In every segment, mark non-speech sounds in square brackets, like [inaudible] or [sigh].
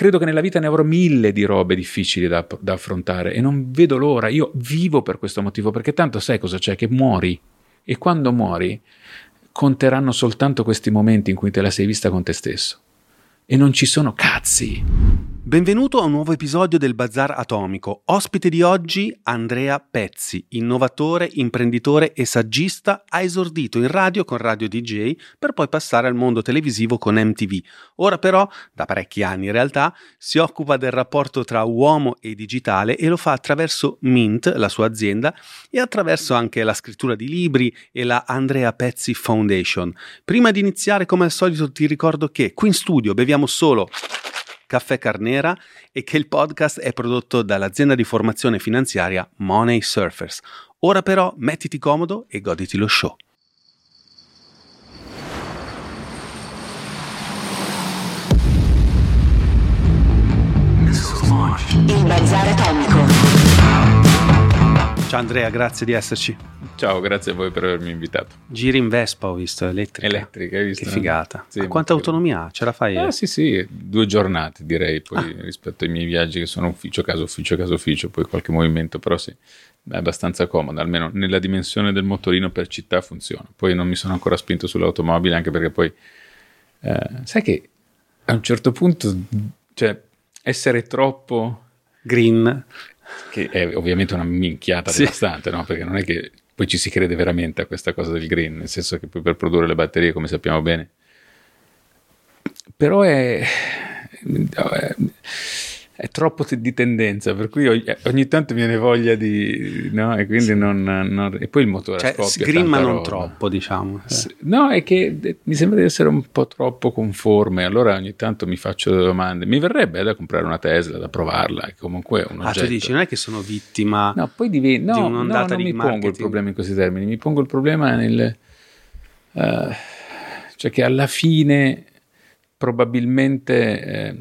credo che nella vita ne avrò mille di robe difficili da, da affrontare e non vedo l'ora. Io vivo per questo motivo, perché tanto sai cosa c'è? Che muori. E quando muori, conteranno soltanto questi momenti in cui te la sei vista con te stesso. E non ci sono cazzi. Benvenuto a un nuovo episodio del Bazar Atomico. Ospite di oggi Andrea Pezzi, innovatore, imprenditore e saggista, ha esordito in radio con Radio DJ per poi passare al mondo televisivo con MTV. Ora però, da parecchi anni in realtà, si occupa del rapporto tra uomo e digitale e lo fa attraverso Mint, la sua azienda, e attraverso anche la scrittura di libri e la Andrea Pezzi Foundation. Prima di iniziare, come al solito, ti ricordo che qui in studio beviamo solo Caffè Carnera e che il podcast è prodotto dall'azienda di formazione finanziaria Money Surfers. Ora però mettiti comodo e goditi lo show. Il Bazar Atomico. Ciao Andrea, grazie di esserci. Ciao, grazie a voi per avermi invitato. Giri in Vespa, ho visto, elettrica. Elettrica, hai visto? Che figata. Sì, quanta autonomia ha? Ce la fai? Eh sì, sì, due giornate direi, poi Ah. rispetto ai miei viaggi che sono ufficio, casa, ufficio, casa, ufficio, poi qualche movimento, però sì, è abbastanza comoda, almeno nella dimensione del motorino per città funziona. Poi non mi sono ancora spinto sull'automobile, anche perché poi, eh, sai che a un certo punto, cioè, essere troppo Green. che è ovviamente una minchiata Sì. devastante, no? Perché non è che poi ci si crede veramente a questa cosa del green, nel senso che poi per produrre le batterie, come sappiamo bene, però è, è, è troppo di tendenza, per cui ogni, ogni tanto viene voglia di, no? E quindi non, non- e poi il motore Cioè, scoppia. tanta non troppo, diciamo. S- No, è che eh, mi sembra di essere un po' troppo conforme, allora ogni tanto mi faccio delle domande. Mi verrebbe da comprare una Tesla, da provarla, che comunque è un Ah, oggetto. tu dici, non è che sono vittima... No, poi diven- no, di no, un'ondata non di mi pongo il marketing. problema in questi termini, mi pongo il problema nel... eh, cioè che alla fine probabilmente, eh,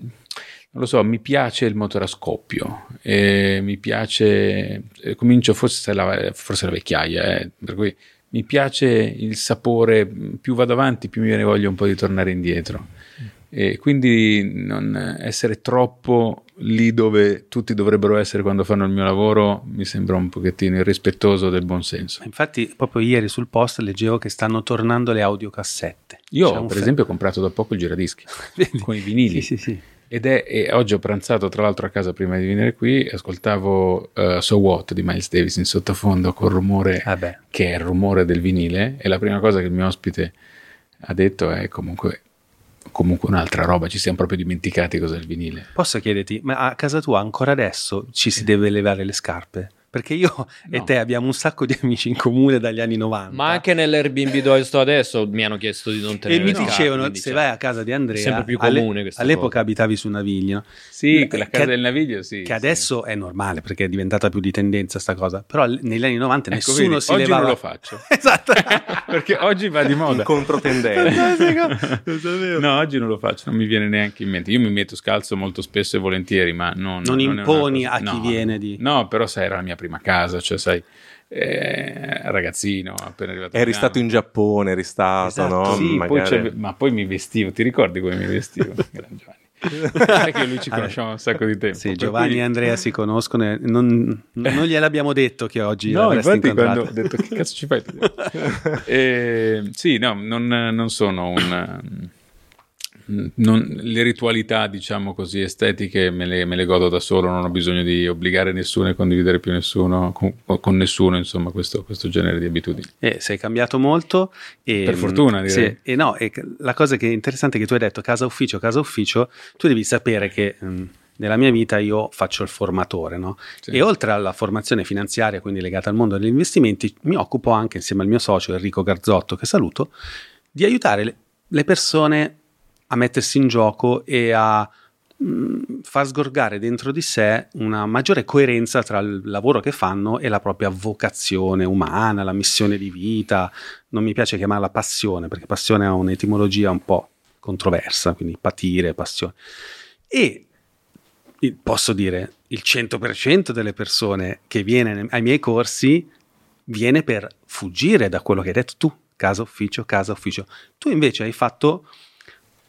non lo so, mi piace il motore a scoppio, e mi piace, eh, comincio forse la, forse la vecchiaia, eh, per cui mi piace il sapore, più vado avanti più mi viene voglia un po' di tornare indietro. E quindi non essere troppo lì dove tutti dovrebbero essere quando fanno il mio lavoro mi sembra un pochettino irrispettoso del buon senso. Infatti, proprio ieri sul post leggevo che stanno tornando le audiocassette. Io, per esempio, ho comprato da poco il giradischi [laughs] con i vinili. Sì, sì, sì. Ed è, oggi ho pranzato tra l'altro a casa prima di venire qui, ascoltavo eh, So What di Miles Davis in sottofondo col rumore beh. che è il rumore del vinile e la prima cosa che il mio ospite ha detto è comunque, comunque un'altra roba, ci siamo proprio dimenticati cos'è il vinile. Posso chiederti, ma a casa tua ancora adesso ci si deve levare le scarpe? Perché io e No. te abbiamo un sacco di amici in comune dagli anni 90. Ma anche nell'Airbnb dove sto adesso mi hanno chiesto di non e tenere mi le scarpe, dicevano, se cioè, vai a casa di Andrea, sempre più alle- comune questa all'epoca cosa. abitavi su Naviglio, Sì, Eh, quella che- casa del naviglio, sì. che sì. adesso è normale perché è diventata più di tendenza sta cosa, però negli anni 90 Ecco, nessuno vedi, si oggi levava... non lo faccio. [laughs] esatto. [laughs] Perché oggi va di moda. in controtendenza. No, oggi non lo faccio, non mi viene neanche in mente. Io mi metto scalzo molto spesso e volentieri, ma non, Non una imponi cosa- a chi no, viene di- No, però sai, era la mia prima casa, cioè sai, eh, ragazzino, appena arrivato Eri stato in Giappone, eri stato, Esatto, no? Sì, poi ma poi mi vestivo, ti ricordi come mi vestivo? [laughs] Sai che lui ci [laughs] conosciamo un sacco di tempo. Sì, Giovanni cui- e Andrea si conoscono e non, [laughs] non gliel'abbiamo detto che oggi No, infatti quando incontrato. ho detto che cazzo ci fai? tu?" [laughs] Eh, sì, no, non, non sono un... non- le ritualità, diciamo così, estetiche me le, me le godo da solo, non ho bisogno di obbligare nessuno e condividere più nessuno, con, con nessuno, insomma, questo, questo genere di abitudini. Eh, sei cambiato molto. E, Per fortuna, direi. Sì, e no, e la cosa che è interessante è che tu hai detto casa ufficio, casa ufficio, tu devi sapere che mh, nella mia vita io faccio il formatore, no? Sì. E oltre alla formazione finanziaria, quindi legata al mondo degli investimenti, mi occupo anche insieme al mio socio Enrico Garzotto, che saluto, di aiutare le persone a mettersi in gioco e a mh, far sgorgare dentro di sé una maggiore coerenza tra il lavoro che fanno e la propria vocazione umana, la missione di vita. Non mi piace chiamarla passione, perché passione ha un'etimologia un po' controversa, quindi patire, passione. E posso dire, il 100% delle persone che viene ne- ai miei corsi viene per fuggire da quello che hai detto tu, casa ufficio, casa ufficio. Tu invece hai fatto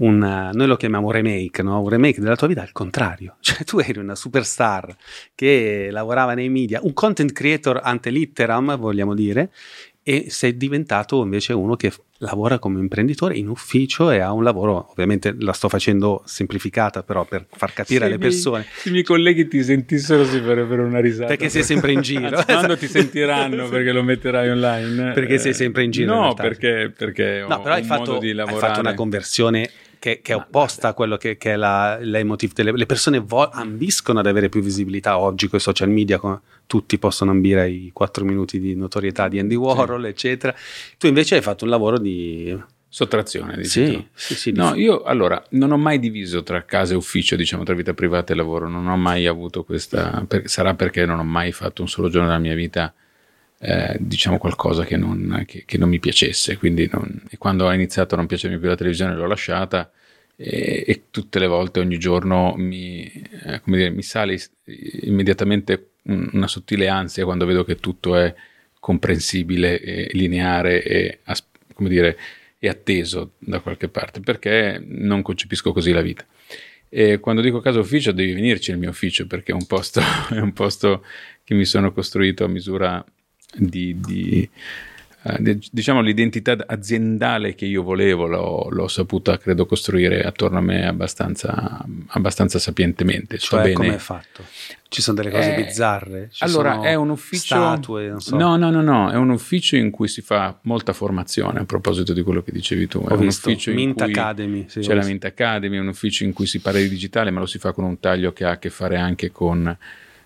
un, noi lo chiamiamo remake, no? un remake della tua vita al contrario, [laughs] cioè tu eri una superstar che lavorava nei media, un content creator ante litteram vogliamo dire, e sei diventato invece uno che lavora come imprenditore in ufficio e ha un lavoro, ovviamente la sto facendo semplificata però per far capire Se alle i miei- persone, Se i miei colleghi ti sentissero si farebbero una risata. perché sei sempre in giro. Anzi, quando ti [laughs] sentiranno perché lo metterai online. Perché eh, sei sempre in giro, in No, realtà. perché, perché No, però hai fatto, modo di hai fatto una conversione che, che è opposta a quello che, che è la, l'emotive delle le persone vo- ambiscono ad avere più visibilità oggi con i social media come tutti possono ambire ai 4 minuti di notorietà di Andy Warhol eccetera. Tu invece hai fatto un lavoro di Sottrazione, dici sì, sì, sì, No, io allora non ho mai diviso tra casa e ufficio, diciamo tra vita privata e lavoro, non ho mai avuto questa, per- sarà perché non ho mai fatto un solo giorno della mia vita, eh, diciamo qualcosa che non, che- che non mi piacesse, quindi non- quando ho iniziato a non piacermi più la televisione l'ho lasciata e, e tutte le volte, ogni giorno mi, eh, dire, mi sale immediatamente un- una sottile ansia quando vedo che tutto è comprensibile, e lineare e come dire, e atteso da qualche parte, perché non concepisco così la vita. E quando dico casa ufficio devi venirci nel mio ufficio perché è un posto, [laughs] è un posto che mi sono costruito a misura di, di, eh, di- diciamo l'identità aziendale che io volevo l'ho, l'ho saputa credo costruire attorno a me abbastanza, abbastanza sapientemente. Cioè bene come è fatto? Ci sono delle cose Eh, bizzarre? Ci allora è un ufficio statue so. No no no no è un ufficio in cui si fa molta formazione a proposito di quello che dicevi tu. È ho un visto. ufficio in Mint cui Academy sì, c'è la. Mint Academy, è un ufficio in cui si parla di digitale, ma lo si fa con un taglio che ha a che fare anche con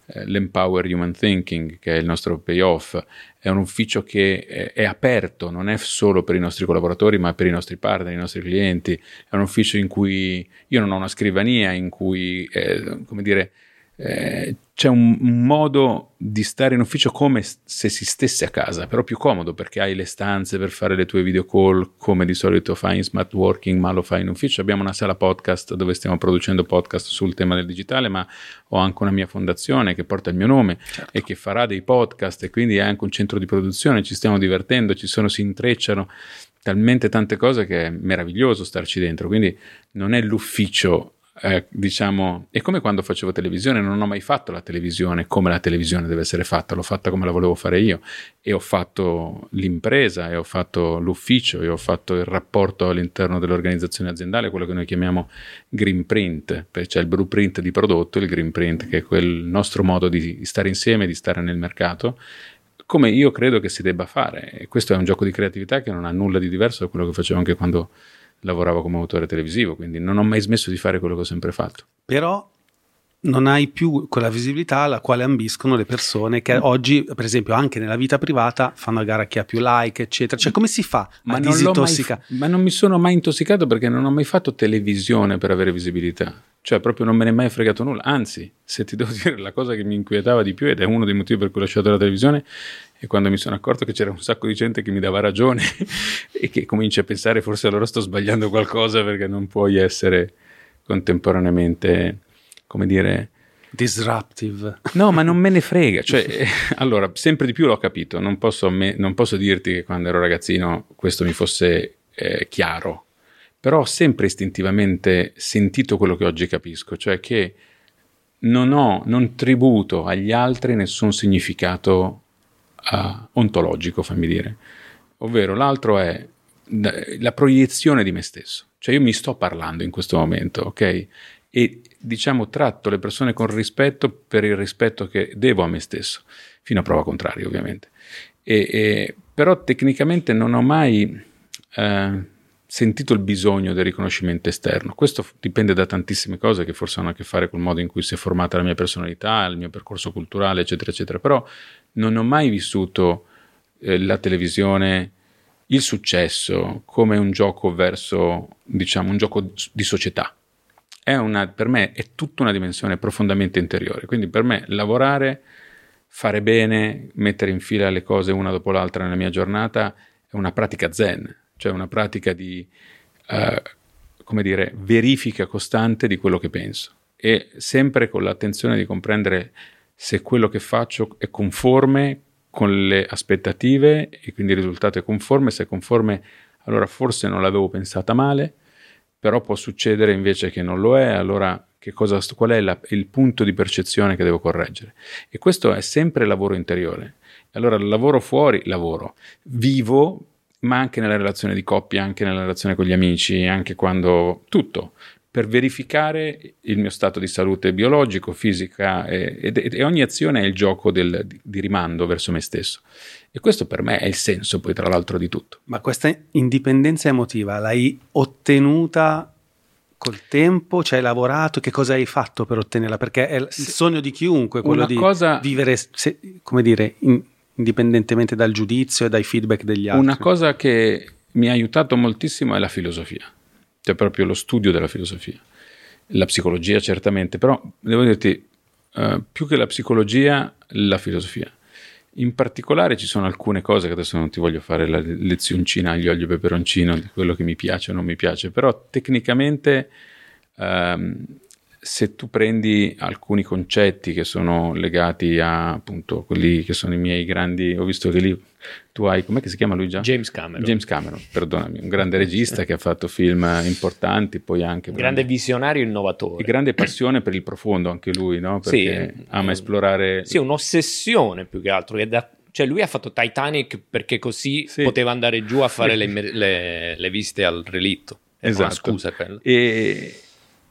l'Empower Human Thinking, che è il nostro payoff. È un ufficio che è, è aperto, non è solo per i nostri collaboratori, ma per i nostri partner, i nostri clienti. È un ufficio in cui io non ho una scrivania, in cui, eh, come dire, eh, c'è un, un modo di stare in ufficio come se si stesse a casa, però più comodo perché hai le stanze per fare le tue video call come di solito fai in smart working, ma lo fai in ufficio. Abbiamo una sala podcast dove stiamo producendo podcast sul tema del digitale, ma ho anche una mia fondazione che porta il mio nome e che farà dei podcast e quindi è anche un centro di produzione, ci stiamo divertendo, ci sono, si intrecciano talmente tante cose che è meraviglioso starci dentro, quindi non è l'ufficio eh, diciamo, è come quando facevo televisione, non ho mai fatto la televisione come la televisione deve essere fatta, l'ho fatta come la volevo fare io e ho fatto l'impresa e ho fatto l'ufficio e ho fatto il rapporto all'interno dell'organizzazione aziendale, quello che noi chiamiamo green print, c'è il blueprint di prodotto, il green print che è quel nostro modo di stare insieme, di stare nel mercato come io credo che si debba fare. E questo è un gioco di creatività che non ha nulla di diverso da quello che facevo anche quando lavoravo come autore televisivo, quindi non ho mai smesso di fare quello che ho sempre fatto. però non hai più quella visibilità alla quale ambiscono le persone Mm. che oggi, per esempio, anche nella vita privata fanno a gara chi ha più like, eccetera. Cioè, come si fa Ma a disintossicare? ma non mi sono mai intossicato perché non ho mai fatto televisione per avere visibilità. Cioè, proprio non me ne è mai fregato nulla. Anzi, se ti devo [laughs] dire la cosa che mi inquietava di più, ed è uno dei motivi per cui ho lasciato la televisione, è quando mi sono accorto che c'era un sacco di gente che mi dava ragione [laughs] e che cominci a pensare forse allora sto sbagliando qualcosa perché non puoi essere contemporaneamente, come dire, Disruptive. No, ma non me ne frega. [laughs] Cioè, eh, allora, sempre di più l'ho capito. Non posso, me- non posso dirti che quando ero ragazzino questo mi fosse eh, chiaro, però ho sempre istintivamente sentito quello che oggi capisco, cioè che non ho, non tributo agli altri nessun significato eh, ontologico, fammi dire. Ovvero, l'altro è la proiezione di me stesso. Cioè, io mi sto parlando in questo momento, ok? E diciamo tratto le persone con rispetto per il rispetto che devo a me stesso, fino a prova contraria, ovviamente. E, e- però tecnicamente non ho mai eh, sentito il bisogno del riconoscimento esterno. Questo dipende da tantissime cose che forse hanno a che fare col modo in cui si è formata la mia personalità, il mio percorso culturale, eccetera, eccetera. Però non ho mai vissuto eh, la televisione, il successo come un gioco verso, diciamo, un gioco di società. Una, per me è tutta una dimensione profondamente interiore. Quindi per me lavorare, fare bene, mettere in fila le cose una dopo l'altra nella mia giornata è una pratica zen, cioè una pratica di, eh, come dire, verifica costante di quello che penso e sempre con l'attenzione di comprendere se quello che faccio è conforme con le aspettative e quindi il risultato è conforme, se è conforme allora forse non l'avevo pensata male, però può succedere invece che non lo è, allora cosa, qual è la- il punto di percezione che devo correggere? E questo è sempre lavoro interiore. Allora lavoro fuori, lavoro, vivo, ma anche nella relazione di coppia, anche nella relazione con gli amici, anche quando tutto per verificare il mio stato di salute biologico, fisica e, e- e ogni azione è il gioco del- di, rimando verso me stesso. E questo per me è il senso poi tra l'altro di tutto. Ma questa indipendenza emotiva l'hai ottenuta col tempo? Ci hai lavorato? Che cosa hai fatto per ottenerla? Perché è il sogno di chiunque quello di cosa- vivere, se- come dire, in- indipendentemente dal giudizio e dai feedback degli altri. Una cosa che mi ha aiutato moltissimo è la filosofia, cioè proprio lo studio della filosofia. La psicologia certamente, però devo dirti, eh, più che la psicologia, la filosofia. In particolare ci sono alcune cose che adesso non ti voglio fare la lezioncina agli olio peperoncino di quello che mi piace o non mi piace, però tecnicamente ehm, se tu prendi alcuni concetti che sono legati a appunto quelli che sono i miei grandi, ho visto che lì tu hai, com'è che si chiama lui già? James Cameron. James Cameron, perdonami, un grande regista che ha fatto film importanti, poi anche Grande visionario innovatore. e grande passione per il profondo anche lui, no? Sì. Perché ama esplorare Sì, un'ossessione più che altro. che da- cioè, lui ha fatto Titanic perché così Sì. poteva andare giù a fare le, [laughs] le- le visite al relitto. È una Esatto. scusa quella. E,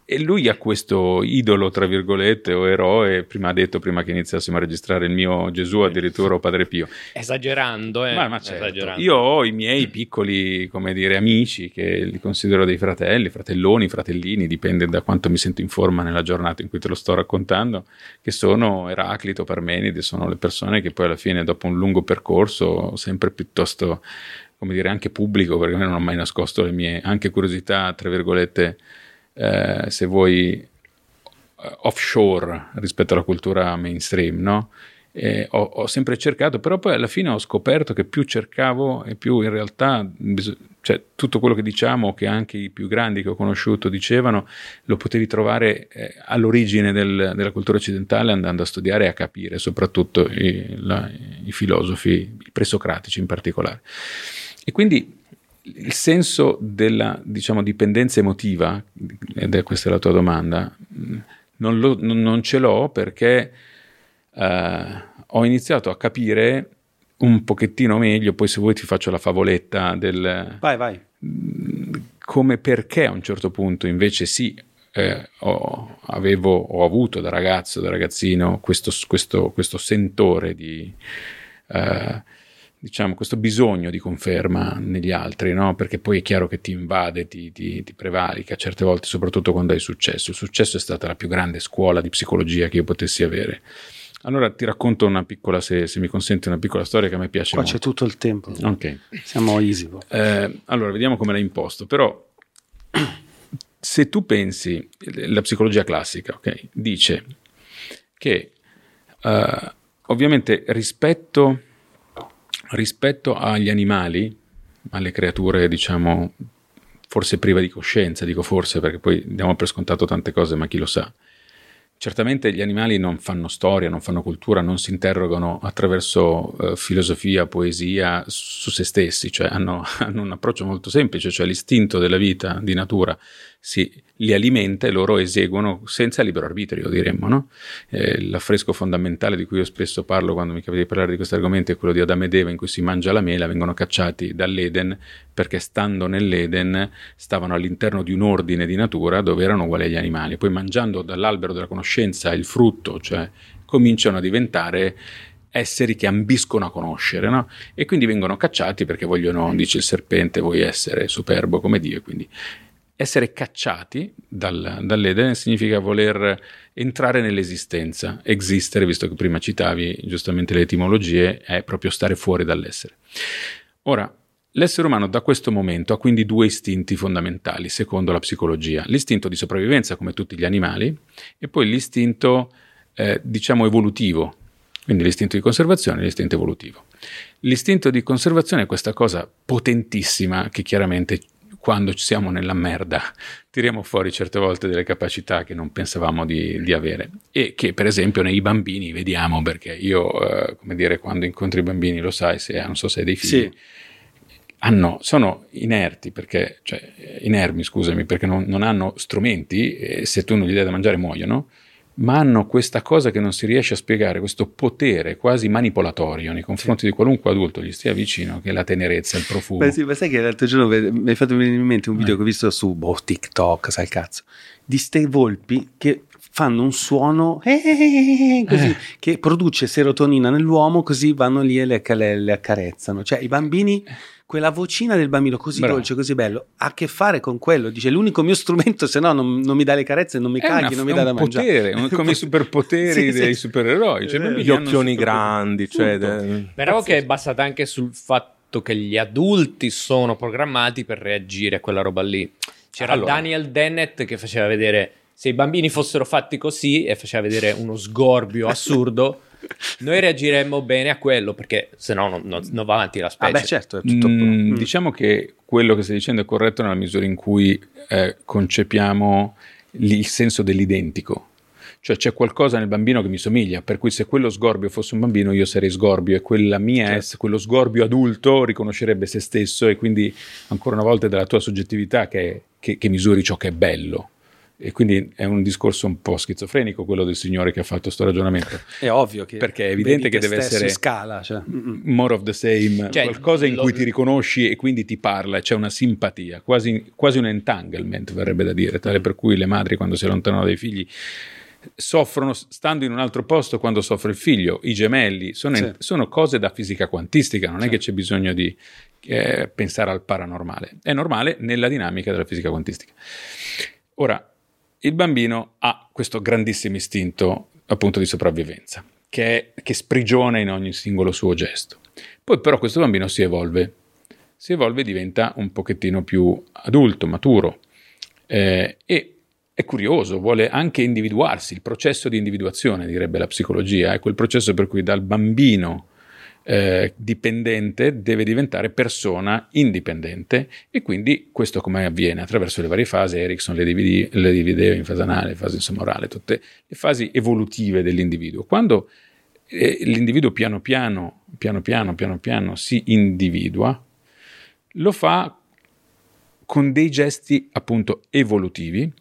e lui ha questo idolo, tra virgolette, o eroe, prima ha detto, prima che iniziassimo a registrare il mio Gesù, addirittura o Padre Pio. Esagerando, eh. Ma, ma certo. Esagerando. Io ho i miei piccoli, come dire, amici che li considero dei fratelli, fratelloni, fratellini, dipende da quanto mi sento in forma nella giornata in cui te lo sto raccontando, che sono Eraclito, Parmenide, sono le persone che poi alla fine, dopo un lungo percorso, sempre piuttosto, come dire, anche pubblico, perché non ho mai nascosto le mie anche curiosità, tra virgolette, eh, se vuoi, eh, offshore rispetto alla cultura mainstream, no? E ho, ho sempre cercato, però poi alla fine ho scoperto che più cercavo e più in realtà, bis- cioè tutto quello che diciamo, che anche i più grandi che ho conosciuto dicevano, lo potevi trovare eh, all'origine del- della cultura occidentale andando a studiare e a capire, soprattutto i, la- i filosofi, i presocratici in particolare. E quindi il senso della diciamo, dipendenza emotiva, ed è questa la tua domanda, non, lo- non- non ce l'ho perché eh, ho iniziato a capire un pochettino meglio, poi se vuoi ti faccio la favoletta del Vai, vai. come perché a un certo punto invece sì, eh, ho, avevo, ho avuto da ragazzo, da ragazzino, questo, questo, questo sentore di, eh, diciamo, questo bisogno di conferma negli altri, no? Perché poi è chiaro che ti invade, ti, ti, ti prevarica certe volte, soprattutto quando hai successo. Il successo è stata la più grande scuola di psicologia che io potessi avere. Allora ti racconto una piccola, se, se mi consenti, una piccola storia che a me piace Qua c'è molto. tutto il tempo. Ok. Siamo easy. Eh, allora, vediamo come l'ha imposto. Però, se tu pensi, la psicologia classica, ok, dice che eh, ovviamente rispetto, rispetto agli animali, alle creature, diciamo, forse prive di coscienza, dico forse perché poi diamo per scontato tante cose, ma chi lo sa. Certamente gli animali non fanno storia, non fanno cultura, non si interrogano attraverso eh, filosofia, poesia su se stessi, cioè hanno, [laughs] hanno un approccio molto semplice, cioè l'istinto della vita di natura si, li alimenta e loro eseguono senza libero arbitrio, diremmo. No? Eh, l'affresco fondamentale di cui io spesso parlo quando mi capita di parlare di questi argomenti è quello di Adamo ed Eva in cui si mangia la mela, vengono cacciati dall'Eden perché stando nell'Eden stavano all'interno di un ordine di natura dove erano uguali agli animali. Poi mangiando dall'albero della conoscenza il frutto, cioè cominciano a diventare esseri che ambiscono a conoscere, no? E quindi vengono cacciati perché vogliono, dice il serpente, vuoi essere superbo come Dio, quindi essere cacciati dal, dall'Eden significa voler entrare nell'esistenza, existere, visto che prima citavi giustamente le etimologie, è proprio stare fuori dall'essere. Ora, l'essere umano da questo momento ha quindi due istinti fondamentali, secondo la psicologia. L'istinto di sopravvivenza, come tutti gli animali, e poi l'istinto, eh, diciamo, evolutivo, quindi l'istinto di conservazione e l'istinto evolutivo. L'istinto di conservazione è questa cosa potentissima che chiaramente quando ci siamo nella merda tiriamo fuori certe volte delle capacità che non pensavamo di, di avere e che per esempio nei bambini vediamo perché io, eh, come dire, quando incontro i bambini, lo sai, se non so se hai dei figli, Sì. hanno, sono inerti, perché, cioè inermi, scusami, perché non, non hanno strumenti e se tu non gli dai da mangiare muoiono, ma hanno questa cosa che non si riesce a spiegare, questo potere quasi manipolatorio nei confronti di qualunque adulto gli stia vicino, che è la tenerezza, il profumo. Beh, sì, ma sai che l'altro giorno mi hai fatto venire in mente un video Eh. che ho visto su boh, TikTok, sai il cazzo, di ste volpi che fanno un suono eh, così, Eh. che produce serotonina nell'uomo, così vanno lì e le, le- le accarezzano. Cioè i bambini, quella vocina del bambino così Bravo. dolce, così bello, ha a che fare con quello. Dice l'unico mio strumento, se no non, non mi dà le carezze, non mi È caghi, una- non mi dà da mangiare. potere, un- come i [laughs] superpoteri Sì, sì. dei supereroi. Cioè, Eh, Gli occhioni grandi, cioè... De- Però che è Pazzesco. basata anche sul fatto che gli adulti sono programmati per reagire a quella roba lì. C'era Allora. Daniel Dennett che faceva vedere se i bambini fossero fatti così e faceva vedere uno sgorbio [laughs] assurdo, noi reagiremmo bene a quello perché se no non, non- non va avanti la Ah, specie. beh, certo, è tutto. Mm, Mm. Diciamo che quello che stai dicendo è corretto nella misura in cui eh, concepiamo il senso dell'identico. Cioè c'è qualcosa nel bambino che mi somiglia, per cui se quello sgorbio fosse un bambino io sarei sgorbio e quella mia Certo. ess- quello sgorbio adulto riconoscerebbe se stesso e quindi ancora una volta è della tua soggettività che, che- che misuri ciò che è bello. E quindi è un discorso un po' schizofrenico quello del signore che ha fatto questo ragionamento. È ovvio che Perché è evidente che deve essere- in scala, cioè. more of the same, Cioè, qualcosa in lo- cui ti riconosci e quindi ti parla, c'è una simpatia, quasi, quasi un entanglement verrebbe da dire, tale per cui le madri quando si allontanano dai figli soffrono stando in un altro posto quando soffre il figlio, i gemelli, sono, Sì. sono cose da fisica quantistica, non è Sì. che c'è bisogno di eh, pensare al paranormale, è normale nella dinamica della fisica quantistica. Ora, il bambino ha questo grandissimo istinto appunto di sopravvivenza, che, è- che sprigiona in ogni singolo suo gesto. Poi però questo bambino si evolve, si evolve e diventa un pochettino più adulto, maturo eh, e è curioso, vuole anche individuarsi, il processo di individuazione, direbbe la psicologia, è quel processo per cui dal bambino eh, dipendente deve diventare persona indipendente e quindi questo come avviene attraverso le varie fasi, Erickson le, dividi- le divideva in fase anale, fase insomorale, tutte le fasi evolutive dell'individuo. Quando eh, l'individuo piano piano, piano piano, piano piano si individua, lo fa con dei gesti appunto evolutivi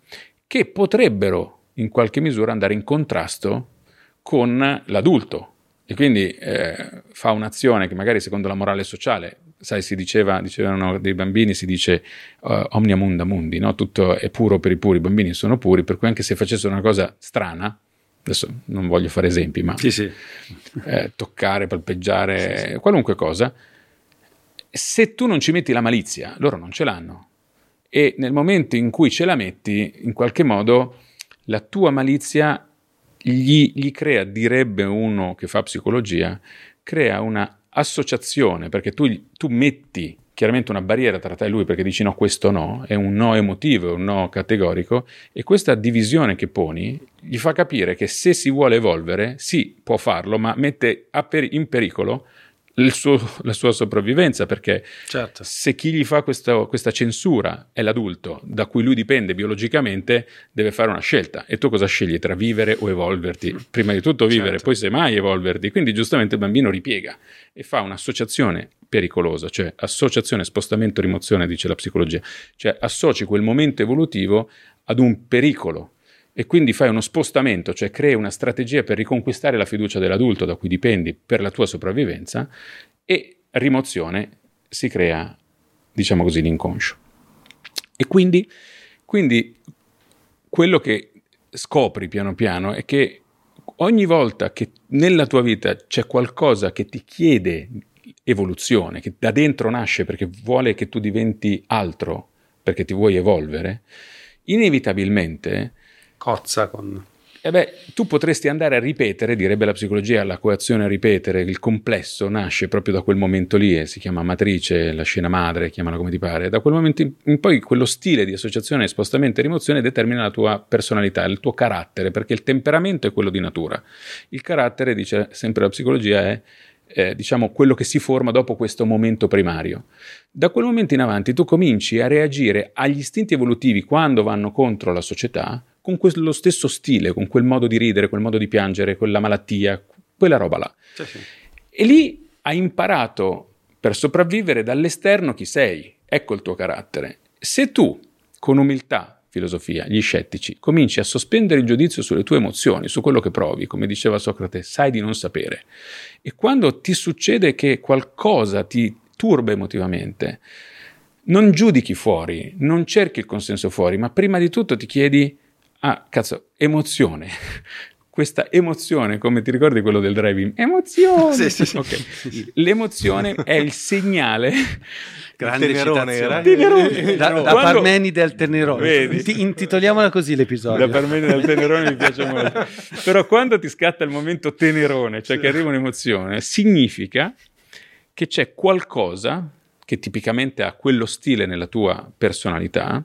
che potrebbero in qualche misura andare in contrasto con l'adulto e quindi eh, fa un'azione che magari secondo la morale sociale, sai, si diceva, dicevano dei bambini, si dice uh, omnia munda mundi, no? tutto è puro per i puri, i bambini sono puri, per cui anche se facessero una cosa strana, adesso non voglio fare esempi, ma Sì, sì. eh, toccare, palpeggiare, qualunque cosa, se tu non ci metti la malizia, loro non ce l'hanno. E nel momento in cui ce la metti, in qualche modo la tua malizia gli, gli crea, direbbe uno che fa psicologia, crea una associazione, perché tu, tu metti chiaramente una barriera tra te e lui perché dici no, questo no, è un no emotivo, è un no categorico, e questa divisione che poni gli fa capire che se si vuole evolvere, sì, può farlo, ma mette in pericolo suo- la sua sopravvivenza, perché Certo. se chi gli fa questo- questa censura è l'adulto da cui lui dipende biologicamente, deve fare una scelta. E tu cosa scegli tra vivere o evolverti? Prima di tutto vivere, Certo. poi semmai evolverti. Quindi giustamente il bambino ripiega e fa un'associazione pericolosa, cioè associazione, spostamento, rimozione, dice la psicologia. Cioè associ quel momento evolutivo ad un pericolo e quindi fai uno spostamento, cioè crei una strategia per riconquistare la fiducia dell'adulto da cui dipendi per la tua sopravvivenza e rimozione si crea, diciamo così, l'inconscio. E quindi, quindi quello che scopri piano piano è che ogni volta che nella tua vita c'è qualcosa che ti chiede evoluzione, che da dentro nasce perché vuole che tu diventi altro, perché ti vuoi evolvere, inevitabilmente Cozza con... e beh, tu potresti andare a ripetere, direbbe la psicologia, la coazione a ripetere, il complesso nasce proprio da quel momento lì, e si chiama matrice, la scena madre, chiamala come ti pare, da quel momento in poi quello stile di associazione, spostamento e rimozione determina la tua personalità, il tuo carattere, perché il temperamento è quello di natura. Il carattere, dice sempre la psicologia, è eh, diciamo quello che si forma dopo questo momento primario. Da quel momento in avanti tu cominci a reagire agli istinti evolutivi quando vanno contro la società con quello stesso stile, con quel modo di ridere, quel modo di piangere, quella malattia, quella roba là. Sì, sì. E lì hai imparato per sopravvivere dall'esterno chi sei, ecco il tuo carattere. Se tu, con umiltà, filosofia, gli scettici, cominci a sospendere il giudizio sulle tue emozioni, su quello che provi, come diceva Socrate, sai di non sapere. E quando ti succede che qualcosa ti turba emotivamente, non giudichi fuori, non cerchi il consenso fuori, ma prima di tutto ti chiedi, ah, cazzo, emozione. Questa emozione, come ti ricordi quello del driving? Emozione! Sì, sì, sì. Ok. L'emozione è il segnale Grande Tenerone era? Tenerone. Da, da Quando- Parmenide al Tenerone. Vedi? Ti- intitoliamola così l'episodio. Da Parmenide del Tenerone mi piace molto. Però quando ti scatta il momento Tenerone, cioè che arriva un'emozione, significa che c'è qualcosa che tipicamente ha quello stile nella tua personalità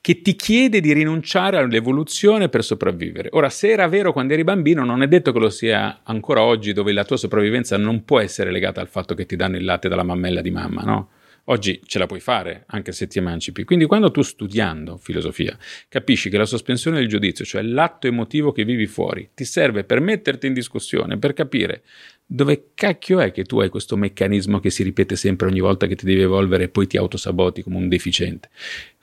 che ti chiede di rinunciare all'evoluzione per sopravvivere. Ora, se era vero quando eri bambino, non è detto che lo sia ancora oggi, dove la tua sopravvivenza non può essere legata al fatto che ti danno il latte dalla mammella di mamma, no? Oggi ce la puoi fare, anche se ti emancipi. Quindi quando tu studiando filosofia capisci che la sospensione del giudizio, cioè l'atto emotivo che vivi fuori, ti serve per metterti in discussione, per capire dove cacchio è che tu hai questo meccanismo che si ripete sempre ogni volta che ti devi evolvere e poi ti autosaboti come un deficiente.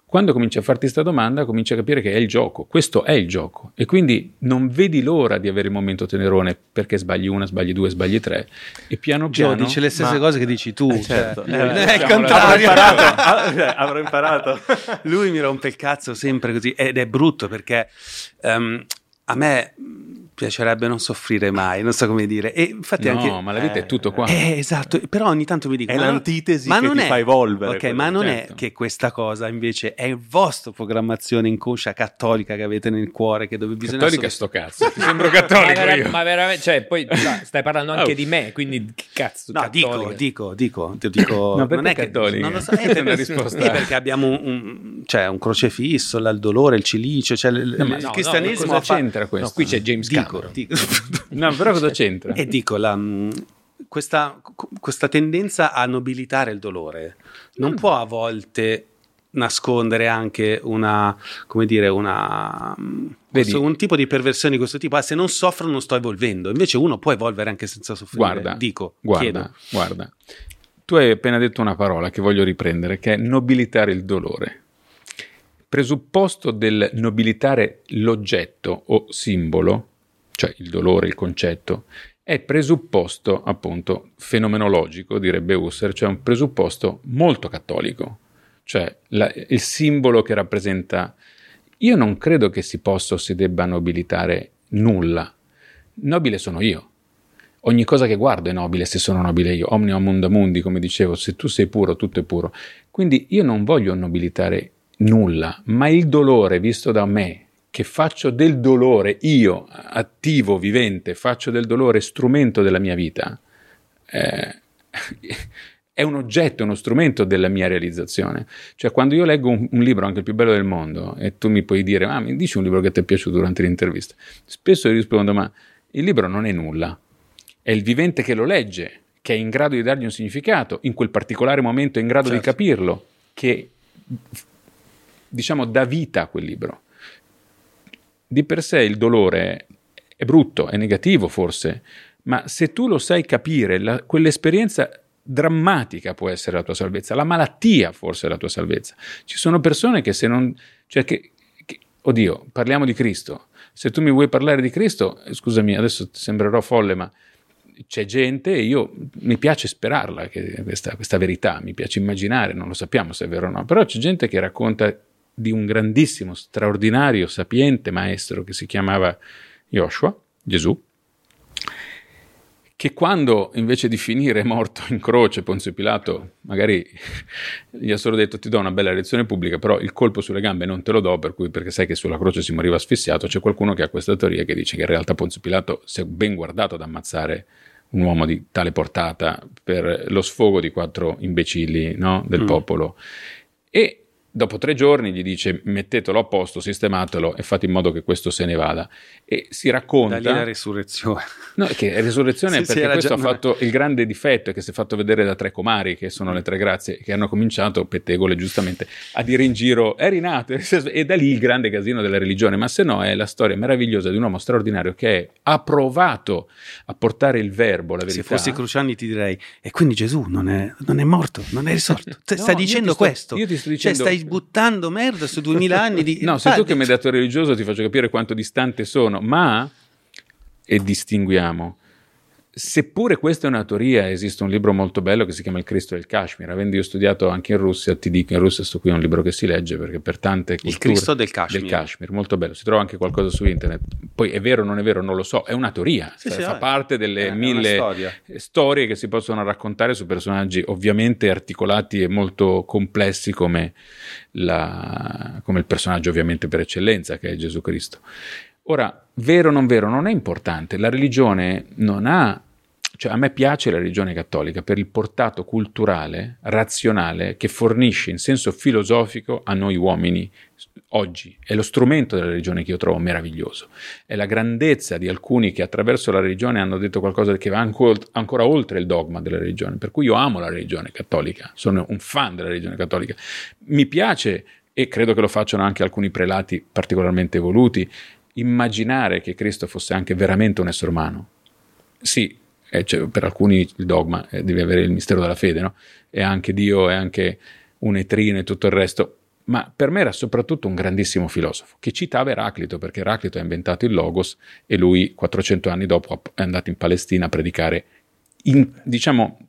Quando cominci a farti questa domanda, cominci a capire che è il gioco, questo è il gioco e quindi non vedi l'ora di avere il momento tenerone perché sbagli una, sbagli due, sbagli tre e piano Gio piano dice le stesse Ma- cose che dici tu. Eh, certo. cioè, Eh, non è il Avrò contrario. imparato, ah, eh, avrò imparato. Lui mi rompe il cazzo sempre così ed è brutto perché ehm, a me piacerebbe non soffrire mai, non so come dire. E infatti No, anche... ma la vita è tutto qua. Eh, esatto, però ogni tanto mi dico... È ma l'antitesi ma che non ti è- fa evolvere. Ok, ma non certo. è che questa cosa invece è il vostro programmazione inconscia cattolica che avete nel cuore, che dove bisogna... Cattolica solo- sto cazzo, ti sembro [laughs] Ma, cattolico vera- io. ma veramente, cioè, poi stai parlando anche Oh. di me, quindi che cazzo. No, dico, cattolica. dico, dico, ti dico, No, perché non è che cattolica? non lo so, eh, È una risposta. eh, perché abbiamo un, un- cioè, un crocefisso, là, il dolore, il cilicio, cioè, il, No, ma il no, cristianesimo cosa ha fa- c'entra questo? No, qui c'è James dico, dico. [laughs] No, però cosa c'entra? E dico, la, mh, questa, questa tendenza a nobilitare il dolore non può a volte nascondere anche una, come dire, una, questo- Vedi? un tipo di perversione di questo tipo. Ah, se non soffro non sto evolvendo. Invece uno può evolvere anche senza soffrire. Guarda, dico, guarda, chiedo. guarda. Tu hai appena detto una parola che voglio riprendere, che è nobilitare il dolore. Presupposto del nobilitare l'oggetto o simbolo, cioè il dolore, il concetto, è presupposto appunto fenomenologico, direbbe Husserl, cioè un presupposto molto cattolico, cioè la- il simbolo che rappresenta. Io non credo che si possa o si debba nobilitare nulla. Nobile sono io. Ogni cosa che guardo è nobile se sono nobile io. Omnia munda mundi, come dicevo, se tu sei puro, tutto è puro. Quindi io non voglio nobilitare nulla, ma il dolore visto da me, che faccio del dolore, io, attivo, vivente, faccio del dolore strumento della mia vita, eh, [laughs] è un oggetto, uno strumento della mia realizzazione. Cioè, quando io leggo un, un libro, anche il più bello del mondo, e tu mi puoi dire, ah, mi dici un libro che ti è piaciuto durante l'intervista, spesso io rispondo, ma il libro non è nulla, è il vivente che lo legge, che è in grado di dargli un significato, in quel particolare momento è in grado di Certo. capirlo, che diciamo dà vita a quel libro. Di per sé il dolore è brutto, è negativo forse, ma se tu lo sai capire, la- quell'esperienza drammatica può essere la tua salvezza, la malattia forse è la tua salvezza. Ci sono persone che se non... Cioè che, che- oddio, parliamo di Cristo. Se tu mi vuoi parlare di Cristo, eh, scusami, adesso sembrerò folle, ma c'è gente e io mi piace sperarla questa, questa verità, mi piace immaginare, non lo sappiamo se è vero o no, però c'è gente che racconta di un grandissimo, straordinario, sapiente maestro che si chiamava Joshua, Gesù, che quando invece di finire morto in croce Ponzio Pilato magari gli ha solo detto ti do una bella lezione pubblica però il colpo sulle gambe non te lo do per cui, perché sai che sulla croce si moriva asfissiato c'è qualcuno che ha questa teoria che dice che in realtà Ponzio Pilato si è ben guardato ad ammazzare un uomo di tale portata per lo sfogo di quattro imbecilli no, del Mm. popolo e dopo tre giorni gli dice mettetelo a posto, sistematelo e fate in modo che questo se ne vada. E si racconta... Da lì la risurrezione. No, che risurrezione [laughs] Sì, sì, perché era questo già- ha fatto il grande difetto è che si è fatto vedere da tre comari, che sono le tre grazie, che hanno cominciato, pettegole giustamente, a dire in giro è rinato, [laughs] e da lì il grande casino della religione, ma se no è la storia meravigliosa di un uomo straordinario che ha provato a portare il verbo, la Se verità. fossi Cruciani ti direi, e quindi Gesù non è, non è morto, non è risorto. Te- [laughs] No, io dicendo ti sto- questo? io ti sto Cioè, dicendo- stai buttando merda su duemila [laughs] anni di... No, sei tu che hai dato religioso ti faccio capire quanto distante sono, ma, e distinguiamo, seppure questa è una teoria, esiste un libro molto bello che si chiama Il Cristo del Kashmir, avendo io studiato anche in Russia, ti dico, in Russia sto qui è un libro che si legge perché per tante culture... Il Cristo del Kashmir. Del Kashmir, molto bello, si trova anche qualcosa su internet, poi è vero o non è vero, non lo so, è una teoria, Sì, fa, sì, fa eh. parte delle Eh, mille storie che si possono raccontare su personaggi ovviamente articolati e molto complessi come, la- come il personaggio ovviamente per eccellenza che è Gesù Cristo. Ora, vero o non vero, non è importante, la religione non ha, cioè a me piace la religione cattolica per il portato culturale, razionale che fornisce in senso filosofico a noi uomini oggi. È lo strumento della religione che io trovo meraviglioso. È la grandezza di alcuni che attraverso la religione hanno detto qualcosa che va anco- ancora oltre il dogma della religione. Per cui io amo la religione cattolica, sono un fan della religione cattolica. Mi piace, e credo che lo facciano anche alcuni prelati particolarmente evoluti, immaginare che Cristo fosse anche veramente un essere umano. Sì, eh, cioè, per alcuni il dogma eh, deve avere il mistero della fede, no? È anche Dio, è anche un etrino e tutto il resto. Ma per me era soprattutto un grandissimo filosofo che citava Eraclito, perché Eraclito ha inventato il Logos e lui 400 anni dopo è andato in Palestina a predicare, in- diciamo,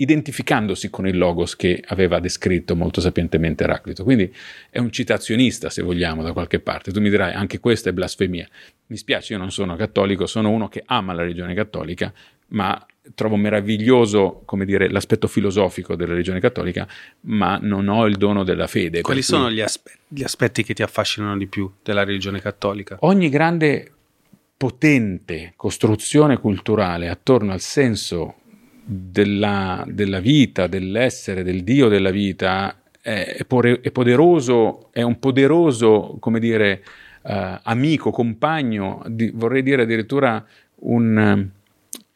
identificandosi con il Logos che aveva descritto molto sapientemente Eraclito. Quindi è un citazionista, se vogliamo, da qualche parte. Tu mi dirai, anche questa è blasfemia. Mi spiace, io non sono cattolico, sono uno che ama la religione cattolica, ma trovo meraviglioso, come dire, l'aspetto filosofico della religione cattolica, ma non ho il dono della fede. Quali cui sono gli, aspe- gli aspetti che ti affascinano di più della religione cattolica? Ogni grande potente costruzione culturale attorno al senso della, della vita, dell'essere, del Dio della vita, è, è poderoso, è un poderoso, come dire, eh, amico, compagno, di- vorrei dire addirittura un,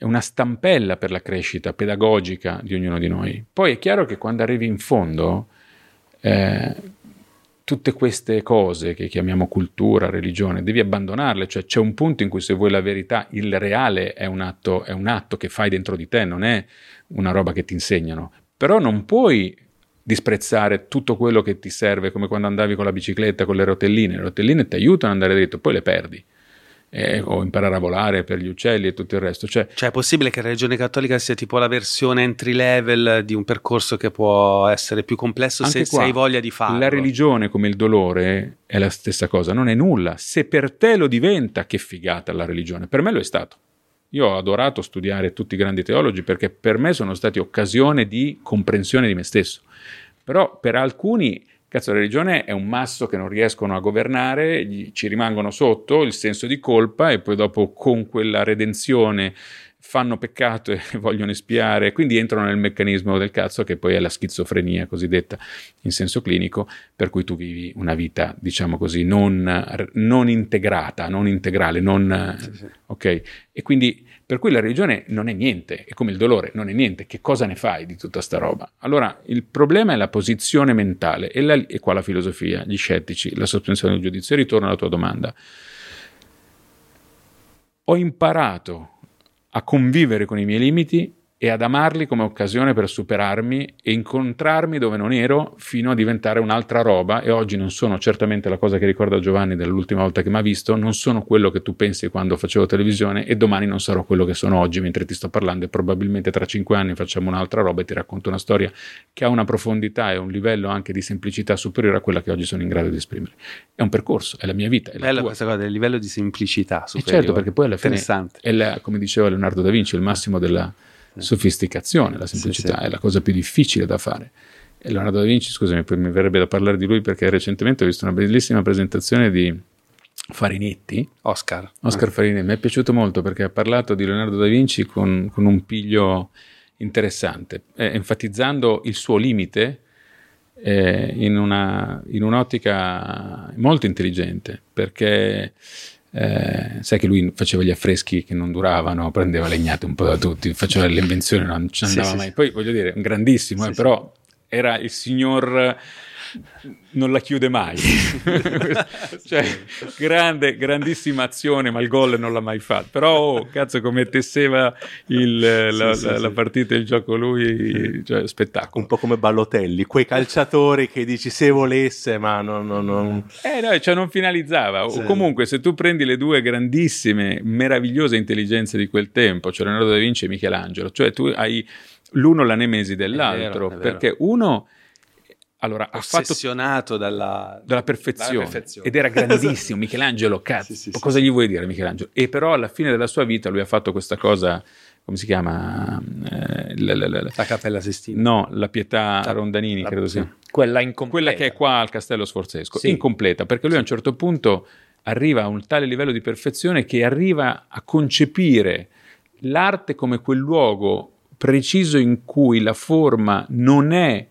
è una stampella per la crescita pedagogica di ognuno di noi. Poi è chiaro che quando arrivi in fondo, eh, tutte queste cose che chiamiamo cultura, religione, devi abbandonarle, cioè c'è un punto in cui se vuoi la verità, il reale è un atto, è un atto che fai dentro di te, non è una roba che ti insegnano, però non puoi disprezzare tutto quello che ti serve, come quando andavi con la bicicletta, con le rotelline, le rotelline ti aiutano ad andare dritto, poi le perdi. Eh, o imparare a volare per gli uccelli e tutto il resto. Cioè, Cioè è possibile che la religione cattolica sia tipo la versione entry level di un percorso che può essere più complesso se, Anche se qua, hai voglia di farlo? La religione, come il dolore, è la stessa cosa, non è nulla. Se per te lo diventa, che figata la religione. Per me lo è stato. Io ho adorato studiare tutti i grandi teologi perché per me sono stati occasione di comprensione di me stesso. Però per alcuni, cazzo, la religione è un masso che non riescono a governare, gli- ci rimangono sotto il senso di colpa e poi dopo con quella redenzione fanno peccato e [laughs] vogliono espiare, quindi entrano nel meccanismo del cazzo che poi è la schizofrenia cosiddetta in senso clinico, per cui tu vivi una vita, diciamo così, non, non integrata, non integrale, non... ok? E quindi per cui la religione non è niente, è come il dolore, non è niente, che cosa ne fai di tutta sta roba? Allora, il problema è la posizione mentale e, la- e qua la filosofia, gli scettici, la sospensione del giudizio. Ritorno alla tua domanda. Ho imparato a convivere con i miei limiti e ad amarli come occasione per superarmi e incontrarmi dove non ero fino a diventare un'altra roba e oggi non sono certamente la cosa che ricorda Giovanni dell'ultima volta che mi ha visto, non sono quello che tu pensi quando facevo televisione e domani non sarò quello che sono oggi mentre ti sto parlando e probabilmente tra cinque anni facciamo un'altra roba e ti racconto una storia che ha una profondità e un livello anche di semplicità superiore a quella che oggi sono in grado di esprimere. È un percorso, è la mia vita, è la Bella tua. questa cosa del livello di semplicità Eh superiore. certo, perché poi alla fine è la- come diceva Leonardo da Vinci, il massimo della sofisticazione, la semplicità, è la cosa più difficile da fare. E Leonardo da Vinci, scusami, poi mi verrebbe da parlare di lui perché recentemente ho visto una bellissima presentazione di Farinetti, Oscar. Oscar Farinetti, mi è piaciuto molto perché ha parlato di Leonardo da Vinci con, con un piglio interessante, eh, enfatizzando il suo limite eh, in, una, in un'ottica molto intelligente, perché eh, sai che lui faceva gli affreschi che non duravano, prendeva legnate un po' da tutti, faceva le invenzioni, non ci andava sì, mai. sì. Poi voglio dire, un grandissimo, eh, però era il signor non la chiude mai. [laughs] cioè, grande, grandissima azione, ma il gol non l'ha mai fatto. Però, oh, cazzo, come tesseva il- la, sì, la- sì. la partita, il gioco lui, cioè, spettacolo. Un po' come Ballotelli, quei calciatori che dici se volesse, ma non... non- non- Eh no, cioè non finalizzava. O comunque, se tu prendi le due grandissime, meravigliose intelligenze di quel tempo, cioè Leonardo da Vinci e Michelangelo, cioè tu hai l'uno la nemesi dell'altro, È vero, è vero. perché uno allora, Ossessionato dalla, dalla perfezione, dalla perfezione. ed era [laughs] grandissimo Michelangelo cazzo Sì, sì, cosa sì. gli vuoi dire Michelangelo e però alla fine della sua vita lui ha fatto questa cosa come si chiama Eh, la- la- la- La Cappella Sistina. no la pietà Rondanini credo sì. sia Quella incompleta. quella che è qua al Castello Sforzesco incompleta perché lui a un certo punto arriva a un tale livello di perfezione che arriva a concepire l'arte come quel luogo preciso in cui la forma non è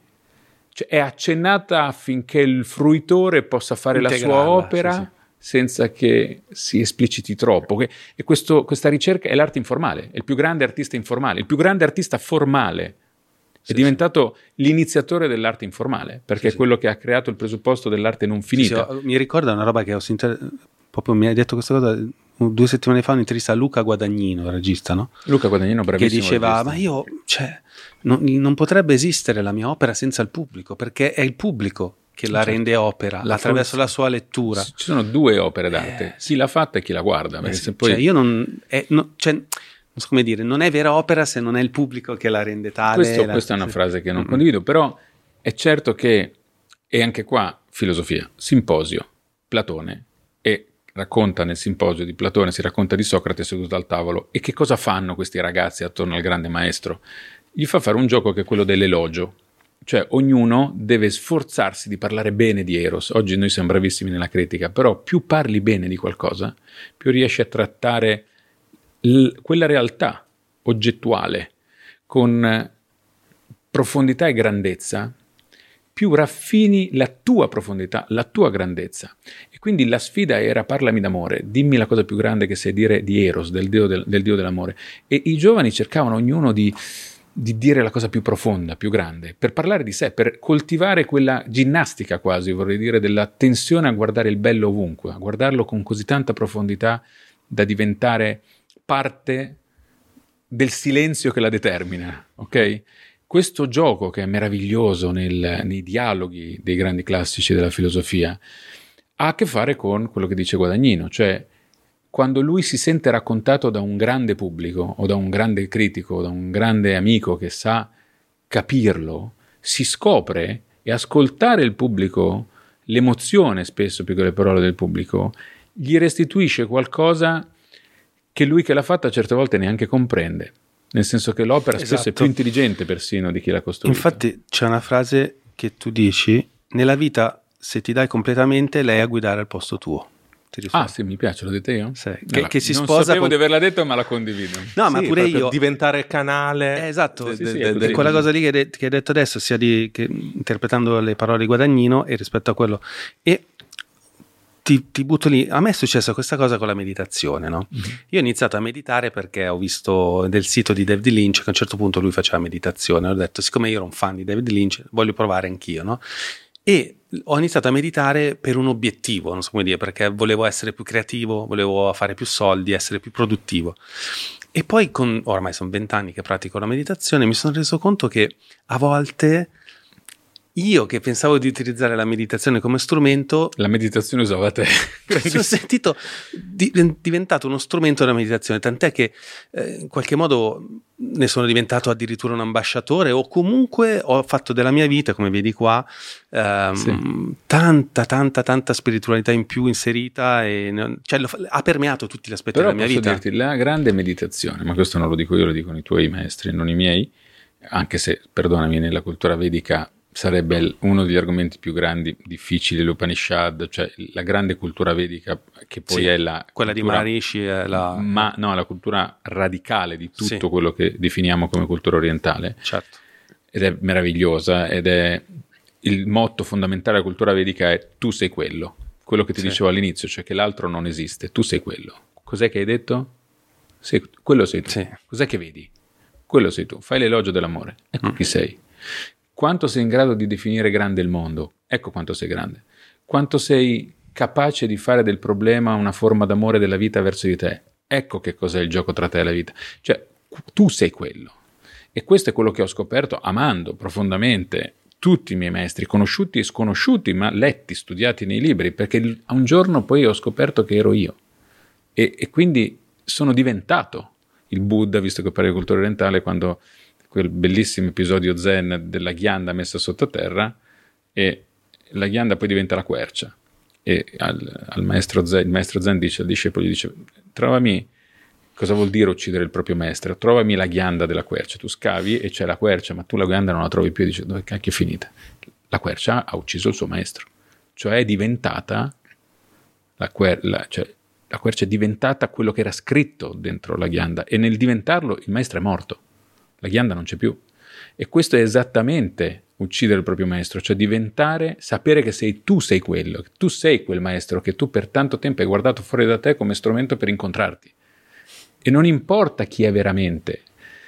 cioè è accennata affinché il fruitore possa fare la sua opera sì, sì. senza che si espliciti troppo. E questo- questa ricerca è l'arte informale, è il più grande artista informale, il più grande artista formale. È Sì, diventato l'iniziatore dell'arte informale, perché Sì, è sì. quello che ha creato il presupposto dell'arte non Sì, sì, finita. mi ricorda una roba che ho sentito, proprio mi hai detto questa cosa due settimane fa, un'intervista a Luca Guadagnino, regista, no? Luca Guadagnino, che bravissimo. diceva, regista. ma io, cioè, non, non potrebbe esistere la mia opera senza il pubblico, perché è il pubblico che la Certo. rende opera, La attraverso la sua lettura. Ci sono due opere d'arte, Eh, chi l'ha fatta e chi la guarda. Eh Perché sì, se poi cioè, io non, è- no- cioè, non so come dire, non è vera opera se non è il pubblico che la rende tale. Questo- la- questa è una frase che non Mm. condivido, però è certo che, e anche qua filosofia, simposio, Platone, racconta nel simposio di Platone, si racconta di Socrate seduto al tavolo, e che cosa fanno questi ragazzi attorno al grande maestro? Gli fa fare un gioco che è quello dell'elogio, cioè ognuno deve sforzarsi di parlare bene di Eros. Oggi noi siamo bravissimi nella critica, però più parli bene di qualcosa, più riesci a trattare l- quella realtà oggettuale con profondità e grandezza, più raffini la tua profondità, la tua grandezza. Quindi la sfida era parlami d'amore, dimmi la cosa più grande che sai dire di Eros, del dio, del, del dio dell'amore. E i giovani cercavano ognuno di, di dire la cosa più profonda, più grande, per parlare di sé, per coltivare quella ginnastica quasi, vorrei dire, della tensione a guardare il bello ovunque, a guardarlo con così tanta profondità da diventare parte del silenzio che la determina, ok? Questo gioco che è meraviglioso nel- nei dialoghi dei grandi classici della filosofia ha a che fare con quello che dice Guadagnino, cioè quando lui si sente raccontato da un grande pubblico o da un grande critico o da un grande amico che sa capirlo, si scopre e ascoltare il pubblico, l'emozione spesso più che le parole del pubblico, gli restituisce qualcosa che lui che l'ha fatta certe volte neanche comprende. Nel senso che l'opera spesso è Esatto. più intelligente persino di chi l'ha costruita. Infatti c'è una frase che tu dici, nella vita se ti dai completamente lei a guidare al posto tuo. Ah, sì, mi piace, l'ho detta io? Sì, che- Allora, che si non sposa sapevo con- di averla detto, ma la condivido. No, ma Sì, pure proprio io... diventare canale Eh, esatto, de- sì, de- de- de- quella cosa lì che hai, det- che hai detto adesso, sia di, che, interpretando le parole di Guadagnino e rispetto a quello. E ti, ti butto lì. A me è successa questa cosa con la meditazione, no? Io ho iniziato a meditare perché ho visto del sito di David Lynch che a un certo punto lui faceva meditazione. Ho detto, siccome io ero un fan di David Lynch, voglio provare anch'io, no? E ho iniziato a meditare per un obiettivo, non so come dire, perché volevo essere più creativo, volevo fare più soldi, essere più produttivo. E poi, con, ormai sono vent'anni che pratico la meditazione, mi sono reso conto che a volte io che pensavo di utilizzare la meditazione come strumento, La meditazione usava te. mi [laughs] sono sentito di- diventato uno strumento della meditazione, tant'è che eh, in qualche modo ne sono diventato addirittura un ambasciatore o comunque ho fatto della mia vita, come vedi qua, ehm, Sì. tanta, tanta, tanta spiritualità in più inserita e cioè, ha permeato tutti gli aspetti Però della mia posso vita. dirti, la grande meditazione, ma questo non lo dico io, lo dicono i tuoi maestri, non i miei, anche se, perdonami, nella cultura vedica sarebbe uno degli argomenti più grandi, difficili, l'Upanishad, cioè la grande cultura vedica che poi Sì, è la Quella di cultura- Maharishi è la... ma no, la cultura radicale di tutto Sì. quello che definiamo come cultura orientale certo. ed è meravigliosa ed è il motto fondamentale della cultura vedica è tu sei quello, quello che ti Sì. dicevo all'inizio, cioè che l'altro non esiste, tu sei quello. Cos'è che hai detto? Sei- quello sei tu. Sì. Cos'è che vedi? Quello sei tu. Fai l'elogio dell'amore. Ecco chi sei. Quanto sei in grado di definire grande il mondo? Ecco quanto sei grande. Quanto sei capace di fare del problema una forma d'amore della vita verso di te? Ecco che cos'è il gioco tra te e la vita. Cioè, tu sei quello. E questo è quello che ho scoperto amando profondamente tutti i miei maestri, conosciuti e sconosciuti, ma letti, studiati nei libri, perché a un giorno poi ho scoperto che ero io. E, e quindi sono diventato il Buddha, visto che parli di cultura orientale, quando quel bellissimo episodio zen della ghianda messa sottoterra e la ghianda poi diventa la quercia. E al, al maestro zen, il maestro zen dice al discepolo, gli dice, trovami cosa vuol dire uccidere il proprio maestro, trovami la ghianda della quercia, tu scavi e c'è la quercia, ma tu la ghianda non la trovi più, e dice, dove cacchio è finita? La quercia ha ucciso il suo maestro, cioè è diventata la, quer- la- cioè, la quercia è diventata quello che era scritto dentro la ghianda e nel diventarlo il maestro è morto, la ghianda non c'è più. E questo è esattamente uccidere il proprio maestro, cioè diventare, sapere che sei tu sei quello, che tu sei quel maestro che tu per tanto tempo hai guardato fuori da te come strumento per incontrarti. E non importa chi è veramente.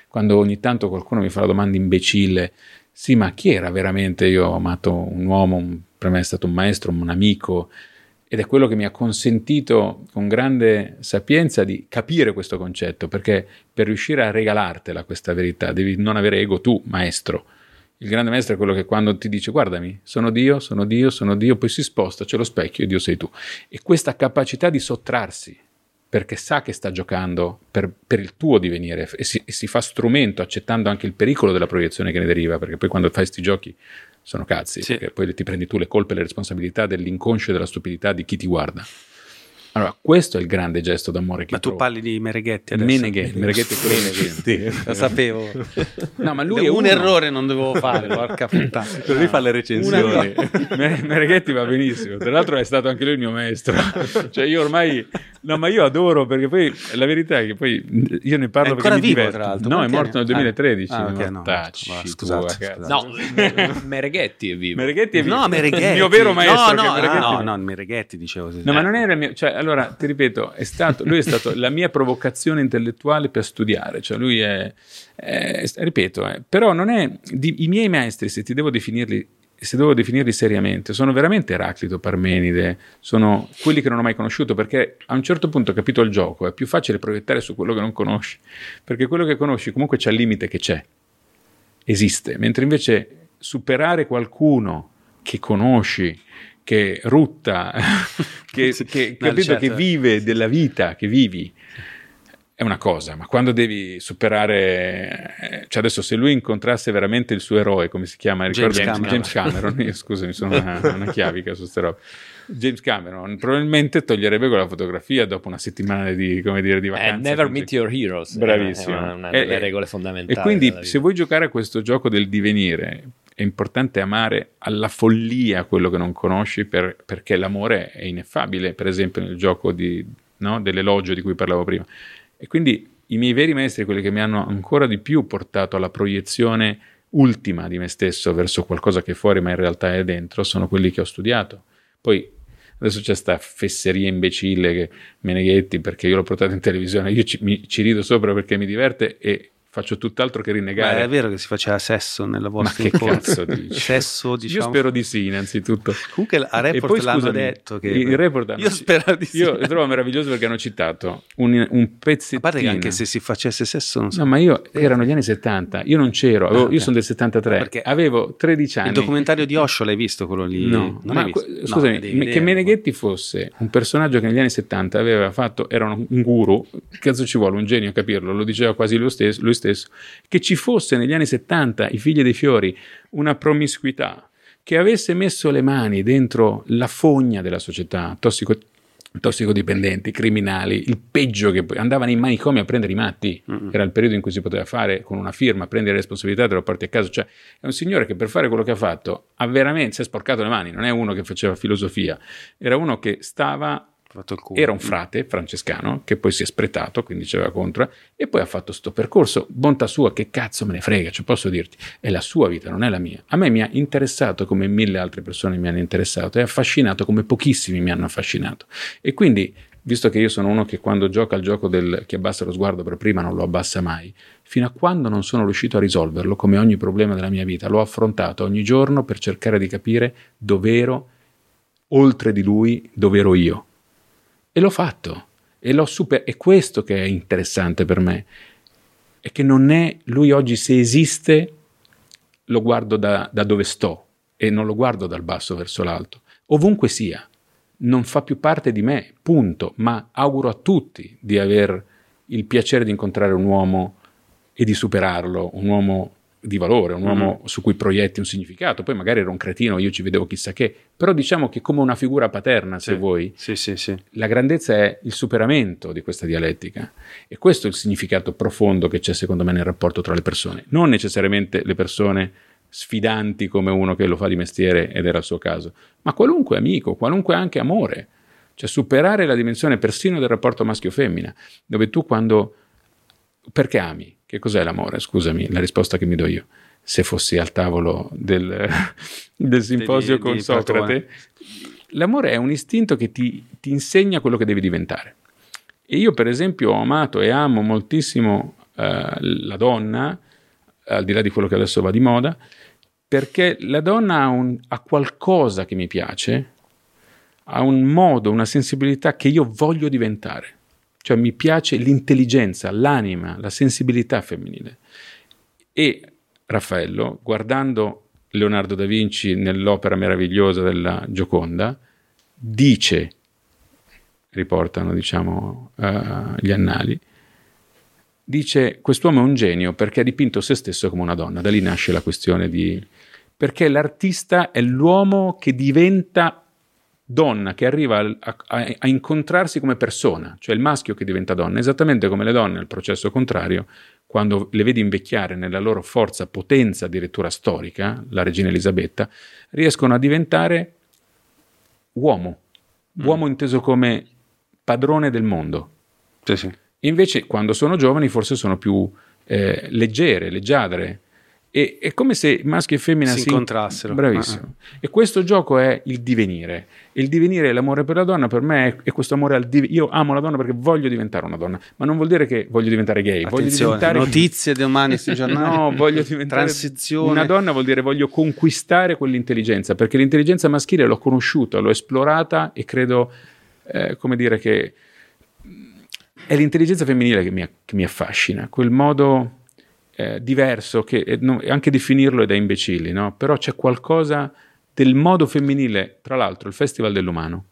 Quando ogni tanto qualcuno mi fa la domanda imbecille, sì, ma chi era veramente? Io ho amato un uomo, un- per me è stato un maestro, un amico, ed è quello che mi ha consentito con grande sapienza di capire questo concetto, perché per riuscire a regalartela questa verità devi non avere ego tu, maestro. Il grande maestro è quello che quando ti dice guardami, sono Dio, sono Dio, sono Dio, poi si sposta, c'è lo specchio e Dio sei tu. E questa capacità di sottrarsi, perché sa che sta giocando per, per il tuo divenire e si, e si fa strumento accettando anche il pericolo della proiezione che ne deriva, perché poi quando fai questi giochi sono cazzi, Sì. perché poi ti prendi tu le colpe e le responsabilità dell'inconscio e della stupidità di chi ti guarda. Allora, questo è il grande gesto d'amore che Ma tu provo. parli di Meneghetti adesso? Meneghetti, Meneghetti è quello che- Lo sapevo. No, ma lui è un uno. errore non dovevo fare, porca puttana. [laughs] Lui fa le recensioni. [laughs] Me- Mereghetti va benissimo. Tra l'altro è stato anche lui il mio maestro. [laughs] Cioè io ormai no, ma io adoro perché poi la verità è che poi io ne parlo È perché mi vivo, diverto. tra l'altro. No, è Perché? morto nel 2013. Ah, ok, no, Mortacci, va, tu, scusate, scusate. No, Me- [laughs] Mereghetti è vivo. Mereghetti è vivo. No, Mereghetti. Il mio vero maestro. No, che no, Mereghetti- no, no, Mereghetti dicevo. sì. No, ma non era il mio, cioè, allora ti ripeto, è stato, lui è stato la mia provocazione intellettuale per studiare, cioè lui è, è- ripeto, eh, però non è, di- i miei maestri, se ti devo definirli, se devo definirli seriamente, sono veramente Eraclito, Parmenide, sono quelli che non ho mai conosciuto, perché a un certo punto ho capito il gioco, è più facile proiettare su quello che non conosci, perché quello che conosci comunque c'è il limite che c'è, esiste, mentre invece superare qualcuno che conosci, che rutta, [laughs] che, Sì, che- no, capito, certo. che vive della vita, che vivi, è una cosa, ma quando devi superare, eh, cioè adesso se lui incontrasse veramente il suo eroe, come si chiama? James Ricordi- Cameron. James Cameron, io scusami, sono una, una chiavica su ste robe. James Cameron probabilmente toglierebbe quella fotografia dopo una settimana di, come dire, di Eh, vacanza. never con meet your heroes. Bravissimo. È una, una delle e- regole fondamentali. E quindi se vuoi giocare a questo gioco del divenire, è importante amare alla follia quello che non conosci per- perché l'amore è ineffabile, per esempio nel gioco di, no, dell'elogio di cui parlavo prima. E quindi i miei veri maestri, quelli che mi hanno ancora di più portato alla proiezione ultima di me stesso verso qualcosa che è fuori ma in realtà è dentro, sono quelli che ho studiato. Poi adesso c'è sta fesseria imbecille che Meneghetti perché io l'ho portato in televisione, io ci, mi- ci rido sopra perché mi diverte e faccio tutt'altro che Ma rinnegare. è vero che si faceva sesso nella Ma vostra che incontro? cazzo dici? [laughs] Sesso, diciamo. Io spero di sì, innanzitutto. Comunque a Report poi, l'hanno scusami, detto che... il report hanno- Io spero di sì. Io lo trovo meraviglioso perché hanno citato un, un pezzettino. A parte che anche se si facesse sesso non so. No, ma io erano gli anni 70, io non c'ero, avevo- Ah, ok. io sono del 73, Perché avevo 13 anni. Il documentario di Osho l'hai visto quello lì? No, non ma que- No, scusami, vedere. che Meneghetti fosse un personaggio che negli anni 70 aveva fatto, era un guru, cazzo ci vuole, un genio a capirlo, lo diceva quasi lui stesso, stesso, che ci fosse negli anni 70, i figli dei fiori, una promiscuità, che avesse messo le mani dentro la fogna della società, tossico- tossicodipendenti, criminali, il peggio che andavano in manicomi a prendere i matti, Mm-mm. era il periodo in cui si poteva fare con una firma, prendere responsabilità, te lo porti a casa, cioè è un signore che per fare quello che ha fatto ha veramente, si è sporcato le mani, non è uno che faceva filosofia, era uno che stava. Era un frate francescano che poi si è spretato, quindi c'era contro, e poi ha fatto sto percorso. Bontà sua, che cazzo me ne frega, cioè posso dirti, è la sua vita, non è la mia. A me mi ha interessato come mille altre persone mi hanno interessato, è affascinato come pochissimi mi hanno affascinato. E quindi, visto che io sono uno che quando gioca al gioco del chi abbassa lo sguardo per prima non lo abbassa mai, fino a quando non sono riuscito a risolverlo, come ogni problema della mia vita, l'ho affrontato ogni giorno per cercare di capire dov'ero, oltre di lui, dov'ero io. E l'ho fatto. E l'ho super... È questo che è interessante per me. È che non è... Lui oggi se esiste, lo guardo da, da dove sto e non lo guardo dal basso verso l'alto. Ovunque sia. Non fa più parte di me, punto. Ma auguro a tutti di aver il piacere di incontrare un uomo e di superarlo, un uomo di valore, un uomo su cui proietti un significato. Poi magari era un cretino, io ci vedevo chissà che, però diciamo che come una figura paterna, se Sì. vuoi, Sì, sì, sì. la grandezza è il superamento di questa dialettica e questo è il significato profondo che c'è secondo me nel rapporto tra le persone, non necessariamente le persone sfidanti come uno che lo fa di mestiere ed era il suo caso, ma qualunque amico, qualunque anche amore, cioè superare la dimensione persino del rapporto maschio-femmina, dove tu quando... perché ami? Che cos'è l'amore? Scusami, la risposta che mi do io. Se fossi al tavolo del, [laughs] del simposio di- con di Socrate, l'amore è un istinto che ti, ti insegna quello che devi diventare. E io, per esempio, ho amato e amo moltissimo eh, la donna, al di là di quello che adesso va di moda, perché la donna ha, un- ha qualcosa che mi piace, ha un modo, una sensibilità che io voglio diventare. Cioè mi piace l'intelligenza, l'anima, la sensibilità femminile. E Raffaello, guardando Leonardo da Vinci nell'opera meravigliosa della Gioconda, dice, riportano diciamo eh, gli annali, dice quest'uomo è un genio perché ha dipinto se stesso come una donna. Da lì nasce la questione di... perché l'artista è l'uomo che diventa donna, che arriva a, a- a incontrarsi come persona, cioè il maschio che diventa donna, esattamente come le donne, al processo contrario, quando le vedi invecchiare nella loro forza, potenza addirittura storica, la regina Elisabetta, riescono a diventare uomo, uomo inteso come padrone del mondo. Sì, sì. Invece, quando sono giovani, forse sono più eh, leggere, leggiadre. E, è come se maschio e femmina Si si, incontrassero. Bravissimo. E questo gioco è il divenire. Il divenire e l'amore per la donna, per me, è, è questo amore al div- Io amo la donna perché voglio diventare una donna, ma non vuol dire che voglio diventare gay. voglio Attenzione, diventare. notizie domani sui [laughs] giornali. No, voglio diventare Transizione. una donna vuol dire voglio conquistare quell'intelligenza, perché l'intelligenza maschile l'ho conosciuta, l'ho esplorata e credo, eh, come dire, che è l'intelligenza femminile che mi, che mi affascina, quel modo eh, diverso che eh, no- anche definirlo è da imbecilli, no? però c'è qualcosa del modo femminile, tra l'altro il Festival dell'Umano,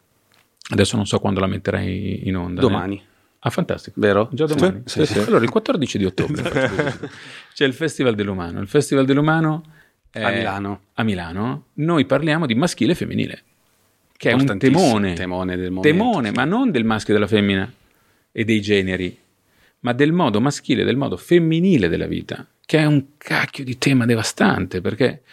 adesso non so quando la metterai in onda. Domani. né? Ah, fantastico. Vero? Già domani. Sì, Sì, sì. Allora, il 14 di ottobre [laughs] c'è il Festival dell'Umano. Il Festival dell'Umano A Milano. a Milano. Noi parliamo di maschile e femminile, che è un temone. Temone. Temone, ma non del maschio e della femmina e dei generi, ma del modo maschile, del modo femminile della vita, che è un cacchio di tema devastante, perché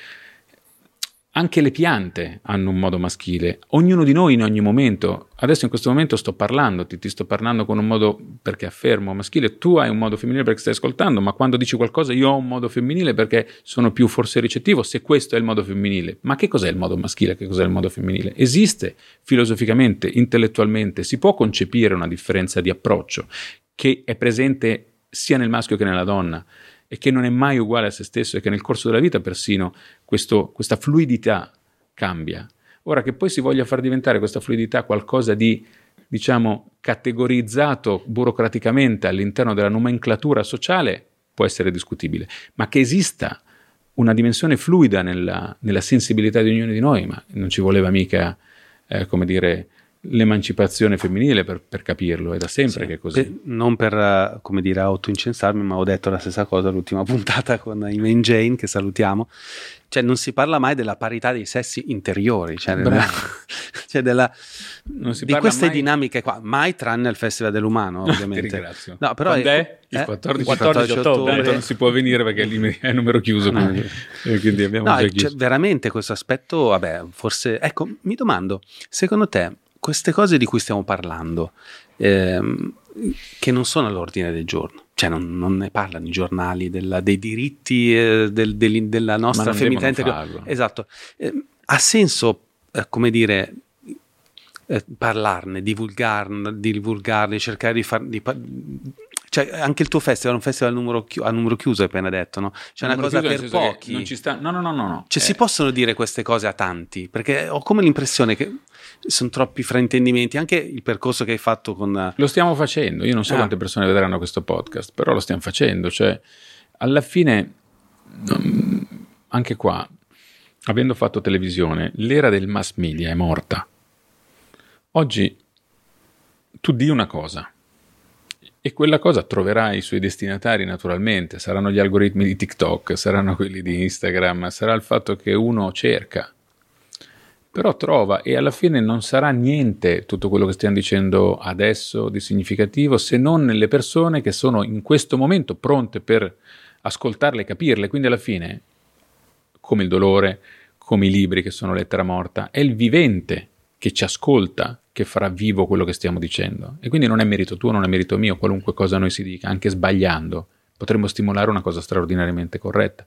anche le piante hanno un modo maschile, ognuno di noi in ogni momento, adesso in questo momento sto parlando, ti, ti sto parlando con un modo perché affermo maschile, tu hai un modo femminile perché stai ascoltando, ma quando dici qualcosa io ho un modo femminile perché sono più forse ricettivo, se questo è il modo femminile. Ma che cos'è il modo maschile, che cos'è il modo femminile? Esiste filosoficamente, intellettualmente, si può concepire una differenza di approccio che è presente sia nel maschio che nella donna e che non è mai uguale a se stesso e che nel corso della vita persino questo- questa fluidità cambia. Ora che poi si voglia far diventare questa fluidità qualcosa di, diciamo, categorizzato burocraticamente all'interno della nomenclatura sociale può essere discutibile, ma che esista una dimensione fluida nella, nella sensibilità di ognuno di noi, ma non ci voleva mica, eh, come dire, l'emancipazione femminile per, per capirlo, è da sempre che è così. Per- non per, eh, come dire, autoincensarmi, ma ho detto la stessa cosa l'ultima [laughs] puntata con Iman Jane, che salutiamo. Cioè, non si parla mai della parità dei sessi interiori, cioè, della, [laughs] cioè della- di queste mai- dinamiche qua, mai tranne al Festival dell'Umano, [laughs] Ti ovviamente. ringrazio. No, però Quando è- è? Il eh? 14, 14 ottobre. Tanto non si può venire perché lì è numero chiuso. No, quindi, e quindi abbiamo No, chiuso. veramente questo aspetto, vabbè, forse, ecco, mi domando, secondo te queste cose di cui stiamo parlando, ehm, che non sono all'ordine del giorno, cioè non, non ne parlano i giornali della- dei diritti eh, del- del- della nostra femminilità interiore. Esatto. Eh, ha senso, eh, come dire, eh, parlarne, divulgarne, divulgarne, cercare di far... Di, cioè, anche il tuo festival è un festival a numero, chi- a numero chiuso, hai appena detto, no? C'è una cosa per pochi. Non ci sta... No, no, no, no. no. Cioè, Eh, si possono dire queste cose a tanti? Perché ho come l'impressione che sono troppi fraintendimenti. Anche il percorso che hai fatto con. Lo stiamo facendo, io non so Ah. quante persone vedranno questo podcast, però lo stiamo facendo, cioè alla fine, anche qua, avendo fatto televisione, l'era del mass media è morta. Oggi tu di una cosa e quella cosa troverà i suoi destinatari naturalmente, saranno gli algoritmi di TikTok, saranno quelli di Instagram, sarà il fatto che uno cerca però trova e alla fine non sarà niente tutto quello che stiamo dicendo adesso di significativo se non nelle persone che sono in questo momento pronte per ascoltarle e capirle. Quindi alla fine, come il dolore, come i libri che sono lettera morta, è il vivente che ci ascolta che farà vivo quello che stiamo dicendo. E quindi non è merito tuo, non è merito mio, qualunque cosa noi si dica, anche sbagliando, potremmo stimolare una cosa straordinariamente corretta.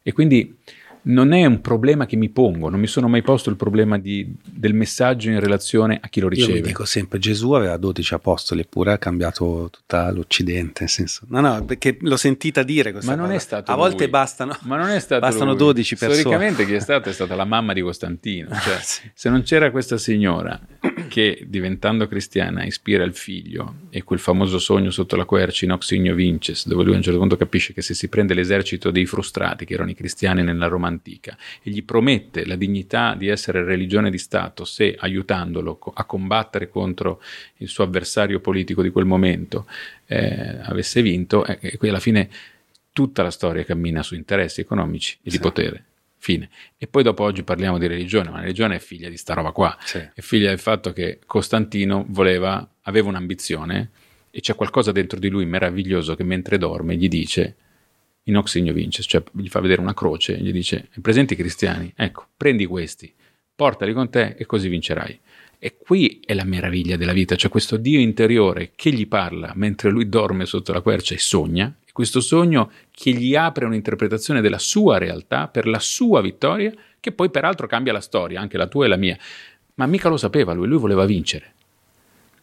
E quindi non è un problema che mi pongo, non mi sono mai posto il problema di- del messaggio in relazione a chi lo Io riceve. mi dico sempre: Gesù aveva 12 apostoli, eppure ha cambiato tutta l'Occidente. Nel senso, no, no, perché l'ho sentita dire questa Ma non cosa. è stato A volte lui. bastano. Ma non è stato bastano lui. 12 persone. Storicamente chi è stato è stata la mamma di Costantino. Cioè, [laughs] Sì. Se non c'era questa signora che diventando cristiana ispira il figlio e quel famoso sogno sotto la quercia in Oxigno Vinces, dove lui a un certo punto capisce che se si prende l'esercito dei frustrati, che erano i cristiani nella Roma antica, e gli promette la dignità di essere religione di Stato se aiutandolo a combattere contro il suo avversario politico di quel momento eh, avesse vinto, eh, e qui alla fine tutta la storia cammina su interessi economici e di Sì. potere. Fine. E poi dopo oggi parliamo di religione, ma la religione è figlia di sta roba qua. Sì. È figlia del fatto che Costantino voleva, aveva un'ambizione e c'è qualcosa dentro di lui meraviglioso che mentre dorme gli dice in Oxigno Vinces, cioè gli fa vedere una croce e gli dice "Hai presenti i cristiani? Ecco, prendi questi, portali con te e così vincerai. E qui è la meraviglia della vita, c'è questo Dio interiore che gli parla mentre lui dorme sotto la quercia e sogna, e questo sogno che gli apre un'interpretazione della sua realtà per la sua vittoria, che poi peraltro cambia la storia, anche la tua e la mia. Ma mica lo sapeva lui, lui voleva vincere.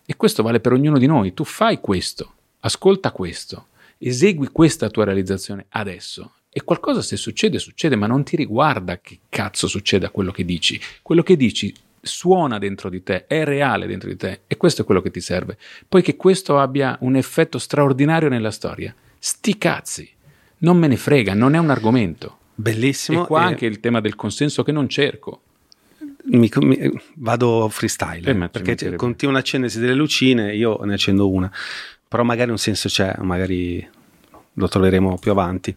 E questo vale per ognuno di noi. Tu fai questo, ascolta questo, esegui questa tua realizzazione adesso. E qualcosa se succede, succede, ma non ti riguarda che cazzo succede a quello che dici. Quello che dici suona dentro di te, è reale dentro di te e questo è quello che ti serve. Poi che questo abbia un effetto straordinario nella storia, sti cazzi, non me ne frega, non è un argomento. Bellissimo. e qua e anche il tema del consenso che non cerco. mi- mi- vado freestyle Eh, perché mancherebbe. continua a accendersi delle lucine, io ne accendo una, però magari un senso c'è, magari lo troveremo più avanti.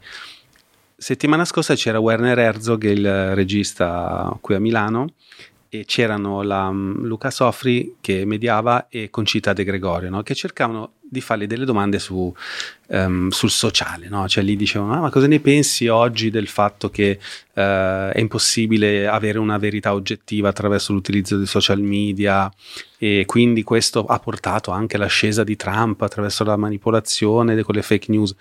Settimana scorsa c'era Werner Herzog, il regista qui a Milano, e c'erano la, mm, Luca Sofri che mediava e Concita De Gregorio, no? che cercavano di fargli delle domande su, ehm, sul sociale, no? cioè gli dicevano "Ah, ma cosa ne pensi oggi del fatto che eh, è impossibile avere una verità oggettiva attraverso l'utilizzo dei social media e quindi questo ha portato anche all'ascesa di Trump attraverso la manipolazione con le fake news.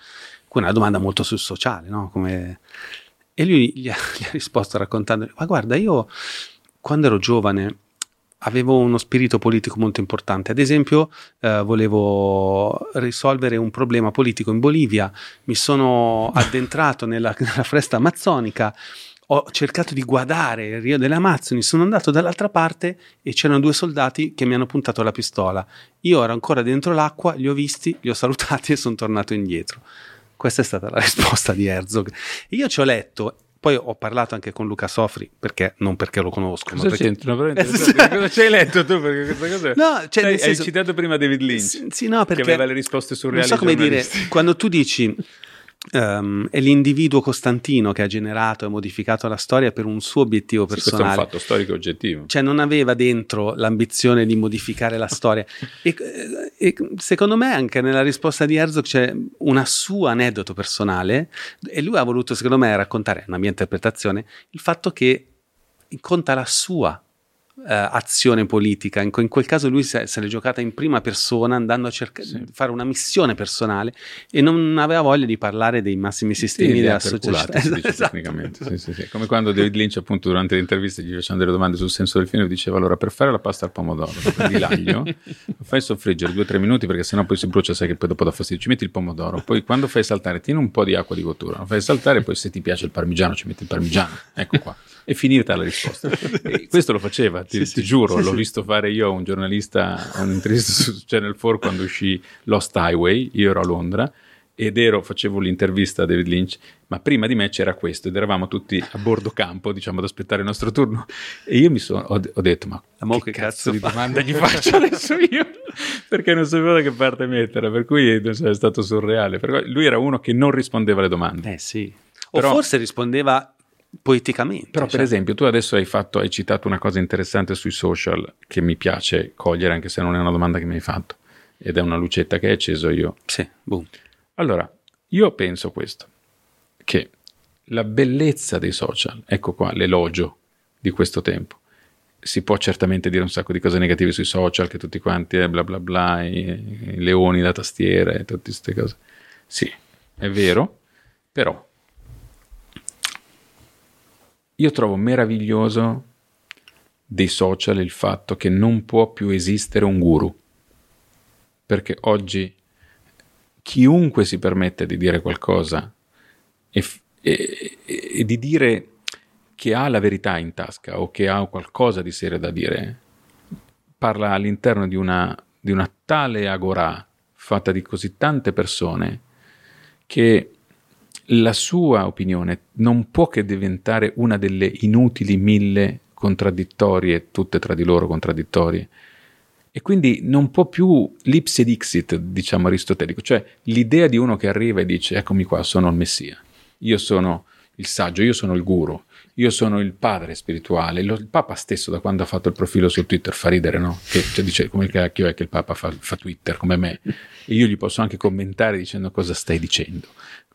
Qui è una domanda molto sul sociale, no? Come... E lui gli ha, gli ha risposto raccontando, ma guarda, io quando ero giovane avevo uno spirito politico molto importante. Ad esempio, eh, volevo risolvere un problema politico in Bolivia, mi sono [laughs] addentrato nella, nella foresta amazzonica, ho cercato di guardare il Rio delle Amazzoni, sono andato dall'altra parte e c'erano due soldati che mi hanno puntato la pistola. Io ero ancora dentro l'acqua, li ho visti, li ho salutati e sono tornato indietro. Questa è stata la [laughs] risposta di Herzog. Io ci ho letto, poi ho parlato anche con Luca Sofri, perché non perché lo conosco, ma Cosa perché c'entra? Interessante. Cosa ci hai letto tu? Perché questa cosa... No, cioè, Hai- nel senso- hai citato prima David Lynch. Sì, sì, no, perché che aveva le risposte surreali Non so come dire, quando tu dici ehm, è l'individuo Costantino che ha generato e modificato la storia per un suo obiettivo Sì, questo è un personale. fatto storico oggettivo. Cioè non aveva dentro l'ambizione di modificare la storia [laughs] e, e secondo me anche nella risposta di Herzog c'è un suo aneddoto personale e lui ha voluto secondo me raccontare, una mia interpretazione, il fatto che conta la sua eh, azione politica. In, in quel caso lui se, se l'è giocata in prima persona andando a cercare Sì. di fare una missione personale e non aveva voglia di parlare dei massimi sistemi Sì, della società. [laughs] Esatto. tecnicamente. Sì, sì. Come quando David Lynch, appunto, durante le interviste gli facevano delle domande sul senso del film, diceva: Allora, per fare la pasta al pomodoro, prendi l'aglio, lo fai soffriggere due o tre minuti perché sennò poi si brucia, sai che poi dopo dà fastidio. Ci metti il pomodoro, poi quando fai saltare, tieni un po' di acqua di cottura, lo fai saltare, poi se ti piace il parmigiano, ci metti il parmigiano. Ecco qua. E finita la risposta. [laughs] E questo lo faceva, ti, ti giuro, l'ho visto fare io a un giornalista, a un'intervista su Channel 4 quando uscì Lost Highway, io ero a Londra ed ero, facevo l'intervista a David Lynch, ma prima di me c'era questo ed eravamo tutti a bordo campo, diciamo, ad aspettare il nostro turno e io mi sono, ho, ho detto, ma che, che cazzo, cazzo di fa?" domanda gli faccio adesso io? Perché non sapevo da che parte metterla, per cui è stato surreale. Lui era uno che non rispondeva alle domande. Eh sì. Però- o forse rispondeva poeticamente. Però, cioè- per esempio, tu adesso hai, fatto, hai citato una cosa interessante sui social che mi piace cogliere, anche se non è una domanda che mi hai fatto, ed è una lucetta che hai acceso io. Sì, boom. Allora, io penso questo, che la bellezza dei social, ecco qua l'elogio di questo tempo. Si può certamente dire un sacco di cose negative sui social, che tutti quanti, eh, bla bla bla, i, i leoni da tastiera e tutte queste cose. Sì, è vero, però io trovo meraviglioso dei social il fatto che non può più esistere un guru, perché oggi chiunque si permette di dire qualcosa e, e- e- di dire che ha la verità in tasca o che ha qualcosa di serio da dire, parla all'interno di una, di una tale agorà fatta di così tante persone che la sua opinione non può che diventare una delle inutili mille contraddittorie, tutte tra di loro contraddittorie. E quindi non può più l'ipse dixit, diciamo aristotelico, cioè l'idea di uno che arriva e dice eccomi qua, sono il messia, io sono il saggio, io sono il guru, io sono il padre spirituale. Il Papa stesso da quando ha fatto il profilo su Twitter fa ridere, no? Che cioè, dice come cacchio è che il Papa fa, fa Twitter come me e io gli posso anche commentare dicendo cosa stai dicendo.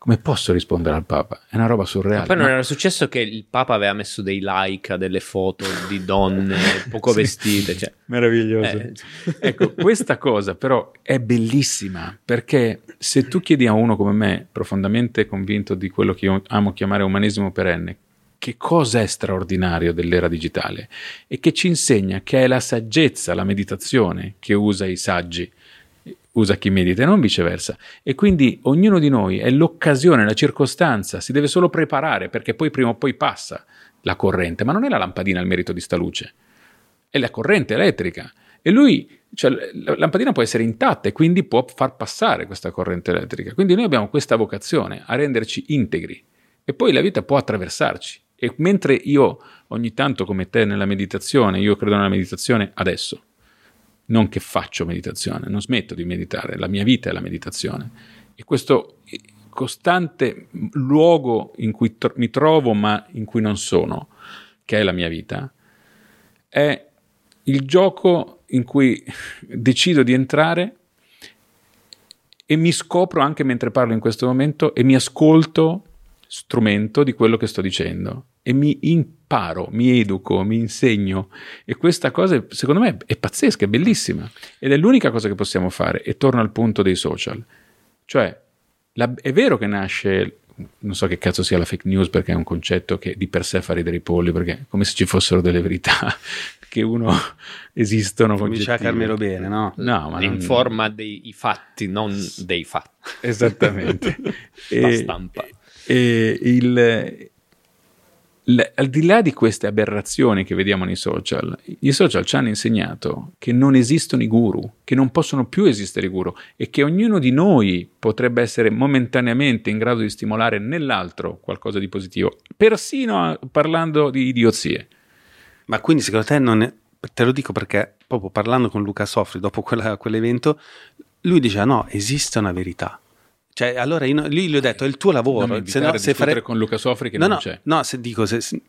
Come posso rispondere al Papa? È una roba surreale. Ma poi non no? era successo che il Papa aveva messo dei like a delle foto di donne poco [laughs] Sì. vestite. Cioè, Meraviglioso. eh, [laughs] Ecco, questa cosa però è bellissima perché se tu chiedi a uno come me, profondamente convinto di quello che io amo chiamare umanesimo perenne, che cosa è straordinario dell'era digitale e che ci insegna che è la saggezza, la meditazione che usa i saggi, usa chi medita e non viceversa. E quindi ognuno di noi è l'occasione, la circostanza, si deve solo preparare perché poi prima o poi passa la corrente, ma non è la lampadina il merito di sta luce è la corrente elettrica e lui, cioè la lampadina può essere intatta e quindi può far passare questa corrente elettrica. Quindi noi abbiamo questa vocazione a renderci integri e poi la vita può attraversarci. E mentre io ogni tanto come te nella meditazione, io credo nella meditazione adesso, non che faccio meditazione, non smetto di meditare, la mia vita è la meditazione. E questo costante luogo in cui tro- mi trovo ma in cui non sono, che è la mia vita, è il gioco in cui decido di entrare e mi scopro anche mentre parlo in questo momento e mi ascolto strumento di quello che sto dicendo e mi imparo, mi educo, mi insegno e questa cosa secondo me è pazzesca, è bellissima ed è l'unica cosa che possiamo fare e torno al punto dei social. Cioè, la- è vero che nasce non so che cazzo sia la fake news perché è un concetto che di per sé fa ridere i polli perché è come se ci fossero delle verità [laughs] che uno [laughs] esistono Come diceva oggettive. Carmelo Bene, no? No, ma in non- forma dei fatti, non dei fatti. Esattamente. [laughs] La stampa. e il, l- al di là di queste aberrazioni che vediamo nei social, i social ci hanno insegnato che non esistono i guru, che non possono più esistere i guru e che ognuno di noi potrebbe essere momentaneamente in grado di stimolare nell'altro qualcosa di positivo, persino a- parlando di idiozie. Ma quindi secondo te non è... Te lo dico perché proprio parlando con Luca Sofri dopo quella- quell'evento, lui diceva no, esiste una verità. Cioè, allora io, lui gli ho detto, è il tuo lavoro. Non se no, se fare... con Luca Sofri che no, non no, c'è. No, se dico, se, se-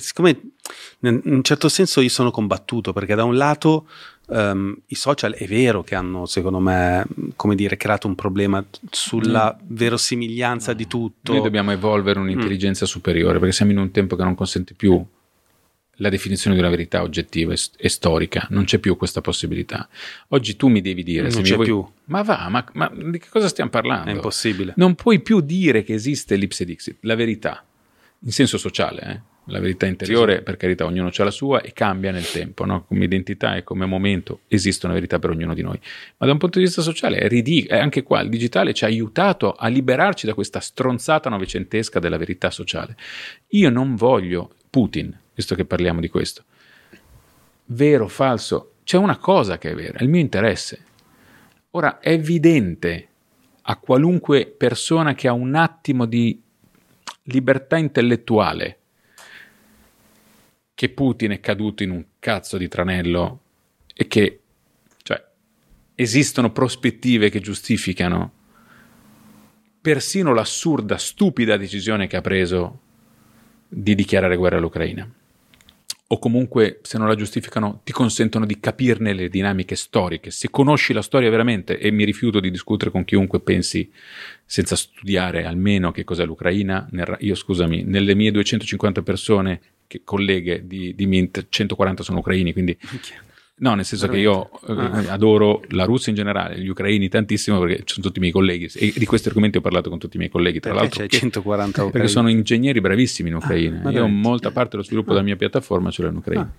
siccome in un certo senso io sono combattuto, perché da un lato ehm, i social è vero che hanno, secondo me, come dire, creato un problema sulla verosimiglianza di tutto. Noi dobbiamo evolvere un'intelligenza superiore perché siamo in un tempo che non consente più la definizione di una verità oggettiva e, e storica, non c'è più questa possibilità. Oggi tu mi devi dire Non c'è vuoi- più. Ma va, ma, ma di che cosa stiamo parlando? È impossibile. Non puoi più dire che esiste l'ipse dixit, la verità, in senso sociale, eh? la verità interiore, per carità, ognuno ha la sua e cambia nel tempo, no? come identità e come momento esiste una verità per ognuno di noi. Ma da un punto di vista sociale è ridicolo, anche qua il digitale ci ha aiutato a liberarci da questa stronzata novecentesca della verità sociale. Io non voglio Putin, visto che parliamo di questo, vero falso, c'è una cosa che è vera, il mio interesse. Ora è evidente a qualunque persona che ha un attimo di libertà intellettuale che Putin è caduto in un cazzo di tranello e che cioè, esistono prospettive che giustificano persino l'assurda, stupida decisione che ha preso di dichiarare guerra all'Ucraina. O comunque, se non la giustificano, ti consentono di capirne le dinamiche storiche. Se conosci la storia veramente, e mi rifiuto di discutere con chiunque pensi senza studiare almeno che cos'è l'Ucraina, nel io scusami, nelle mie 250 persone, che, colleghe di, di Mint, 140 sono ucraini, quindi No, nel senso che io eh, adoro la Russia in generale, gli ucraini tantissimo perché sono tutti i miei colleghi e di questi argomenti ho parlato con tutti i miei colleghi, tra Perché l'altro. c'è che- 140 perché ucraini? sono ingegneri bravissimi in Ucraina. ma io dai. molta parte dello sviluppo della mia piattaforma ce l'ho in Ucraina.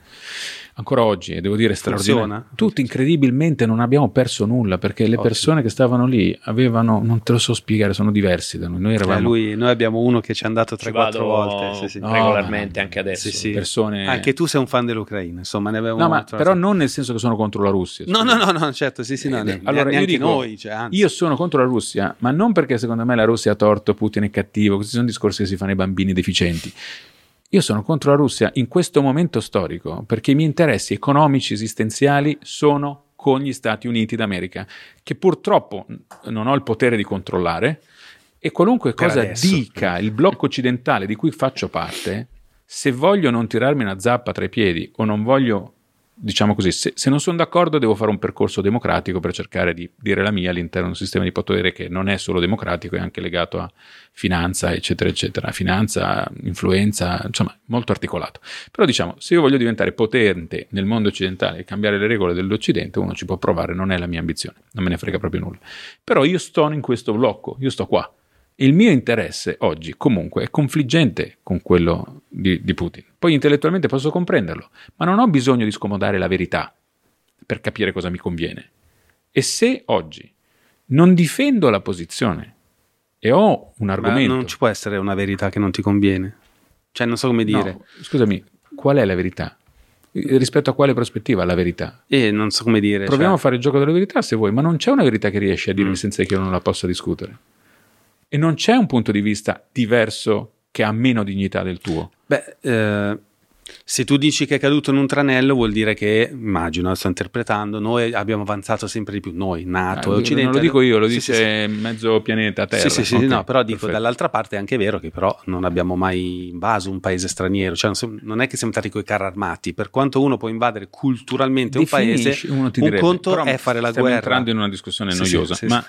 Ancora oggi, e devo dire straordinario. Funziona? Tutti incredibilmente non abbiamo perso nulla perché le persone che stavano lì avevano, non te lo so spiegare, sono diversi da noi. Noi Eh, eravamo lui- noi abbiamo uno che ci è andato Ci 3-4 vado volte. Sì, sì. No, regolarmente anche adesso. Sì, sì. persone... Anche tu sei un fan dell'Ucraina, insomma, ne avevo No, ma però non nel senso che sono contro la Russia. No, no, no, no, certo, sì, sì, no, Eh, ne- allora, io neanche dico, noi, cioè, anzi. Io sono contro la Russia, ma non perché secondo me la Russia ha torto, Putin è cattivo, questi sono discorsi che si fanno ai bambini deficienti. Io sono contro la Russia in questo momento storico perché i miei interessi economici esistenziali sono con gli Stati Uniti d'America, che purtroppo non ho il potere di controllare e qualunque Per cosa adesso. dica il blocco occidentale di cui faccio parte, se voglio non tirarmi una zappa tra i piedi o non voglio, diciamo così, se, se non sono d'accordo devo fare un percorso democratico per cercare di dire la mia all'interno di un sistema di potere che non è solo democratico, è anche legato a finanza, eccetera, eccetera, finanza, influenza, insomma, molto articolato. Però diciamo, se io voglio diventare potente nel mondo occidentale e cambiare le regole dell'Occidente, uno ci può provare, non è la mia ambizione, non me ne frega proprio nulla. Però io sto in questo blocco, io sto qua. Il mio interesse oggi comunque è confliggente con quello di, di Putin. Poi intellettualmente posso comprenderlo, ma non ho bisogno di scomodare la verità per capire cosa mi conviene. E se oggi non difendo la posizione e ho un Ma argomento... non ci può essere una verità che non ti conviene. Cioè, non so come dire. No, scusami, qual è la verità? Rispetto a quale prospettiva la verità? E non so come dire. Proviamo cioè- a fare il gioco della verità se vuoi, ma non c'è una verità che riesce a dirmi Mm. senza che io non la possa discutere. E non c'è un punto di vista diverso che ha meno dignità del tuo. Beh, eh, se tu dici che è caduto in un tranello, vuol dire che, immagino, sto interpretando, noi abbiamo avanzato sempre di più, noi, NATO, Ah, Occidente. non lo dico io, lo Sì, dice sì, mezzo pianeta Terra. Sì, sì, sì, Ok, no, però dico perfetto. dall'altra parte è anche vero che però non abbiamo mai invaso un paese straniero, cioè non, è che siamo stati coi carri armati, per quanto uno può invadere culturalmente un paese, Definisci, uno ti un direbbe, conto però è fare la stiamo guerra. entrando in una discussione Sì, noiosa, ma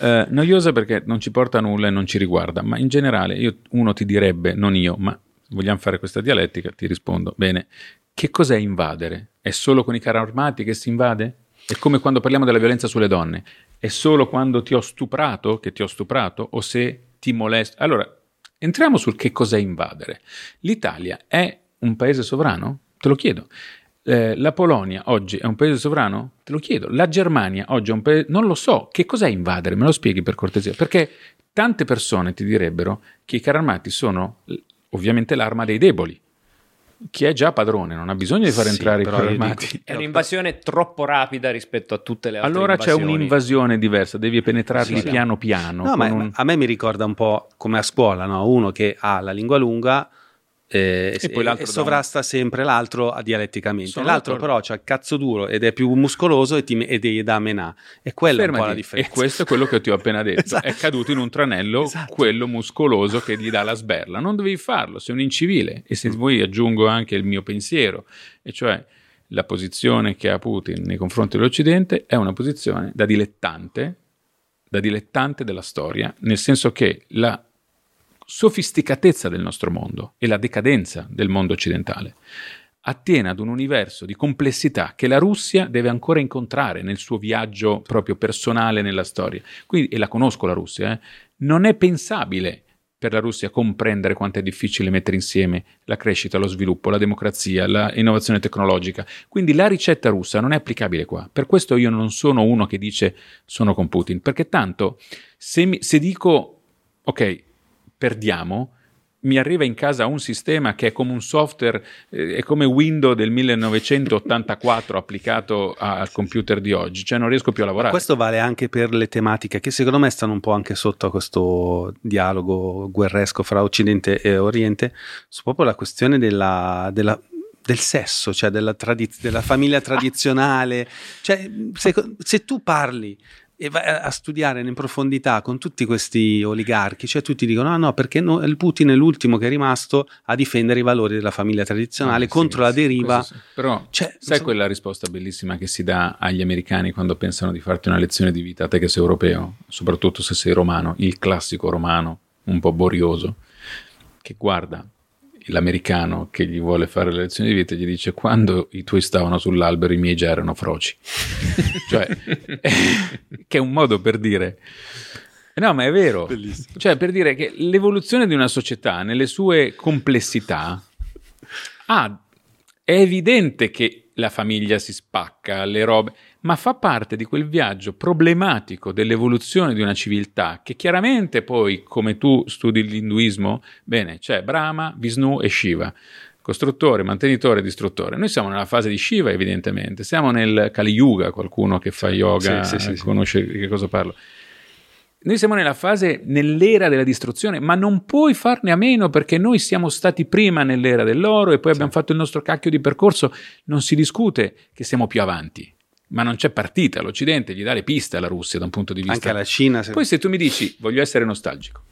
eh, noiosa perché non ci porta a nulla e non ci riguarda, ma in generale io, uno ti direbbe, non io, ma vogliamo fare questa dialettica, ti rispondo, bene, che cos'è invadere? È solo con i carri armati che si invade? È come quando parliamo della violenza sulle donne, è solo quando ti ho stuprato che ti ho stuprato o se ti molesto? Allora, entriamo sul che cos'è invadere. L'Italia è un paese sovrano? Te lo chiedo. Eh, la Polonia oggi è un paese sovrano? Te lo chiedo. La Germania oggi è un paese... Non lo so. Che cos'è invadere? Me lo spieghi per cortesia. Perché tante persone ti direbbero che i carri armati sono ovviamente l'arma dei deboli. Chi è già padrone non ha bisogno di far Sì, entrare i carri io dico- armati. [laughs] È un'invasione troppo rapida rispetto a tutte le altre Allora c'è un'invasione diversa, devi penetrarli Sì, sì. piano piano. No, con ma un- a me mi ricorda un po' come a scuola, no? uno che ha la lingua lunga eh, E poi l'altro e sovrasta sempre l'altro dialetticamente. Sono l'altro d'accordo. però c'ha il cazzo duro ed è più muscoloso e, ti, e gli dà menà. E quella è un po' Fermati. la differenza. E questo è quello che ti ho appena [laughs] detto. Esatto. È caduto in un tranello Esatto. quello muscoloso che gli dà la sberla. Non dovevi farlo, sei un incivile. E se vuoi aggiungo anche il mio pensiero, e cioè la posizione che ha Putin nei confronti dell'Occidente è una posizione da dilettante, da dilettante della storia, nel senso che la sofisticatezza del nostro mondo e la decadenza del mondo occidentale attiene ad un universo di complessità che la Russia deve ancora incontrare nel suo viaggio proprio personale nella storia. Quindi, e la conosco la Russia, eh, non è pensabile per la Russia comprendere quanto è difficile mettere insieme la crescita, lo sviluppo, la democrazia, l'innovazione tecnologica. Quindi la ricetta russa non è applicabile qua. Per questo io non sono uno che dice sono con Putin, perché tanto se, mi, se dico ok, perdiamo, mi arriva in casa un sistema che è come un software, eh, è come Windows del 1984 applicato al computer di oggi, cioè non riesco più a lavorare. Questo vale anche per le tematiche che secondo me stanno un po' anche sotto a questo dialogo guerresco fra Occidente e Oriente, su proprio la questione della, della del sesso, cioè della, tradiz- della famiglia [laughs] tradizionale. cioè, se, se, tu parli e vai a studiare in profondità con tutti questi oligarchi, cioè tutti dicono: ah no, perché no, il Putin è l'ultimo che è rimasto a difendere i valori della famiglia tradizionale ah, contro sì, la deriva. Sì. Però cioè, sai so... quella risposta bellissima che si dà agli americani quando pensano di farti una lezione di vita, te che sei europeo, soprattutto se sei romano, il classico romano, un po' borioso, che guarda l'americano che gli vuole fare le lezioni di vita gli dice quando i tuoi stavano sull'albero i miei già erano froci. [laughs] Cioè [laughs] che è un modo per dire. No ma è vero. Bellissimo. cioè per dire che l'evoluzione di una società nelle sue complessità ah, è evidente che la famiglia si spacca le robe ma fa parte di quel viaggio problematico dell'evoluzione di una civiltà che chiaramente poi, come tu studi l'induismo, bene, c'è Brahma, Vishnu e Shiva, costruttore, mantenitore, distruttore. Noi siamo nella fase di Shiva, evidentemente, siamo nel Kali Yuga, qualcuno che fa yoga sì, sì, sì, conosce di che cosa parlo. Noi siamo nella fase, nell'era della distruzione, ma non puoi farne a meno perché noi siamo stati prima nell'era dell'oro e poi abbiamo fatto il nostro cacchio di percorso. Non si discute che siamo più avanti ma non c'è partita. L'Occidente gli dà le piste alla Russia da un punto di vista. Anche alla Cina. Se... Poi se tu mi dici, voglio essere nostalgico.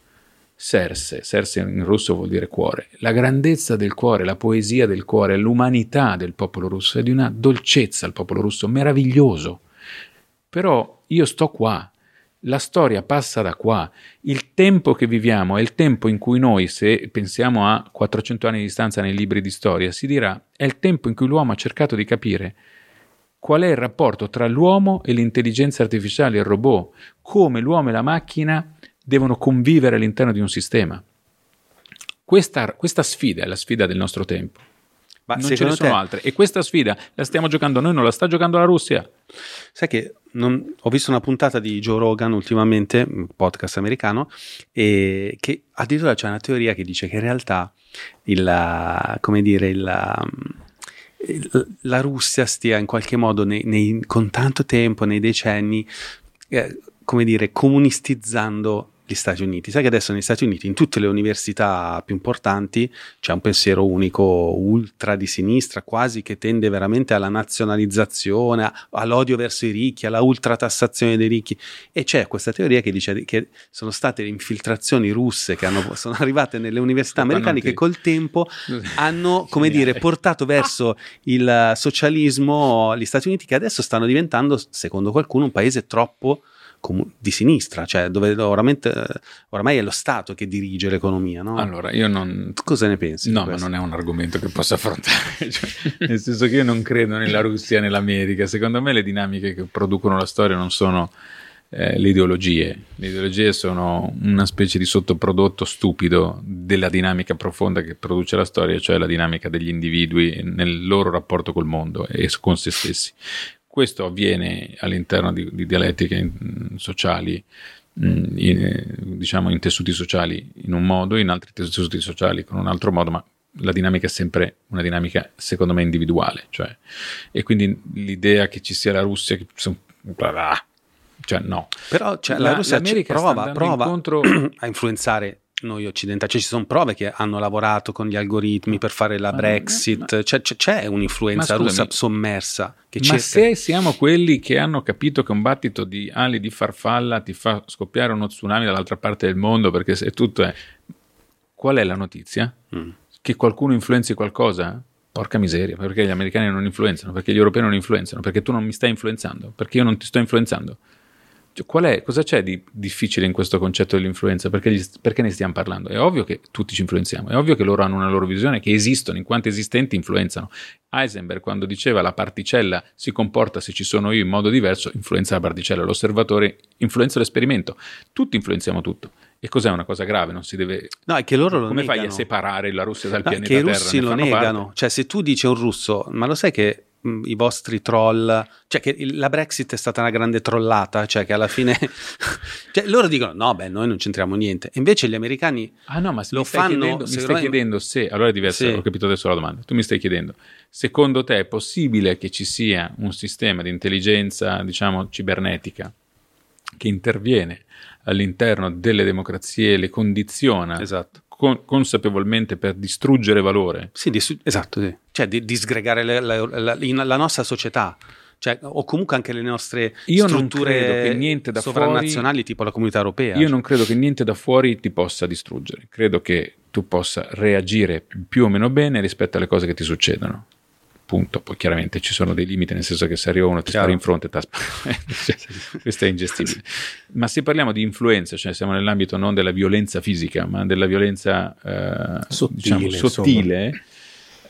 Serse, Serse in russo vuol dire cuore. La grandezza del cuore, la poesia del cuore, l'umanità del popolo russo è di una dolcezza al popolo russo, meraviglioso. Però io sto qua, la storia passa da qua. Il tempo che viviamo è il tempo in cui noi, se pensiamo a 400 anni di distanza nei libri di storia, si dirà è il tempo in cui l'uomo ha cercato di capire qual è il rapporto tra l'uomo e l'intelligenza artificiale, il robot, come l'uomo e la macchina devono convivere all'interno di un sistema. Questa, questa sfida è la sfida del nostro tempo. Ma non ce ne sono te... altre. E questa sfida la stiamo giocando noi, non la sta giocando la Russia. Sai che non... ho visto una puntata di Joe Rogan ultimamente, un podcast americano, e che addirittura c'è una teoria che dice che in realtà il, come dire, il, la Russia stia in qualche modo nei, nei, con tanto tempo, nei decenni, eh, come dire, comunistizzando gli Stati Uniti. Sai che adesso negli Stati Uniti, in tutte le università più importanti, c'è un pensiero unico ultra di sinistra, quasi che tende veramente alla nazionalizzazione, all'odio verso i ricchi, alla ultratassazione dei ricchi. E c'è questa teoria che dice che sono state le infiltrazioni russe che hanno, [laughs] sono arrivate nelle università americane che col tempo [laughs] hanno, come dire, portato verso il socialismo gli Stati Uniti che adesso stanno diventando, secondo qualcuno, un paese troppo di sinistra, cioè dove oramai è lo Stato che dirige l'economia. No? Allora, io non... Cosa ne pensi? No, ma non è un argomento che posso affrontare, [laughs] cioè, [laughs] nel senso che io non credo nella Russia, nell'America. Secondo me le dinamiche che producono la storia non sono eh, le ideologie. Le ideologie sono una specie di sottoprodotto stupido della dinamica profonda che produce la storia, cioè la dinamica degli individui nel loro rapporto col mondo e con se stessi. Questo avviene all'interno di, di dialettiche in, mm, sociali, mm, in, diciamo in tessuti sociali in un modo, in altri tessuti sociali con un altro modo, ma la dinamica è sempre una dinamica secondo me individuale. Cioè, e quindi l'idea che ci sia la Russia, che, cioè no. Però cioè, la, la Russia prova, prova incontro... a influenzare noi occidentali, cioè ci sono prove che hanno lavorato con gli algoritmi per fare la Brexit, ma, ma, cioè, c'è, c'è, un'influenza scusami, russa sommersa. Che ma cerca... se siamo quelli che hanno capito che un battito di ali di farfalla ti fa scoppiare uno tsunami dall'altra parte del mondo, perché se tutto è... Qual è la notizia? Mm. Che qualcuno influenzi qualcosa? Porca miseria, perché gli americani non influenzano, perché gli europei non influenzano, perché tu non mi stai influenzando, perché io non ti sto influenzando. Cioè, qual è, cosa c'è di difficile in questo concetto dell'influenza? Perché, gli- perché ne stiamo parlando? È ovvio che tutti ci influenziamo, è ovvio che loro hanno una loro visione, che esistono, in quanto esistenti influenzano. Heisenberg, quando diceva la particella si comporta se ci sono io in modo diverso, influenza la particella, l'osservatore influenza l'esperimento. Tutti influenziamo tutto. E cos'è una cosa grave? Non si deve. No, è che loro lo Come fai negano. a separare la Russia dal No, pianeta che i Terra? russi Ne lo fanno negano. parte. Cioè, se tu dici a un russo, ma lo sai che i vostri troll, cioè che la Brexit è stata una grande trollata, cioè che alla fine, [laughs] cioè loro dicono no, beh, noi non c'entriamo niente. E invece gli americani, Ah no, ma se Lo fanno, chiedendo, mi stai chiedendo se, allora è diverso, Sì. ho capito adesso la domanda, tu mi stai chiedendo, secondo te è possibile che ci sia un sistema di intelligenza, diciamo, cibernetica che interviene all'interno delle democrazie, le condiziona esatto. Con- consapevolmente per distruggere valore? Sì, di- esatto, sì. cioè di, disgregare la, la- in- la nostra società. Cioè, o comunque anche le nostre Io non strutture credo che niente da sovranazionali tipo la comunità europea. Io non credo che niente da fuori ti possa distruggere, credo che tu possa reagire più o meno bene rispetto alle cose che ti succedono. Punto. Poi chiaramente ci sono dei limiti, nel senso che se arriva uno ti spara in fronte, ti [laughs] cioè, questo è ingestibile. Ma se parliamo di influenza, cioè siamo nell'ambito non della violenza fisica, ma della violenza eh, Sottile, diciamo, sottile,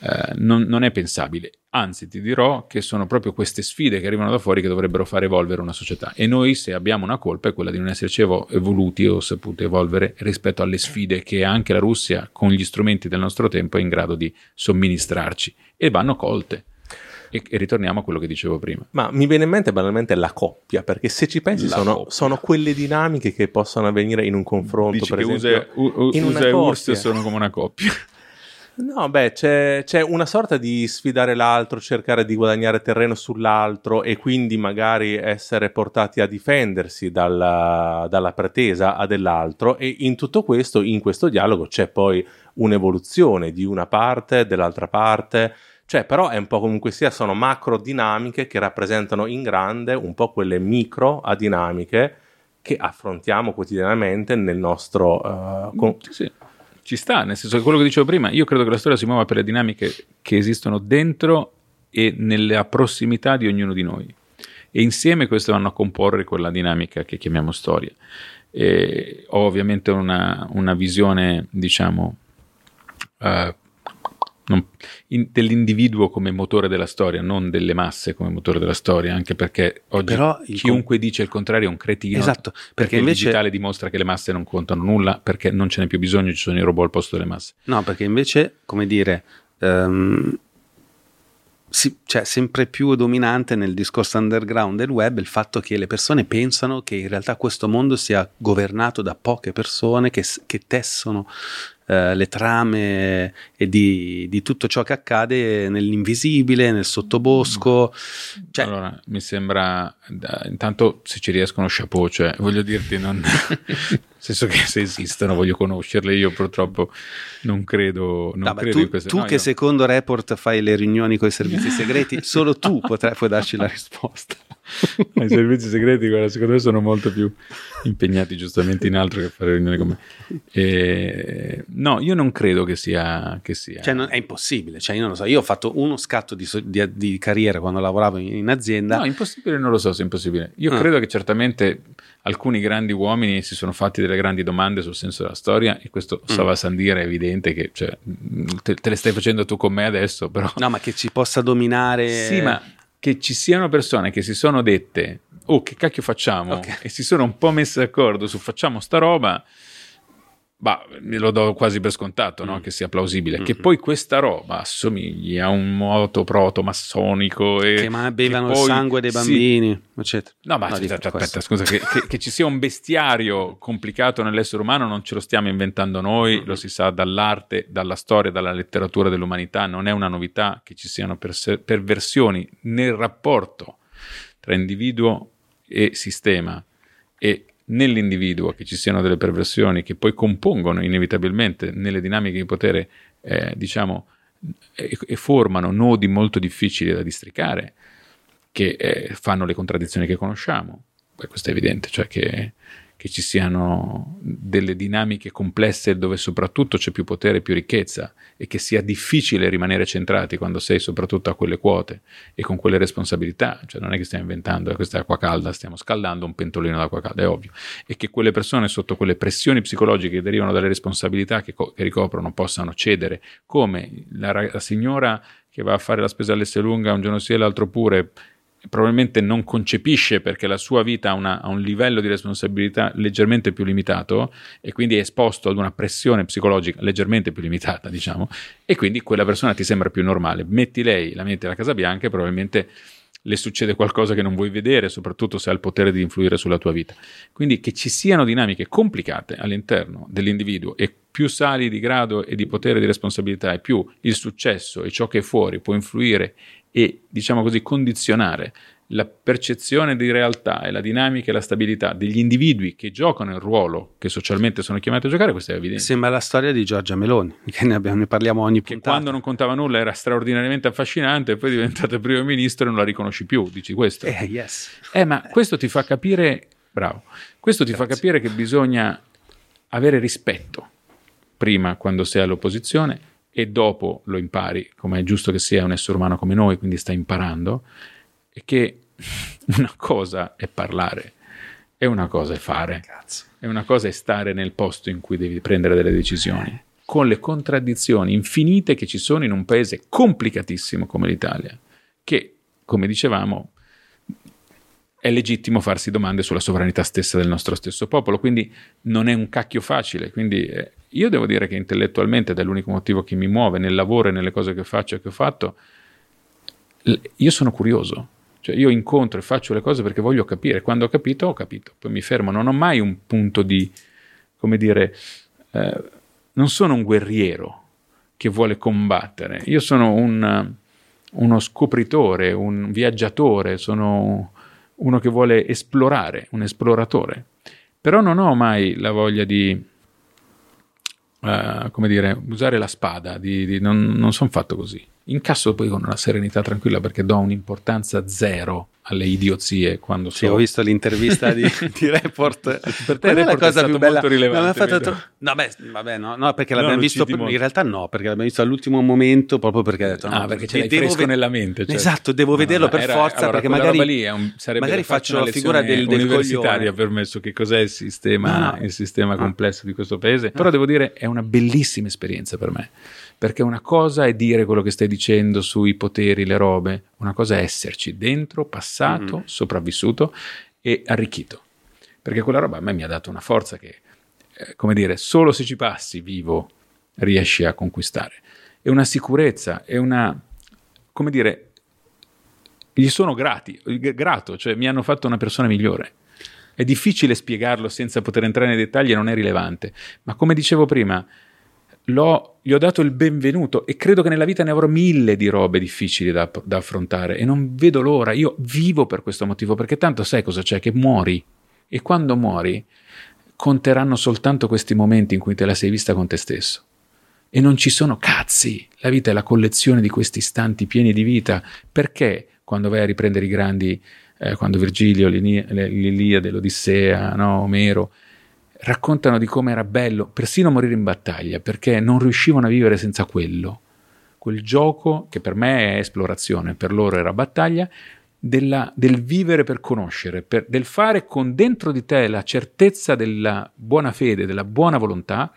eh, non, non è pensabile. Anzi, ti dirò che sono proprio queste sfide che arrivano da fuori che dovrebbero far evolvere una società. E noi, se abbiamo una colpa, è quella di non esserci evo- evoluti o saputo evolvere rispetto alle sfide che anche la Russia, con gli strumenti del nostro tempo, è in grado di somministrarci. E vanno colte. E, e ritorniamo a quello che dicevo prima. Ma mi viene in mente banalmente la coppia, perché se ci pensi sono, sono quelle dinamiche che possono avvenire in un confronto, Dici per che esempio, USA, U- U- in USA e URSS sono come una coppia. No, beh, c'è, c'è una sorta di sfidare l'altro, cercare di guadagnare terreno sull'altro e quindi magari essere portati a difendersi dalla, dalla pretesa a dell'altro e in tutto questo, in questo dialogo c'è poi un'evoluzione di una parte, dell'altra parte, cioè però è un po' comunque sia, sono macro dinamiche che rappresentano in grande un po' quelle micro dinamiche che affrontiamo quotidianamente nel nostro... eh, con- Sì. Ci sta, nel senso che quello che dicevo prima, io credo che la storia si muova per le dinamiche che esistono dentro e nella prossimità di ognuno di noi. E insieme queste vanno a comporre quella dinamica che chiamiamo storia. E ho ovviamente una, una visione, diciamo, eh, non- in- dell'individuo come motore della storia, non delle masse come motore della storia, anche perché oggi il chiunque dice il contrario è un cretino. Esatto, perché Perché il invece digitale dimostra che le masse non contano nulla, perché non ce n'è più bisogno, ci sono i robot al posto delle masse. No, perché invece, come dire, ehm, si- cioè, sempre più dominante nel discorso underground del web il fatto che le persone pensano che in realtà questo mondo sia governato da poche persone che, che tessono eh, le trame e di, di tutto ciò che accade nell'invisibile, nel sottobosco. Cioè, allora, mi sembra, intanto se ci riescono chapeau, cioè voglio dirti, non, [laughs] nel senso che se esistono voglio conoscerle, io purtroppo non credo, non no, credo tu, in queste tu no, che io- secondo Report fai le riunioni con i servizi segreti, solo tu [laughs] potrai, puoi darci la risposta. [laughs] I servizi segreti, guarda, secondo me sono molto più impegnati giustamente in altro che fare riunioni con me. E- no, io non credo che sia... Che sia Cioè, non- è impossibile. Cioè, io non lo so. Io ho fatto uno scatto di, di- di carriera quando lavoravo in, in azienda. No, impossibile non lo so se è impossibile. Io Ah. credo che certamente alcuni grandi uomini si sono fatti delle grandi domande sul senso della storia e questo Mm. Sava Sandir è evidente che cioè, te, te le stai facendo tu con me adesso, però... No, ma che ci possa dominare. Sì, ma che ci siano persone che si sono dette, oh che cacchio facciamo? Ok. E si sono un po' messe d'accordo su facciamo sta roba, me lo do quasi per scontato, no? Mm. che sia plausibile. Mm. Che poi questa roba assomigli a un moto proto-massonico e Che ma bevano che il poi- sangue dei sì. bambini, eccetera. No, ma No, aspetta, aspetta, scusa, che, che- che ci sia un bestiario complicato nell'essere umano non ce lo stiamo inventando noi, Mm. lo si sa dall'arte, dalla storia, dalla letteratura dell'umanità, non è una novità che ci siano perse- perversioni nel rapporto tra individuo e sistema e nell'individuo che ci siano delle perversioni che poi compongono inevitabilmente nelle dinamiche di potere, eh, diciamo, e, e formano nodi molto difficili da districare che eh, fanno le contraddizioni che conosciamo. Beh, questo è evidente, cioè che, che ci siano delle dinamiche complesse dove soprattutto c'è più potere e più ricchezza e che sia difficile rimanere centrati quando sei soprattutto a quelle quote e con quelle responsabilità, cioè non è che stiamo inventando eh, questa acqua calda, stiamo scaldando un pentolino d'acqua calda, è ovvio, e che quelle persone sotto quelle pressioni psicologiche che derivano dalle responsabilità che, co- che ricoprono possano cedere, come la, la signora che va a fare la spesa all'Esselunga un giorno sì e l'altro pure, probabilmente non concepisce perché la sua vita ha, una, ha, un livello di responsabilità leggermente più limitato e quindi è esposto ad una pressione psicologica leggermente più limitata, diciamo, e quindi quella persona ti sembra più normale. Metti lei, la metti alla Casa Bianca e probabilmente le succede qualcosa che non vuoi vedere, soprattutto se ha il potere di influire sulla tua vita. Quindi che ci siano dinamiche complicate all'interno dell'individuo e più sali di grado e di potere di responsabilità e più il successo e ciò che è fuori può influire e, diciamo così, condizionare la percezione di realtà e la dinamica e la stabilità degli individui che giocano il ruolo che socialmente sono chiamati a giocare, questo è evidente. Sembra la storia di Giorgia Meloni, [laughs] che ne, abbiamo, ne parliamo ogni che puntata. quando non contava nulla era straordinariamente affascinante e poi è diventata primo ministro e non la riconosci più, dici questo. Eh, yes. Eh, ma questo ti fa capire, bravo, questo ti Grazie. fa capire che bisogna avere rispetto prima quando sei all'opposizione e dopo lo impari, come è giusto che sia un essere umano come noi, quindi stai imparando, e che [laughs] una cosa è parlare e una cosa è fare, Cazzo. e una cosa è stare nel posto in cui devi prendere delle decisioni, con le contraddizioni infinite che ci sono in un paese complicatissimo come l'Italia, che, come dicevamo, è legittimo farsi domande sulla sovranità stessa del nostro stesso popolo, quindi non è un cacchio facile. Quindi eh, io devo dire che intellettualmente, ed è l'unico motivo che mi muove nel lavoro e nelle cose che faccio e che ho fatto, io sono curioso. Cioè io incontro e faccio le cose perché voglio capire. Quando ho capito, ho capito. Poi mi fermo. Non ho mai un punto di, come dire, eh, non sono un guerriero che vuole combattere. Io sono un, uno scopritore, un viaggiatore, sono uno che vuole esplorare, un esploratore. Però non ho mai la voglia di, uh, come dire, usare la spada, di, di, non, non sono fatto così. Incasso poi con una serenità tranquilla perché do un'importanza zero alle idiozie quando Sì, so... ho visto l'intervista di, [laughs] di Report. Per te è la cosa più bella. molto rilevante, No, fatto tro- no, beh, vabbè, no, no, perché No, l'abbiamo lo visto. molto. In realtà, no, perché l'abbiamo visto all'ultimo momento proprio perché ha detto: no, Ah, perché ce l'hai devo fresco ve- nella mente. cioè. Esatto, devo vederlo per era- forza allora, perché magari, un- sarebbe magari faccio la figura del, del universitaria per me su che cos'è il sistema, No, no. il sistema Ah. complesso di questo paese. Però devo dire, è una bellissima esperienza per me. Perché una cosa è dire quello che stai dicendo sui poteri, le robe, una cosa è esserci dentro, passato, Mhm. sopravvissuto e arricchito. Perché quella roba a me mi ha dato una forza che, eh, come dire, solo se ci passi vivo riesci a conquistare. E una sicurezza, e una, come dire, gli sono grati, grato, cioè mi hanno fatto una persona migliore. È difficile spiegarlo senza poter entrare nei dettagli e non è rilevante, ma come dicevo prima, l'ho- gli ho dato il benvenuto e credo che nella vita ne avrò mille di robe difficili da, da affrontare e non vedo l'ora, io vivo per questo motivo, perché tanto sai cosa c'è, che muori. E quando muori conteranno soltanto questi momenti in cui te la sei vista con te stesso. E non ci sono cazzi, la vita è la collezione di questi istanti pieni di vita, perché quando vai a riprendere i grandi, eh, quando Virgilio, l'Iliade, l'Odissea, no, Omero, raccontano di come era bello persino morire in battaglia, perché non riuscivano a vivere senza quello. Quel gioco, che per me è esplorazione, per loro era battaglia, della- del vivere per conoscere, per- del fare con dentro di te la certezza della buona fede, della buona volontà,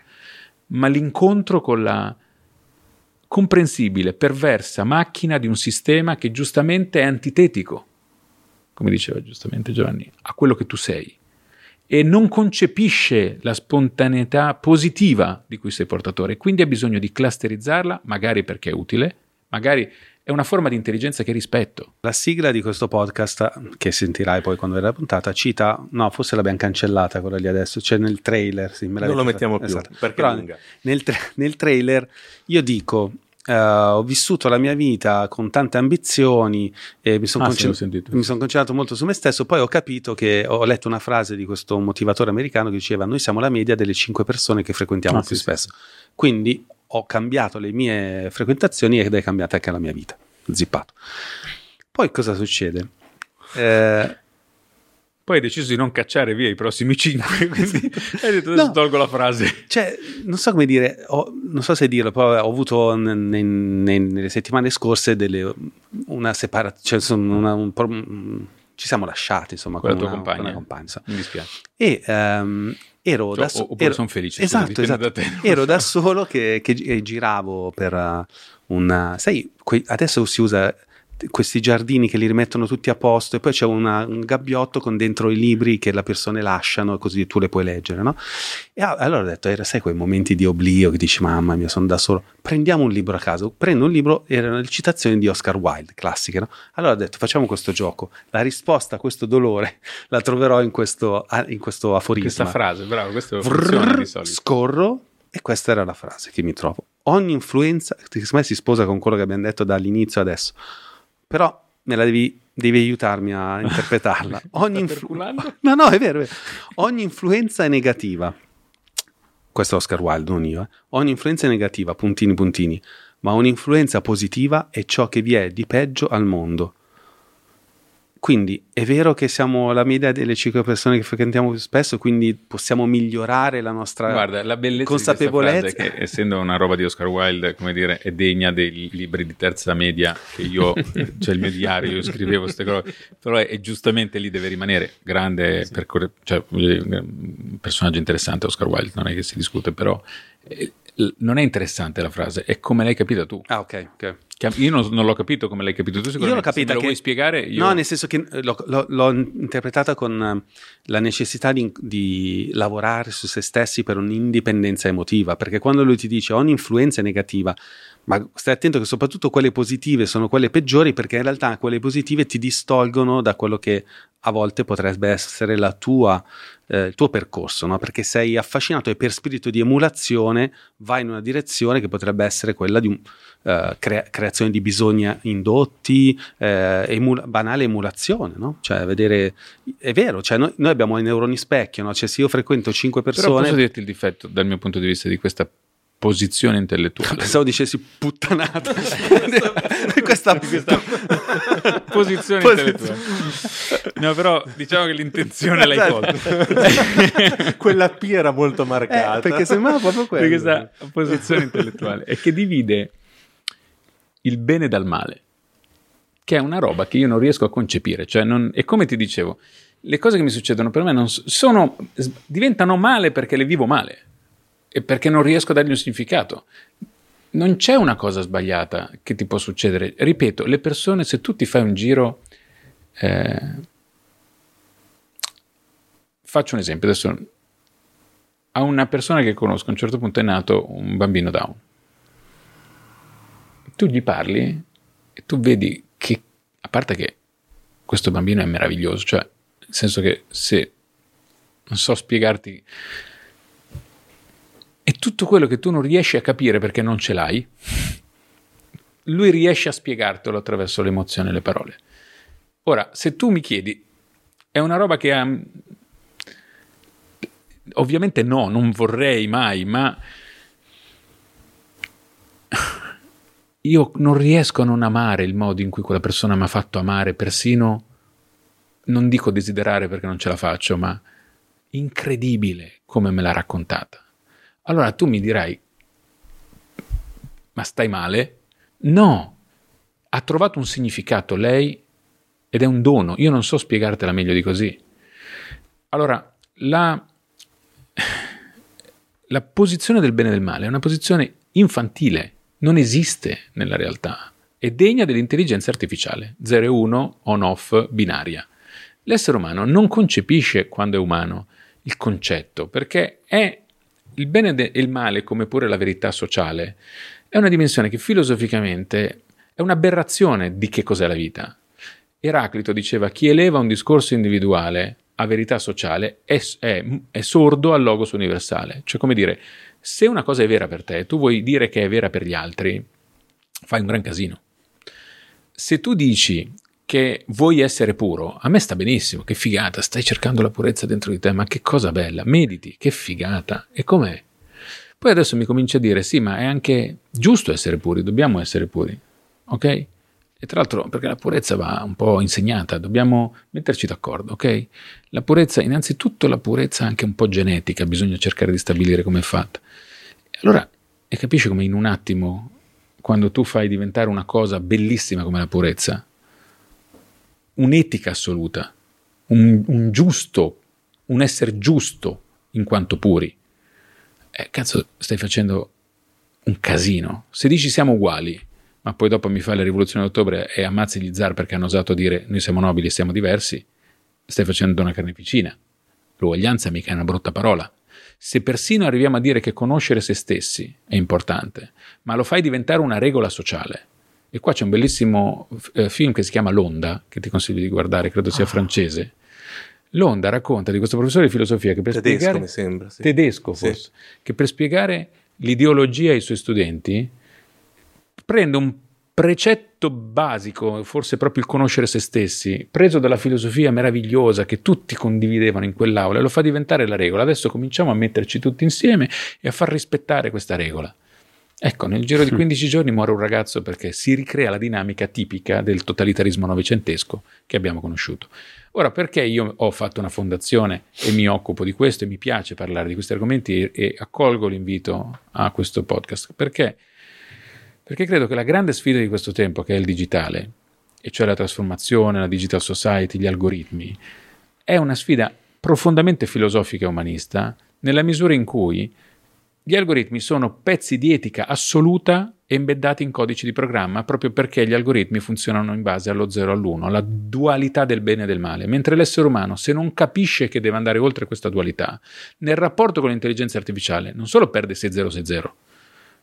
ma l'incontro con la comprensibile, perversa macchina di un sistema che giustamente è antitetico, come diceva giustamente Giovanni, a quello che tu sei e non concepisce la spontaneità positiva di cui sei portatore, quindi ha bisogno di clusterizzarla, magari perché è utile, magari è una forma di intelligenza che rispetto. La sigla di questo podcast, che sentirai poi quando verrà la puntata, cita, no, forse l'abbiamo cancellata quella lì adesso, c'è nel trailer. Sì, me Non lo mettiamo fatto. più, Esatto. perché Però è lunga. Nel, tra- nel trailer io dico, eh, ho vissuto la mia vita con tante ambizioni e mi sono Ah, sì, sentito. mi sono concentrato molto su me stesso, poi ho capito che ho letto una frase di questo motivatore americano che diceva noi siamo la media delle cinque persone che frequentiamo Ah, più sì, spesso. Quindi ho cambiato le mie frequentazioni ed è cambiata anche la mia vita. Zippato. Poi cosa succede? Eh, Poi hai deciso di non cacciare via i prossimi [laughs] cinque, quindi hai detto adesso No. tolgo la frase. Cioè, non so come dire, ho- non so se dirlo, però ho avuto ne- ne- ne- nelle settimane scorse delle, una separazione, cioè, una- un mm, ci siamo lasciati, insomma, Con la tua una- compagna? con una compagna, insomma. Mi dispiace. E ehm, ero Cioè, da solo. oppure son felice, Esatto, esatto. da te. Ero da solo che, che gi- giravo per uh, un... Sai, quei- adesso si usa questi giardini che li rimettono tutti a posto e poi c'è una- un gabbiotto con dentro i libri che le persone lasciano così tu le puoi leggere, no? E allora ho detto, era, sai quei momenti di oblio che dici mamma mia sono da solo, prendiamo un libro a caso, prendo un libro, erano le citazioni di Oscar Wilde, classiche, no? Allora ho detto facciamo questo gioco, la risposta a questo dolore [laughs] la troverò in questo, in questo aforisma. Questa frase, bravo, questo Vrrr, scorro e questa era la frase che mi trovo. Ogni influenza, che secondo me si sposa con quello che abbiamo detto dall'inizio adesso, però me la devi, devi aiutarmi a [laughs] interpretarla. Ogni influ- [laughs] no, no, è vero, è vero. Ogni influenza è negativa. Questo è Oscar Wilde, non io. eh. Ogni influenza è negativa, puntini puntini, ma un'influenza positiva è ciò che vi è di peggio al mondo. Quindi è vero che siamo la media delle cinque persone che frequentiamo più spesso, quindi possiamo migliorare la nostra Guarda, la bellezza consapevolezza. di che essendo una roba di Oscar Wilde, come dire, è degna dei libri di terza media che io, [laughs] cioè il mio diario, io scrivevo queste cose, però è, è giustamente lì deve rimanere grande, percorre- cioè, voglio dire, un personaggio interessante Oscar Wilde, non è che si discute, però eh, non è interessante la frase, è come l'hai capita tu. Ah, ok, ok. Io non, non l'ho capito come l'hai capito tu, Io l'ho sicuramente. capita Se me lo che... vuoi spiegare? Io... No, nel senso che eh, l'ho, l'ho- l'ho interpretata con eh, la necessità di, di lavorare su se stessi per un'indipendenza emotiva, perché quando lui ti dice ogni influenza è negativa, ma stai attento che soprattutto quelle positive sono quelle peggiori perché in realtà quelle positive ti distolgono da quello che a volte potrebbe essere la tua, eh, il tuo percorso, no? perché sei affascinato e per spirito di emulazione vai in una direzione che potrebbe essere quella di un, eh, crea- creazione di bisogni indotti, eh, emula- banale emulazione, no? Cioè, vedere, è vero, cioè noi, noi abbiamo i neuroni specchio, no? Cioè, se io frequento cinque Però persone, posso dirti il difetto dal mio punto di vista di questa posizione intellettuale. pensavo dicessi puttanata, [laughs] questa, [laughs] posizione intellettuale. No, però diciamo che l'intenzione l'hai colta. [laughs] Quella P era molto marcata. Eh, perché sembrava proprio quello. Per questa posizione intellettuale è che divide il bene dal male, che è una roba che io non riesco a concepire. Cioè non, e come ti dicevo, le cose che mi succedono per me non sono, diventano male perché le vivo male e perché non riesco a dargli un significato. Non c'è una cosa sbagliata che ti può succedere. Ripeto, le persone, se tu ti fai un giro, eh, faccio un esempio adesso. A una persona che conosco a un certo punto è nato un bambino down. Tu gli parli e tu vedi che, a parte che questo bambino è meraviglioso, cioè nel senso che se non so spiegarti è tutto quello che tu non riesci a capire perché non ce l'hai, lui riesce a spiegartelo attraverso l'emozione e le parole. Ora, se tu mi chiedi, è una roba che ha... Ovviamente no, non vorrei mai, ma io non riesco a non amare il modo in cui quella persona mi ha fatto amare, persino, non dico desiderare perché non ce la faccio, ma incredibile come me l'ha raccontata. Allora tu mi dirai, ma stai male? No, ha trovato un significato lei ed è un dono. Io non so spiegartela meglio di così. Allora, la, la posizione del bene e del male è una posizione infantile, non esiste nella realtà, è degna dell'intelligenza artificiale, 0 e 1, on-off, binaria. L'essere umano non concepisce quando è umano il concetto, perché è il bene e il male, come pure la verità sociale, è una dimensione che filosoficamente è un'aberrazione di che cos'è la vita. Eraclito diceva chi eleva un discorso individuale a verità sociale è, è, è sordo al logos universale. Cioè, come dire, se una cosa è vera per te, tu vuoi dire che è vera per gli altri, fai un gran casino. Se tu dici che vuoi essere puro, a me sta benissimo, che figata, stai cercando la purezza dentro di te, ma che cosa bella, mediti, che figata, e com'è? Poi adesso mi cominci a dire, sì, ma è anche giusto essere puri, dobbiamo essere puri, ok? E tra l'altro perché la purezza va un po' insegnata, dobbiamo metterci d'accordo, ok? La purezza, innanzitutto la purezza anche un po' genetica, bisogna cercare di stabilire come è fatta. Allora, e capisci come in un attimo, quando tu fai diventare una cosa bellissima come la purezza, un'etica assoluta, un, un giusto, un essere giusto in quanto puri, eh, cazzo, stai facendo un casino. Se dici siamo uguali, ma poi dopo mi fai la rivoluzione d'ottobre e ammazzi gli zar perché hanno osato dire noi siamo nobili e siamo diversi, stai facendo una carneficina. L'uguaglianza mica è una brutta parola. Se persino arriviamo a dire che conoscere se stessi è importante, ma lo fai diventare una regola sociale. E qua c'è un bellissimo eh, film che si chiama L'Onda, che ti consiglio di guardare, credo sia Ah. francese. L'Onda racconta di questo professore di filosofia che per Tedesco, spiegare mi sembra. sì. tedesco Sì. forse, che per spiegare l'ideologia ai suoi studenti prende un precetto basico, forse proprio il conoscere se stessi, preso dalla filosofia meravigliosa che tutti condividevano in quell'aula e lo fa diventare la regola. Adesso cominciamo a metterci tutti insieme e a far rispettare questa regola. Ecco, nel giro di 15 giorni muore un ragazzo perché si ricrea la dinamica tipica del totalitarismo novecentesco che abbiamo conosciuto. Ora, perché io ho fatto una fondazione e mi occupo di questo e mi piace parlare di questi argomenti e, e accolgo l'invito a questo podcast? Perché? Perché credo che la grande sfida di questo tempo, che è il digitale, e cioè la trasformazione, la digital society, gli algoritmi, è una sfida profondamente filosofica e umanista nella misura in cui gli algoritmi sono pezzi di etica assoluta embeddati in codici di programma proprio perché gli algoritmi funzionano in base allo 0 all'uno, alla dualità del bene e del male, mentre l'essere umano se non capisce che deve andare oltre questa dualità, nel rapporto con l'intelligenza artificiale non solo perde 6-0-6-0,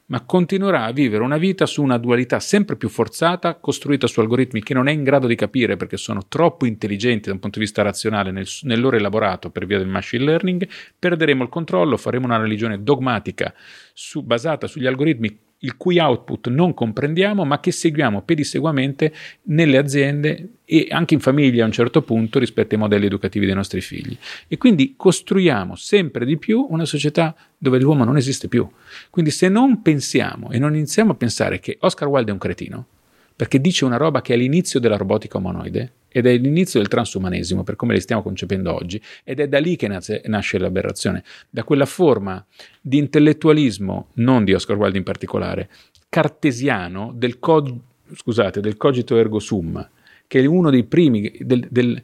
ma continuerà a vivere una vita su una dualità sempre più forzata, costruita su algoritmi che non è in grado di capire perché sono troppo intelligenti da un punto di vista razionale nel, nel loro elaborato per via del machine learning, perderemo il controllo, faremo una religione dogmatica su- basata sugli algoritmi il cui output non comprendiamo, ma che seguiamo pedissequamente nelle aziende e anche in famiglia a un certo punto rispetto ai modelli educativi dei nostri figli. E quindi costruiamo sempre di più una società dove l'uomo non esiste più. Quindi se non pensiamo e non iniziamo a pensare che Oscar Wilde è un cretino, perché dice una roba che è l'inizio della robotica umanoide ed è l'inizio del transumanesimo per come li stiamo concependo oggi ed è da lì che nasce, nasce l'aberrazione, da quella forma di intellettualismo, non di Oscar Wilde in particolare, cartesiano del, co- scusate, del cogito ergo sum, che è uno dei primi del, del,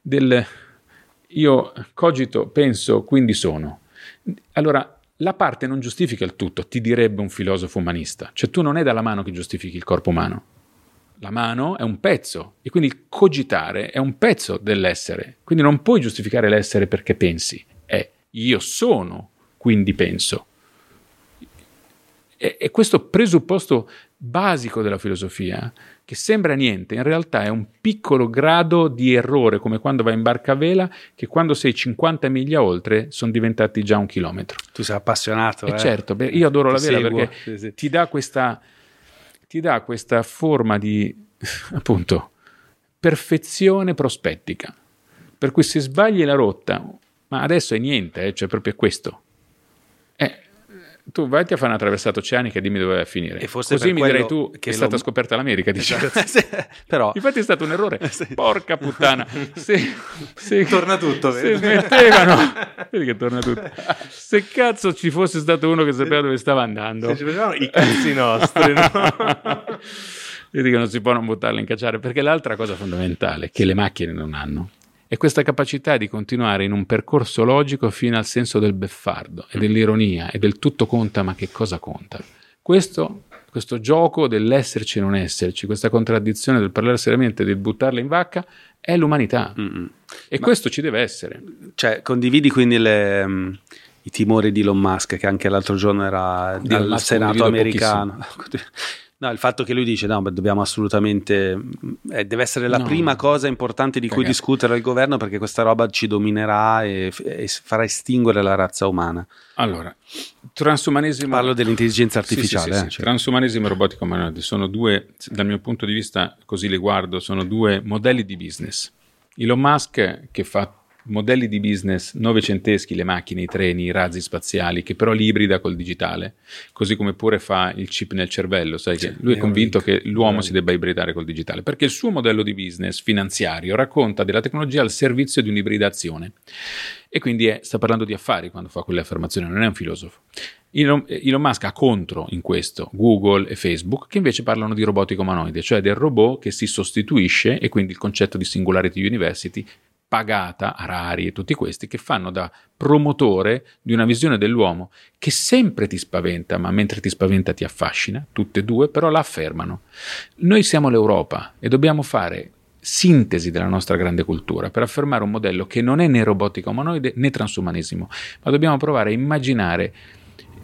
del io cogito, penso, quindi sono. Allora, la parte non giustifica il tutto, ti direbbe un filosofo umanista. Cioè tu non è dalla mano che giustifichi il corpo umano. La mano è un pezzo e quindi il cogitare è un pezzo dell'essere. Quindi non puoi giustificare l'essere perché pensi. È io sono, quindi penso. E, e questo presupposto basico della filosofia, che sembra niente, in realtà è un piccolo grado di errore, come quando vai in barca a vela, che quando sei 50 miglia oltre sono diventati già un chilometro. Tu sei appassionato, E eh? certo, beh, io adoro la Ti vela seguo, perché sì, sì. ti dà questa ti dà questa forma di appunto perfezione prospettica. Per cui se sbagli la rotta, ma adesso è niente, eh, cioè proprio questo. Tu vai a fare una traversata oceanica e dimmi dove vai a finire. E Così mi direi tu che è stata lo- scoperta l'America, dici. [laughs] Sì, Però Infatti è stato un errore. [laughs] Sì. Porca puttana. Se, se- [laughs] Torna tutto, Se vedi? smettevano. Vedi che torna tutto. Se cazzo ci fosse stato uno che sapeva dove stava andando. Se ci facevamo i cazzi nostri, no? Vedi che non si può non buttarla in cacciare, perché l'altra cosa fondamentale che le macchine non hanno è questa capacità di continuare in un percorso logico fino al senso del beffardo e dell'ironia e del tutto conta, ma che cosa conta? Questo, questo gioco dell'esserci e non esserci, questa contraddizione del parlare seriamente e del buttarla in vacca, è l'umanità. Mm-mm. E questo ci deve essere. Cioè, condividi quindi le, mm, i timori di Elon Musk, che anche l'altro giorno era Elon al Musk Senato americano. [laughs] No, il fatto che lui dice: no, beh, dobbiamo assolutamente. mm, eh, deve essere la No. prima cosa importante di cui Cagate. discutere al governo perché questa roba ci dominerà e, e farà estinguere la razza umana. Allora, transumanesimo... Parlo dell'intelligenza Sì, sì, artificiale. sì, sì. eh, cioè. Transumanesimo e robotica umanoide sono due, dal mio punto di vista, così le guardo, sono due modelli di business. Elon Musk che fa modelli di business novecenteschi, le macchine, i treni, i razzi spaziali, che però li ibrida col digitale, così come pure fa il chip nel cervello, sai che lui è convinto che l'uomo si debba ibridare col digitale, perché il suo modello di business finanziario racconta della tecnologia al servizio di un'ibridazione. E quindi è, sta parlando di affari quando fa quelle affermazioni, non è un filosofo. Elon, Elon, Musk ha contro in questo Google e Facebook che invece parlano di robotico umanoide, cioè del robot che si sostituisce e quindi il concetto di Singularity University pagata, Harari e tutti questi, che fanno da promotore di una visione dell'uomo che sempre ti spaventa, ma mentre ti spaventa ti affascina, tutte e due, però la affermano. Noi siamo l'Europa e dobbiamo fare sintesi della nostra grande cultura per affermare un modello che non è né robotica umanoide né transumanesimo, ma dobbiamo provare a immaginare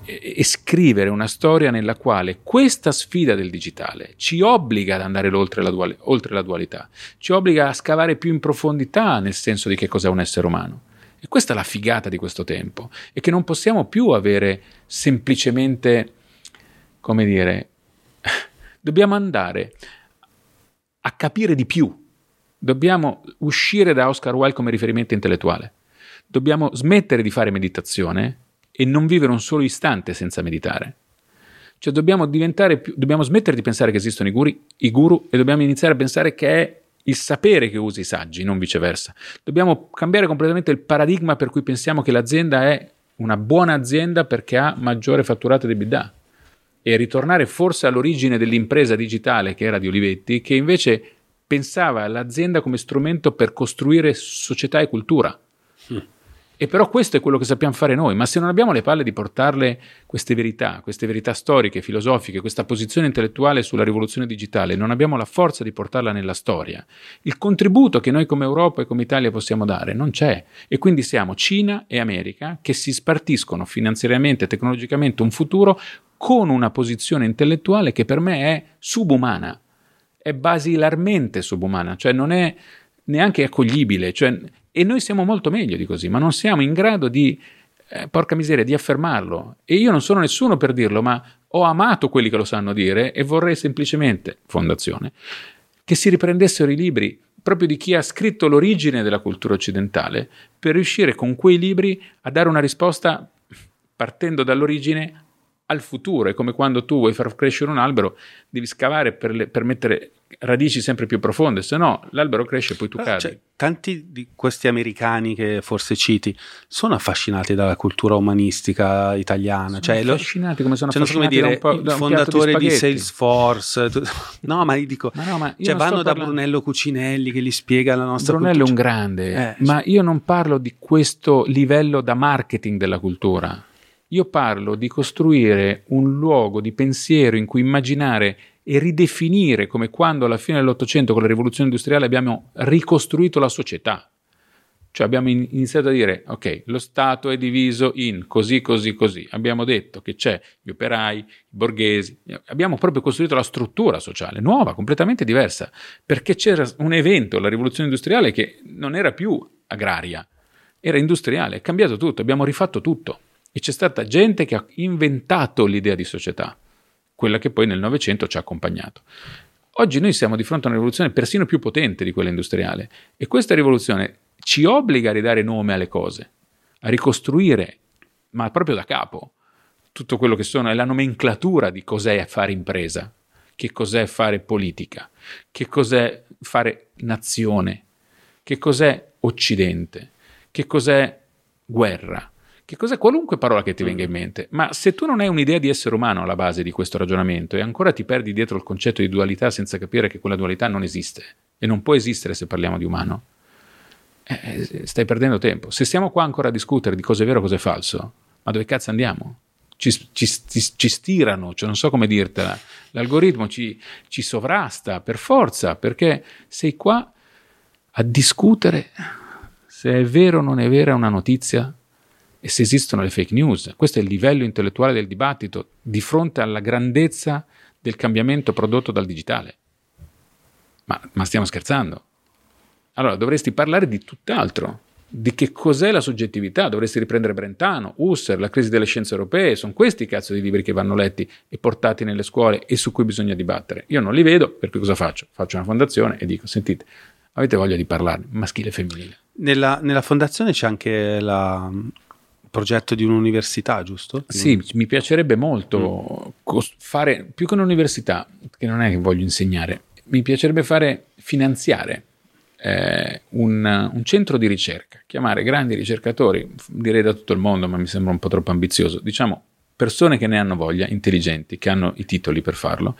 e scrivere una storia nella quale questa sfida del digitale ci obbliga ad andare oltre la, duali- oltre la dualità, ci obbliga a scavare più in profondità nel senso di che cos'è un essere umano. E questa è la figata di questo tempo, e che non possiamo più avere semplicemente, come dire, [laughs] dobbiamo andare a capire di più, dobbiamo uscire da Oscar Wilde come riferimento intellettuale, dobbiamo smettere di fare meditazione e non vivere un solo istante senza meditare. Cioè dobbiamo, più, dobbiamo smettere di pensare che esistono i, guri, i guru e dobbiamo iniziare a pensare che è il sapere che usa i saggi, non viceversa. Dobbiamo cambiare completamente il paradigma per cui pensiamo che l'azienda è una buona azienda perché ha maggiore fatturato di EBITDA e ritornare forse all'origine dell'impresa digitale che era di Olivetti, che invece pensava all'azienda come strumento per costruire società e cultura. Mm. E però questo è quello che sappiamo fare noi, ma se non abbiamo le palle di portarle queste verità, queste verità storiche, filosofiche, questa posizione intellettuale sulla rivoluzione digitale, non abbiamo la forza di portarla nella storia, il contributo che noi come Europa e come Italia possiamo dare non c'è. E quindi siamo Cina e America che si spartiscono finanziariamente e tecnologicamente un futuro con una posizione intellettuale che per me è subumana, è basilarmente subumana, cioè non è neanche accoglibile, cioè e noi siamo molto meglio di così, ma non siamo in grado di, eh, porca miseria, di affermarlo. E io non sono nessuno per dirlo, ma ho amato quelli che lo sanno dire e vorrei semplicemente, fondazione, che si riprendessero i libri proprio di chi ha scritto l'origine della cultura occidentale per riuscire con quei libri a dare una risposta partendo dall'origine al futuro. È come quando tu vuoi far crescere un albero, devi scavare per, le, per mettere radici sempre più profonde, se no l'albero cresce e poi tu ah, cadi. Cioè, tanti di questi americani che forse citi sono affascinati dalla cultura umanistica italiana. Sono cioè, affascinati come sono cioè, affascinati come dire, da un, po', il fondatore di, di, Salesforce. [laughs] no, ma dico, ma no, ma cioè, vanno da parlando... Brunello Cucinelli che gli spiega la nostra Brunello cultura. è un grande, eh, ma io non parlo di questo livello da marketing della cultura io parlo di costruire un luogo di pensiero in cui immaginare e ridefinire come quando alla fine dell'Ottocento con la rivoluzione industriale abbiamo ricostruito la società. Cioè abbiamo iniziato a dire, ok, lo Stato è diviso in così, così, così. Abbiamo detto che c'è gli operai, i borghesi. Abbiamo proprio costruito la struttura sociale, nuova, completamente diversa, perché c'era un evento, la rivoluzione industriale, che non era più agraria, era industriale, è cambiato tutto, abbiamo rifatto tutto. E c'è stata gente che ha inventato l'idea di società, quella che poi nel Novecento ci ha accompagnato. Oggi noi siamo di fronte a una rivoluzione persino più potente di quella industriale e questa rivoluzione ci obbliga a ridare nome alle cose, a ricostruire, ma proprio da capo, tutto quello che sono, è la nomenclatura di cos'è fare impresa, che cos'è fare politica, che cos'è fare nazione, che cos'è Occidente, che cos'è guerra, che cos'è qualunque parola che ti venga in mm. mente, ma se tu non hai un'idea di essere umano alla base di questo ragionamento e ancora ti perdi dietro il concetto di dualità senza capire che quella dualità non esiste e non può esistere se parliamo di umano, eh, eh stai perdendo tempo. Se siamo qua ancora a discutere di cosa è vero e cosa è falso, ma dove cazzo andiamo? Ci, ci, ci, ci stirano, cioè non so come dirtela, l'algoritmo ci, ci sovrasta per forza perché sei qua a discutere se è vero o non è vera una notizia e se esistono le fake news. Questo è il livello intellettuale del dibattito di fronte alla grandezza del cambiamento prodotto dal digitale. Ma, ma stiamo scherzando? Allora dovresti parlare di tutt'altro, di che cos'è la soggettività, dovresti riprendere Brentano, Husserl, la crisi delle scienze europee, sono questi i cazzo di libri che vanno letti e portati nelle scuole e su cui bisogna dibattere. Io non li vedo, per cui cosa faccio? Faccio una fondazione e dico, sentite, avete voglia di parlarne, maschile e femminile. Nella, nella fondazione c'è anche la- progetto di un'università, giusto? Sì, mi piacerebbe molto cos- fare più che un'università, che non è che voglio insegnare, mi piacerebbe fare finanziare eh, un, un centro di ricerca, chiamare grandi ricercatori, direi da tutto il mondo, ma mi sembra un po' troppo ambizioso, diciamo persone che ne hanno voglia, intelligenti, che hanno i titoli per farlo,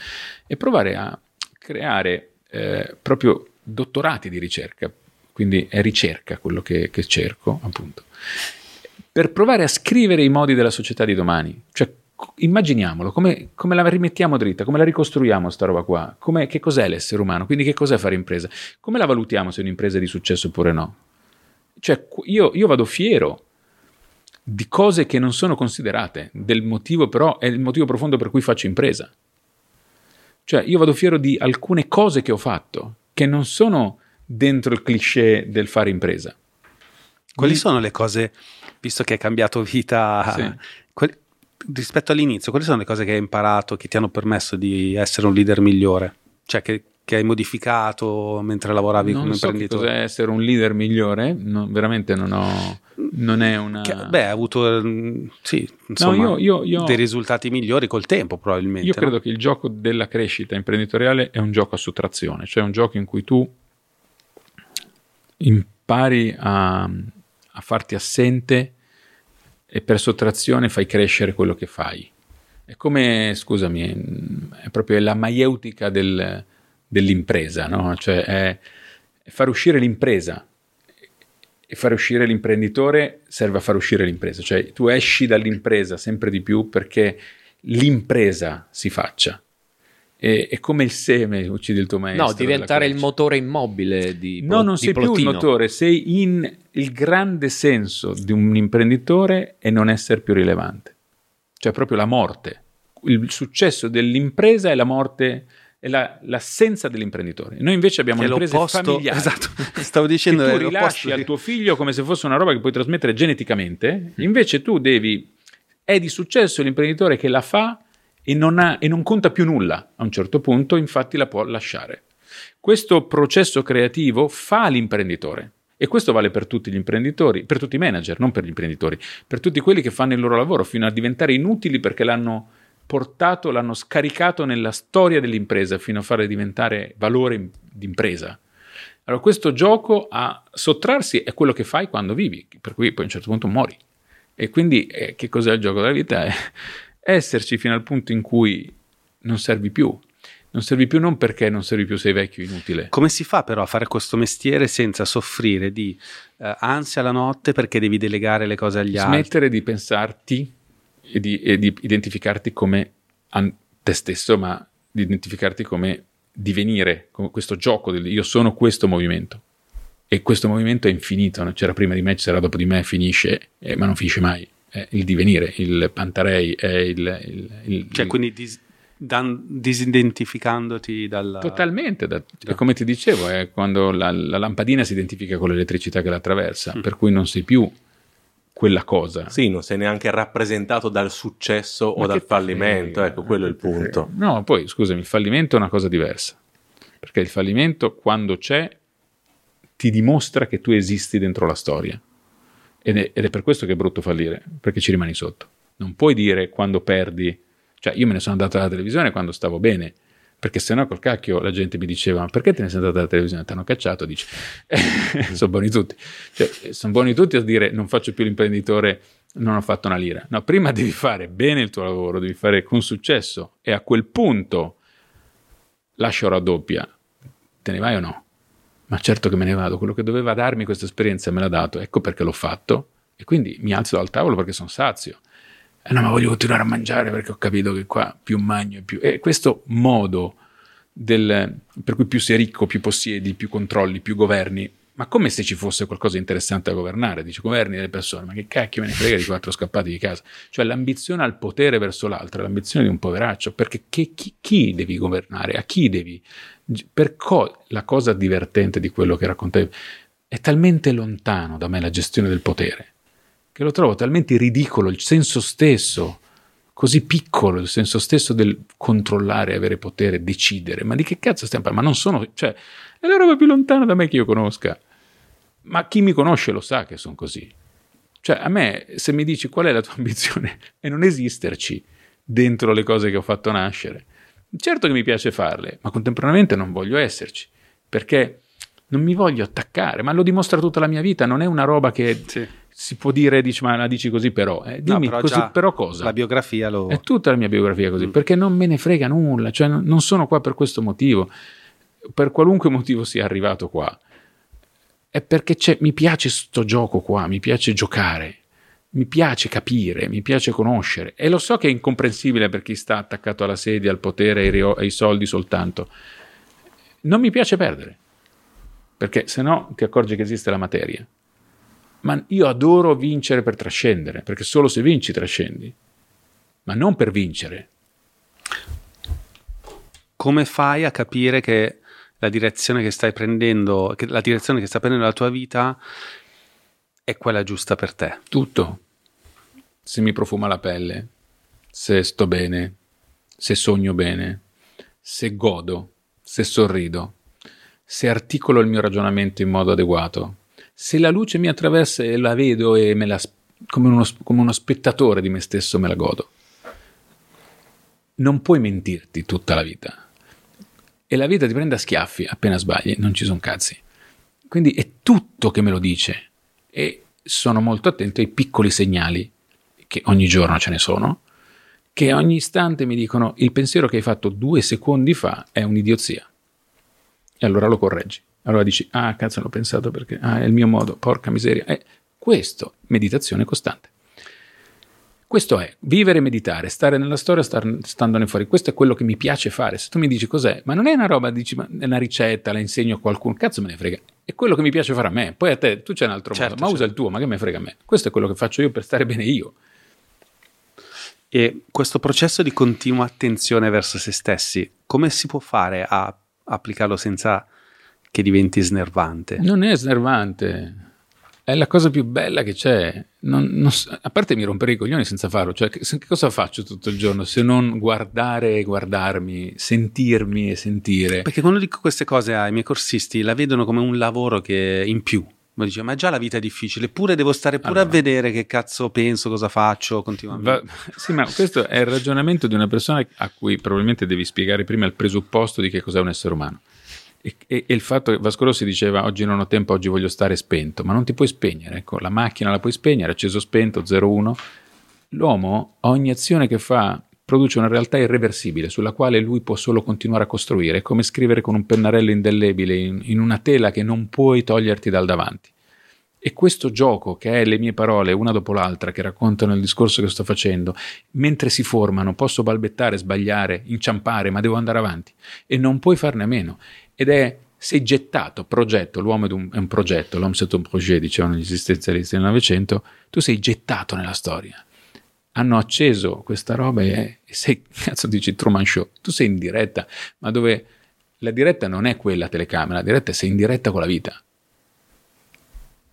e provare a creare eh, proprio dottorati di ricerca, quindi è ricerca quello che, che cerco, appunto, per provare a scrivere i modi della società di domani. Cioè, immaginiamolo, come, come la rimettiamo dritta, come la ricostruiamo sta roba qua, come, che cos'è l'essere umano, quindi che cos'è fare impresa, come la valutiamo se un'impresa è di successo oppure no. Cioè, io, io vado fiero di cose che non sono considerate, del motivo però è il motivo profondo per cui faccio impresa. Cioè, io vado fiero di alcune cose che ho fatto, che non sono dentro il cliché del fare impresa. Quali sono le cose, visto che hai cambiato vita Sì. quel- rispetto all'inizio, quali sono le cose che hai imparato che ti hanno permesso di essere un leader migliore? Cioè che, che hai modificato mentre lavoravi non come so imprenditore? cos'è essere un leader migliore, no, veramente non ho... Non è una... Che- beh, hai avuto mm, sì, insomma, io- io- io- dei risultati migliori col tempo, probabilmente. Io no? credo che il gioco della crescita imprenditoriale è un gioco a sottrazione, cioè un gioco in cui tu impari a, a farti assente e per sottrazione fai crescere quello che fai. È come, scusami, è proprio la maieutica del- dell'impresa, no? Cioè è, è far uscire l'impresa e far uscire l'imprenditore serve a far uscire l'impresa, cioè tu esci dall'impresa sempre di più perché l'impresa si faccia. È, è come il seme, uccidi il tuo maestro. No, diventare il motore immobile di No, non di sei più il Plotino. motore, sei in il grande senso di un imprenditore e non essere più rilevante. Cioè proprio la morte. Il successo dell'impresa è la morte, è la- l'assenza dell'imprenditore. Noi invece abbiamo Che è imprese l'opposto- familiari. esatto, [laughs] stavo dicendo, che è tu rilasci al tuo figlio come se fosse una roba che puoi trasmettere geneticamente, invece tu devi è di successo l'imprenditore che la fa e non, ha- e non conta più nulla. A un certo punto, infatti, la può lasciare. Questo processo creativo fa l'imprenditore. E questo vale per tutti gli imprenditori, per tutti i manager, non per gli imprenditori, per tutti quelli che fanno il loro lavoro fino a diventare inutili perché l'hanno portato, l'hanno scaricato nella storia dell'impresa fino a farle diventare valore d'impresa. Allora, questo gioco a sottrarsi è quello che fai quando vivi, per cui poi a un certo punto muori. E quindi eh, che cos'è il gioco della vita? [laughs] È esserci fino al punto in cui non servi più. Non servi più non perché non servi più, sei vecchio, inutile. Come si fa però a fare questo mestiere senza soffrire di eh, ansia la notte perché devi delegare le cose agli altri? Smettere di pensarti e di, e di identificarti come an- te stesso, ma di identificarti come divenire, come questo gioco del io sono questo movimento. E questo movimento è infinito, no? c'era prima di me, c'era dopo di me, finisce, eh, ma non finisce mai. È il divenire, il Pantarei è il... il- il- Cioè, quindi dis- dan- disidentificandoti dal... Totalmente, da- e come ti dicevo, è quando la, la lampadina si identifica con l'elettricità che la attraversa, Mm. per cui non sei più quella cosa. Sì, non sei neanche rappresentato dal successo o Ma dal che fallimento, frega, ecco, quello è il che frega. punto. No, poi scusami, il fallimento è una cosa diversa. Perché il fallimento, quando c'è, ti dimostra che tu esisti dentro la storia. Ed è, ed è per questo che è brutto fallire, perché ci rimani sotto. Non puoi dire quando perdi, cioè io me ne sono andato dalla televisione quando stavo bene, perché sennò col cacchio la gente mi diceva ma perché te ne sei andato dalla televisione? Ti hanno cacciato, dici. [laughs] sono buoni tutti. Cioè, sono buoni tutti a dire non faccio più l'imprenditore, non ho fatto una lira. No, prima devi fare bene il tuo lavoro, devi fare con successo e a quel punto lascio raddoppia. Te ne vai o no? Ma certo che me ne vado, quello che doveva darmi questa esperienza me l'ha dato, ecco perché l'ho fatto e quindi mi alzo dal tavolo perché sono sazio. Eh no, ma voglio continuare a mangiare perché ho capito che qua più magno e più... E questo modo del, per cui più sei ricco, più possiedi, più controlli, più governi, ma come se ci fosse qualcosa di interessante da governare, dice governi delle persone, ma che cacchio me ne frega di quattro scappati di casa, cioè l'ambizione al potere verso l'altro, l'ambizione di un poveraccio, perché che- chi, chi devi governare, a chi devi, per co- la cosa divertente di quello che raccontavi, è talmente lontano da me la gestione del potere, che lo trovo talmente ridicolo il senso stesso così piccolo il senso stesso del controllare, avere potere, decidere. Ma di che cazzo stiamo parlando? Ma non sono, cioè, è la roba più lontana da me che io conosca. Ma chi mi conosce lo sa che sono così. Cioè, a me, se mi dici qual è la tua [laughs] ambizione, è non esisterci dentro le cose che ho fatto nascere. Certo che mi piace farle, ma contemporaneamente non voglio esserci, perché non mi voglio attaccare, ma lo dimostra tutta la mia vita, non è una roba che Sì. si può dire, dici, ma la dici così però. Eh, No, dimmi però così però cosa? La biografia lo... È tutta la mia biografia così, Mm. perché non me ne frega nulla, cioè non sono qua per questo motivo, per qualunque motivo sia arrivato qua. È perché c'è- mi piace sto gioco qua, mi piace giocare, mi piace capire, mi piace conoscere. E lo so che è incomprensibile per chi sta attaccato alla sedia, al potere, ai, rio- ai soldi soltanto. Non mi piace perdere, perché se no ti accorgi che esiste la materia. Ma io adoro vincere per trascendere, perché solo se vinci trascendi ma non per vincere. come fai a capire che la direzione che stai prendendo, che la direzione che sta prendendo la tua vita è quella giusta per te? Tutto. Se mi profuma la pelle, se sto bene, se sogno bene, se godo, se sorrido, se articolo il mio ragionamento in modo adeguato, se la luce mi attraversa e la vedo e me la, come, uno, come uno spettatore di me stesso me la godo. Non puoi mentirti tutta la vita. E la vita ti prende a schiaffi appena sbagli, non ci sono cazzi. Quindi è tutto che me lo dice. E sono molto attento ai piccoli segnali, che ogni giorno ce ne sono, che ogni istante mi dicono il pensiero che hai fatto due secondi fa è un'idiozia. E allora lo correggi. Allora dici, ah cazzo l'ho pensato perché, ah è il mio modo, porca miseria. È questo, meditazione costante. Questo è vivere e meditare, stare nella storia, star, standone fuori. Questo è quello che mi piace fare. Se tu mi dici cos'è, ma non è una roba, dici, ma è una ricetta, la insegno a qualcuno, cazzo me ne frega. È quello che mi piace fare a me. Poi a te, tu c'è un altro Certo, modo, ma usa certo. il tuo, ma che me frega a me. Questo è quello che faccio io per stare bene io. E questo processo di continua attenzione verso se stessi, come si può fare a applicarlo senza che diventi snervante? Non è snervante. È la cosa più bella che c'è. Non- non a parte mi rompere i coglioni senza farlo. Cioè, che, che cosa faccio tutto il giorno se non guardare e guardarmi, sentirmi e sentire? Perché quando dico queste cose ai miei corsisti la vedono come un lavoro che in più. Ma dice, ma già la vita è difficile, eppure devo stare pure Allora. a vedere che cazzo penso, cosa faccio continuamente. Va- sì, ma questo è il ragionamento di una persona a cui probabilmente devi spiegare prima il presupposto di che cos'è un essere umano. E, e- e il fatto che Vasco Rossi diceva oggi non ho tempo, oggi voglio stare spento, ma non ti puoi spegnere. Ecco, la macchina la puoi spegnere, acceso spento, 0-1. L'uomo, ogni azione che fa, produce una realtà irreversibile sulla quale lui può solo continuare a costruire. È come scrivere con un pennarello indelebile in, in una tela che non puoi toglierti dal davanti. E questo gioco, che è le mie parole una dopo l'altra, che raccontano il discorso che sto facendo, mentre si formano, posso balbettare, sbagliare, inciampare, ma devo andare avanti. E non puoi farne a meno. Ed è, sei gettato, progetto, l'uomo è un, è un progetto, l'homme c'est un projet, dicevano gli esistenzialisti del Novecento, tu sei gettato nella storia. Hanno acceso questa roba e, e sei, [laughs] cazzo dici, Truman Show, tu sei in diretta, ma dove la diretta non è quella telecamera, la diretta è sei in diretta con la vita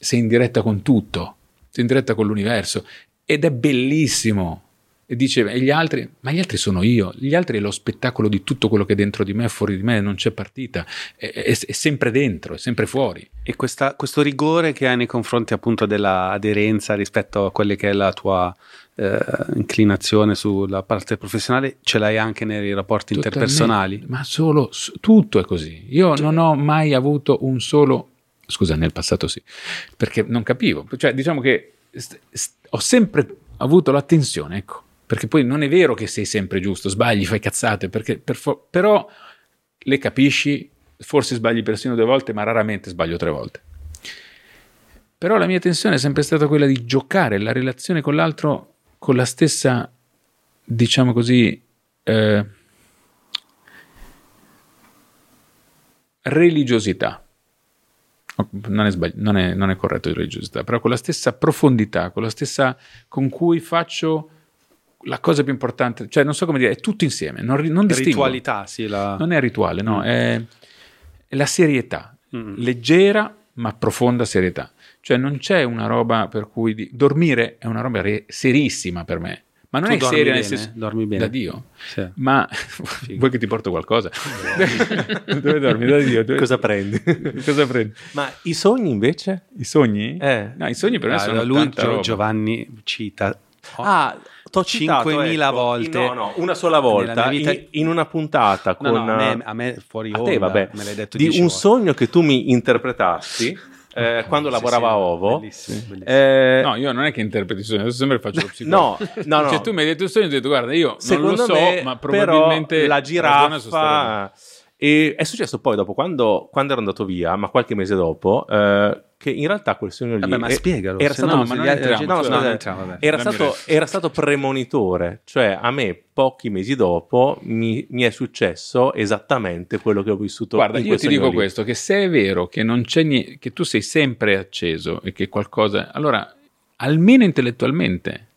sei in diretta con tutto, sei in diretta con l'universo ed è bellissimo. E dice, e gli altri? Ma gli altri sono io, gli altri è lo spettacolo di tutto quello che è dentro di me, fuori di me, non c'è partita, è, è- è sempre dentro, è sempre fuori. E questa- questo rigore che hai nei confronti appunto dell'aderenza rispetto a quelle che è la tua eh, inclinazione sulla parte professionale, ce l'hai anche nei rapporti interpersonali? Totalmente, Ma solo, tutto è così. Io non ho mai avuto un solo, scusa, nel passato sì, perché non capivo. Cioè, diciamo che st- st- ho sempre avuto l'attenzione, ecco, perché poi non è vero che sei sempre giusto, sbagli, fai cazzate, perché per fo- però le capisci, forse sbagli persino due volte, ma raramente sbaglio tre volte. Però la mia tensione è sempre stata quella di giocare la relazione con l'altro con la stessa, diciamo così, eh, religiosità. Non è, sbagli- non, è, non è corretto di religiosità, però con la stessa profondità, con la stessa con cui faccio la cosa più importante, cioè non so come dire, è tutto insieme, non, non distingo. Ritualità, sì, la... Non è rituale, no, è, è la serietà, Mm. leggera ma profonda serietà. Cioè non c'è una roba per cui di- dormire è una roba re- serissima per me, Ma non Tu è dormi seria nel bene? senso... Dormi bene? Da Dio. Sì. Ma vuoi che ti porto qualcosa? [laughs] Dove dormi? Da Dio. Dove- Cosa prendi? [laughs] Cosa prendi? Ma i sogni invece? I sogni? Eh. No, i sogni per me Ah, sono lui, tanta Gio- roba. Giovanni cita Ah, t'ho citato, 5.000 ecco, volte. No, no, una sola volta vita- in, in una puntata No, con no, a me, a me fuori a onda te, vabbè, me l'hai detto di un volte. sogno che tu mi interpretassi eh, quando Sì, lavorava sì, a Ovo. bellissimo, bellissimo. Eh, No, io non è che interpreti i sogni, adesso sempre faccio lo psicologo. no, no, no. Cioè, tu mi hai detto il sogno e ho detto, guarda, io non Secondo lo so, me, ma però, probabilmente la giraffa e è successo poi dopo quando, quando ero andato via ma qualche mese dopo eh, che in realtà quel sogno lì Vabbè, ma è- spiegalo. era stato, no, ma entriamo, no, no, entriamo, era, stato, era stato premonitore cioè a me pochi mesi dopo mi, mi è successo esattamente quello che ho vissuto Guarda, io ti dico lì. questo, che se è vero che non c'è niente, che tu sei sempre acceso e che qualcosa, allora almeno intellettualmente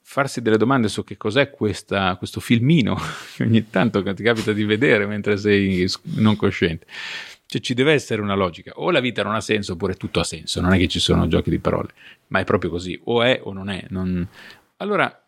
farsi delle domande su che cos'è questa, questo filmino [laughs] che ogni tanto ti capita di vedere mentre sei non cosciente. Cioè ci deve essere una logica, o la vita non ha senso oppure tutto ha senso, non è che ci sono giochi di parole, ma è proprio così, o è o non è. non- Allora,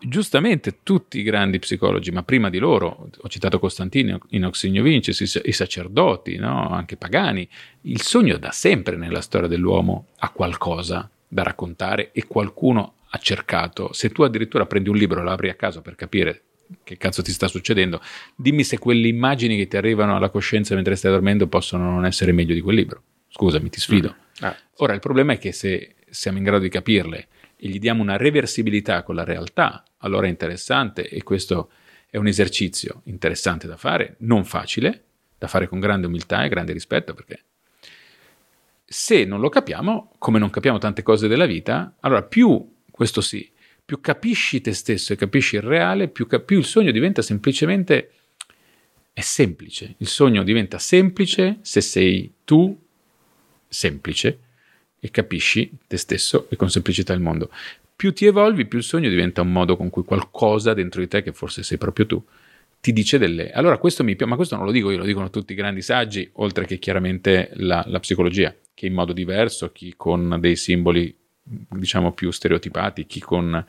giustamente tutti i grandi psicologi, ma prima di loro, ho citato Costantino in Oxigno Vincis, i sacerdoti, no? anche pagani, il sogno da sempre nella storia dell'uomo ha qualcosa da raccontare e qualcuno ha cercato. Se tu addirittura prendi un libro e lo apri a caso per capire che cazzo ti sta succedendo, dimmi se quelle immagini che ti arrivano alla coscienza mentre stai dormendo possono non essere meglio di quel libro. Scusami, ti sfido. Ah, Ora, il problema è che se siamo in grado di capirle e gli diamo una reversibilità con la realtà, allora è interessante e questo è un esercizio interessante da fare, non facile, da fare con grande umiltà e grande rispetto, perché se non lo capiamo, come non capiamo tante cose della vita, allora più, questo sì, più capisci te stesso e capisci il reale, più, cap- più il sogno diventa semplicemente, è semplice, il sogno diventa semplice se sei tu semplice e capisci te stesso e con semplicità il mondo. Più ti evolvi, più il sogno diventa un modo con cui qualcosa dentro di te, che forse sei proprio tu, ti dice delle... Allora questo mi piace, ma questo non lo dico io, lo dicono tutti i grandi saggi, oltre che chiaramente la, la psicologia, che in modo diverso, chi con dei simboli diciamo più stereotipati, chi con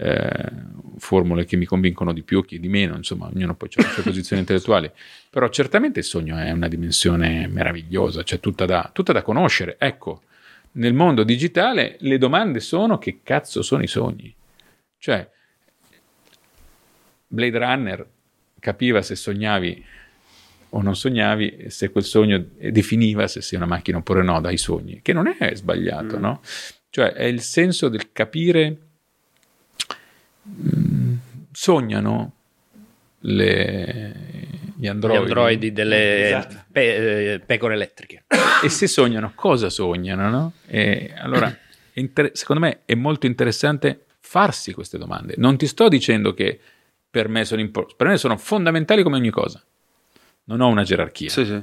eh, formule che mi convincono di più, chi di meno, insomma, ognuno poi ha le sue posizioni intellettuali, però certamente il sogno è una dimensione meravigliosa, cioè tutta da, tutta da conoscere. Ecco, nel mondo digitale le domande sono che cazzo sono i sogni? Cioè, Blade Runner capiva se sognavi o non sognavi, se quel sogno definiva se sei una macchina oppure no dai sogni, che non è sbagliato, no? Cioè è il senso del capire, mm, sognano le- gli Gli androidi, androidi delle Esatto. pe- eh, pecore elettriche. e se sognano, cosa sognano, no? E allora, [clears throat] inter- secondo me è molto interessante farsi queste domande. Non ti sto dicendo che per me sono, impor- per me sono fondamentali come ogni cosa. Non ho una gerarchia. Sì, sì.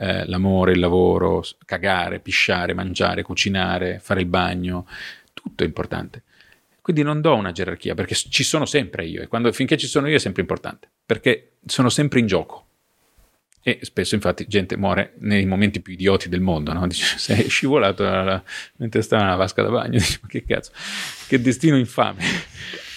Eh, l'amore, il lavoro, cagare, pisciare, mangiare, cucinare, fare il bagno, tutto è importante. Quindi non do una gerarchia perché ci sono sempre io e quando, finché ci sono io è sempre importante perché sono sempre in gioco. E spesso, infatti, gente muore nei momenti più idioti del mondo, no? [laughs] Dice, sei scivolato dalla- mentre stava nella vasca da bagno. [laughs] Dice, ma che cazzo, che destino infame.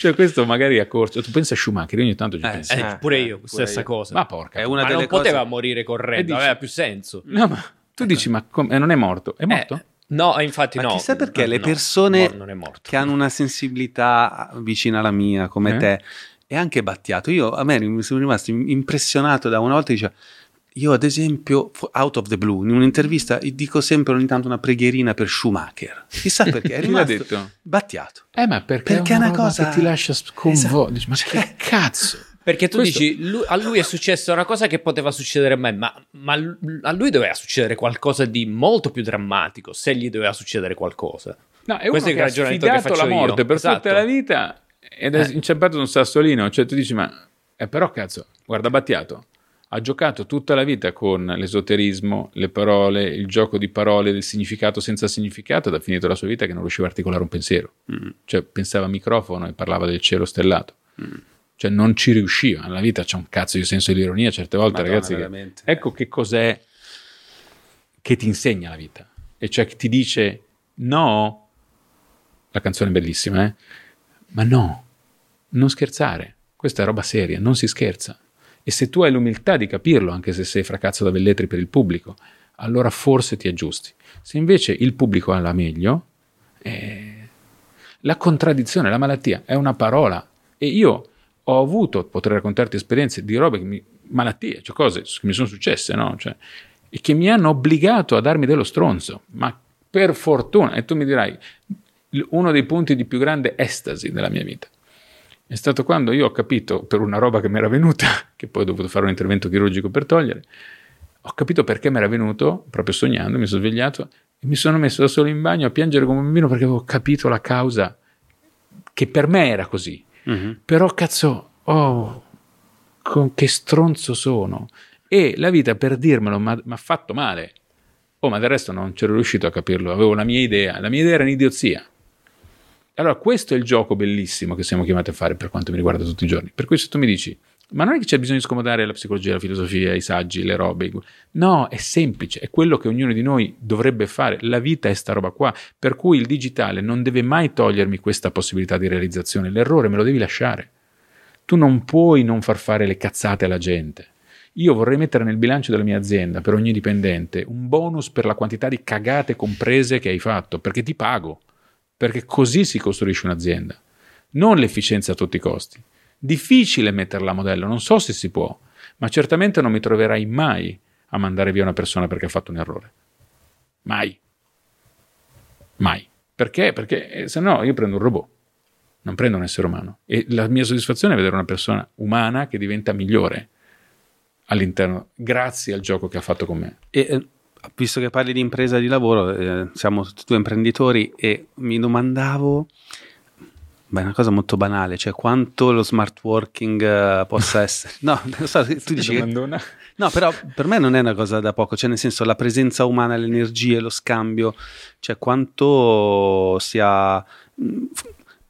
Cioè, questo magari a corso. Tu pensa a Schumacher, io ogni tanto ci Eh, penso. sì. Eh, pure io, pure stessa io. cosa. Ma porca. È una Ma delle non poteva cose- morire E correndo, dici- aveva più senso. No, ma tu dici, ma com- eh, non è morto? È morto? Eh, no, infatti Ma no. chissà perché le No, persone non è morto. che hanno una sensibilità vicina alla mia, come Eh? te, è anche Battiato. Io a me mi sono rimasto impressionato da una volta diceva. Io, ad esempio, out of the blue, in un'intervista dico sempre ogni tanto una preghierina per Schumacher. Chissà perché. È [laughs] rimasto detto? Battiato. Eh, ma perché, Perché è una cosa- che ti lascia sconvolto. Esatto. Ma che [laughs] cazzo? Perché tu Questo- dici, lui- a lui è successa una cosa che poteva succedere a me, ma, ma a lui doveva succedere qualcosa di molto più drammatico, se gli doveva succedere qualcosa. No, è Questo uno è che il ha ragionamento che sfidato la faccio io. morte per Esatto. tutta la vita ed è Eh. inciampato in un sassolino. Cioè, tu dici, ma eh, però cazzo, guarda Battiato. Ha giocato tutta la vita con l'esoterismo, le parole, il gioco di parole, del significato senza significato, ed ha finito la sua vita che non riusciva a articolare un pensiero. Cioè, pensava a microfono e parlava del cielo stellato. Cioè, non ci riusciva. La vita c'è un cazzo di senso di ironia certe volte, Madonna, ragazzi. che-. Ecco che cos'è che ti insegna la vita. E cioè che ti dice no, la canzone è bellissima, eh? Ma no, non scherzare. Questa è roba seria, non si scherza. E se tu hai l'umiltà di capirlo, anche se sei fracazzo da velletri per il pubblico, allora forse ti aggiusti. Se invece il pubblico ha la meglio, eh, la contraddizione, la malattia è una parola. E io ho avuto, potrei raccontarti esperienze di robe, mi, malattie, cioè cose che mi sono successe, no? Cioè, e che mi hanno obbligato a darmi dello stronzo. Ma per fortuna, e tu mi dirai, uno dei punti di più grande estasi della mia vita è stato quando io ho capito per una roba che mi era venuta, [laughs] che poi ho dovuto fare un intervento chirurgico per togliere, ho capito perché mi era venuto, proprio sognando, mi sono svegliato e mi sono messo da solo in bagno a piangere come un bambino perché avevo capito la causa che per me era così. Mhm. Però cazzo, oh, con che stronzo sono. E la vita per dirmelo mi ha fatto male. Oh, ma del resto non c'ero riuscito a capirlo, avevo la mia idea. La mia idea era un'idiozia. Allora, questo è il gioco bellissimo che siamo chiamati a fare per quanto mi riguarda tutti i giorni. Per cui se tu mi dici, ma non è che c'è bisogno di scomodare la psicologia, la filosofia, i saggi, le robe. No, è semplice, è quello che ognuno di noi dovrebbe fare. La vita è sta roba qua. Per cui il digitale non deve mai togliermi questa possibilità di realizzazione. L'errore me lo devi lasciare. Tu non puoi non far fare le cazzate alla gente. Io vorrei mettere nel bilancio della mia azienda per ogni dipendente un bonus per la quantità di cagate comprese che hai fatto, perché ti pago, perché così si costruisce un'azienda, non l'efficienza a tutti i costi. Difficile metterla a modello, non so se si può, ma certamente non mi troverai mai a mandare via una persona perché ha fatto un errore. Mai. Mai. Perché? Perché eh, se no io prendo un robot, non prendo un essere umano. E la mia soddisfazione è vedere una persona umana che diventa migliore all'interno, grazie al gioco che ha fatto con me. E, eh, visto che parli di impresa e di lavoro, eh, siamo tutti due imprenditori e mi domandavo, beh, è una cosa molto banale, cioè quanto lo smart working eh, possa [laughs] essere. No, lo so, tu dici che- No, però per me non è una cosa da poco, cioè nel senso la presenza umana, le energie, lo scambio, cioè quanto sia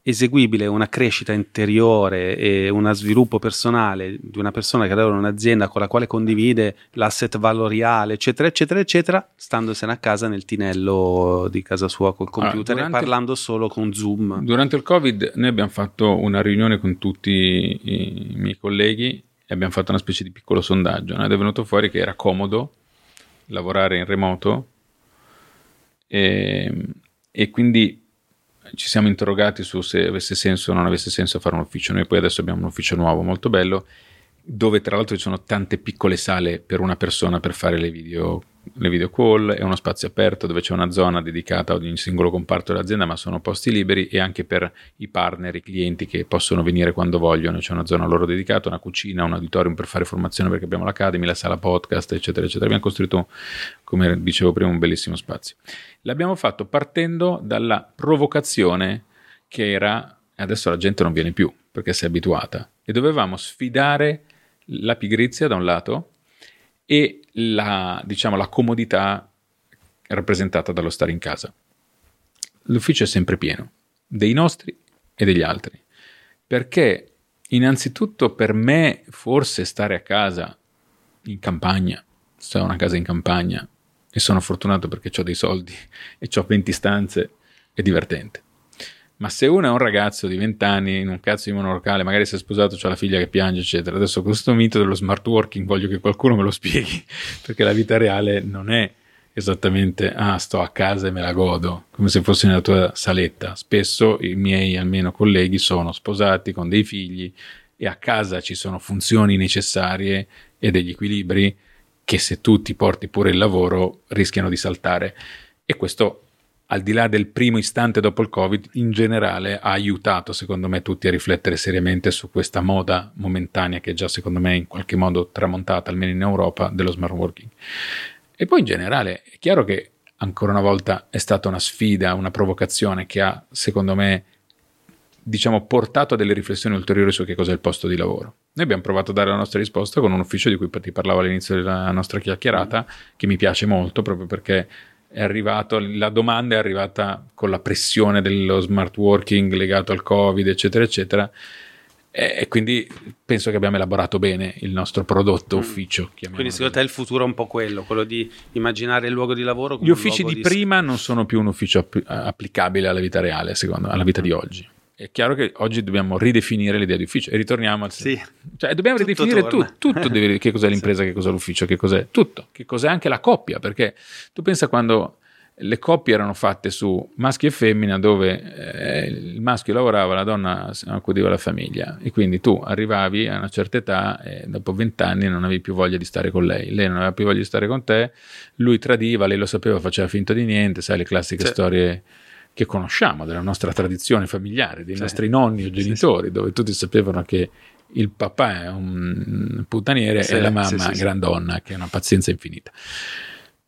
eseguibile una crescita interiore e uno sviluppo personale di una persona che lavora in un'azienda con la quale condivide l'asset valoriale, eccetera, eccetera, eccetera, standosene a casa nel tinello di casa sua col Allora, computer e durante- parlando solo con Zoom. Durante il Covid noi abbiamo fatto una riunione con tutti i miei colleghi e abbiamo fatto una specie di piccolo sondaggio no? ed è venuto fuori che era comodo lavorare in remoto e, e quindi ci siamo interrogati su se avesse senso o non avesse senso fare un ufficio. Noi poi adesso abbiamo un ufficio nuovo molto bello dove tra l'altro ci sono tante piccole sale per una persona per fare le video, le video call, è uno spazio aperto dove c'è una zona dedicata ad ogni singolo comparto dell'azienda, ma sono posti liberi e anche per i partner, i clienti che possono venire quando vogliono, c'è una zona loro dedicata, una cucina, un auditorium per fare formazione perché abbiamo l'Academy, la sala podcast, eccetera, eccetera. Abbiamo costruito, come dicevo prima, un bellissimo spazio. L'abbiamo fatto partendo dalla provocazione che era, adesso la gente non viene più perché si è abituata, e dovevamo sfidare la pigrizia da un lato e la, diciamo, la comodità rappresentata dallo stare in casa. L'ufficio è sempre pieno, dei nostri e degli altri, perché innanzitutto per me forse stare a casa in campagna, se ho una casa in campagna e sono fortunato perché ho dei soldi [laughs] e ho 20 stanze, è divertente. Ma se uno è un ragazzo di 20 anni in un cazzo di monolocale, magari si è sposato, c'ha la figlia che piange, eccetera. Adesso questo mito dello smart working voglio che qualcuno me lo spieghi, [laughs] perché la vita reale non è esattamente ah, sto a casa e me la godo, come se fossi nella tua saletta. Spesso i miei almeno colleghi sono sposati con dei figli e a casa ci sono funzioni necessarie e degli equilibri che se tu ti porti pure il lavoro rischiano di saltare. E questo al di là del primo istante dopo il Covid, in generale ha aiutato secondo me tutti a riflettere seriamente su questa moda momentanea che è già secondo me in qualche modo tramontata, almeno in Europa, dello smart working. E poi in generale è chiaro che ancora una volta è stata una sfida, una provocazione che ha secondo me diciamo portato a delle riflessioni ulteriori su che cos'è il posto di lavoro. Noi abbiamo provato a dare la nostra risposta con un ufficio di cui ti parlavo all'inizio della nostra chiacchierata, che mi piace molto proprio perché arrivato, la domanda è arrivata con la pressione dello smart working legato al covid eccetera eccetera. E, quindi penso che abbiamo elaborato bene il nostro prodotto ufficio chiamiamolo Quindi secondo te il futuro è un po' quello, quello di immaginare il luogo di lavoro come gli uffici luogo di prima non sono più un ufficio app- applicabile alla vita reale secondo alla vita di oggi è chiaro che oggi dobbiamo ridefinire l'idea di ufficio. E ritorniamo al Sì. cioè dobbiamo Tutto ridefinire tutto, tutto devi- che cos'è l'impresa, che cos'è l'ufficio, che cos'è tutto, che cos'è anche la coppia, perché tu pensa quando le coppie erano fatte su maschi e femmina dove eh, il maschio lavorava, la donna accudiva la famiglia. E quindi tu arrivavi a una certa età e dopo vent'anni non avevi più voglia di stare con lei, lei non aveva più voglia di stare con te, lui tradiva, lei lo sapeva, faceva finta di niente, sai le classiche Sì. storie che conosciamo della nostra tradizione familiare, dei Sì. nostri nonni o Sì, genitori, dove tutti sapevano che il papà è un puttaniere Sì, e la sì, mamma sì, è sì. grandonna che ha una pazienza infinita.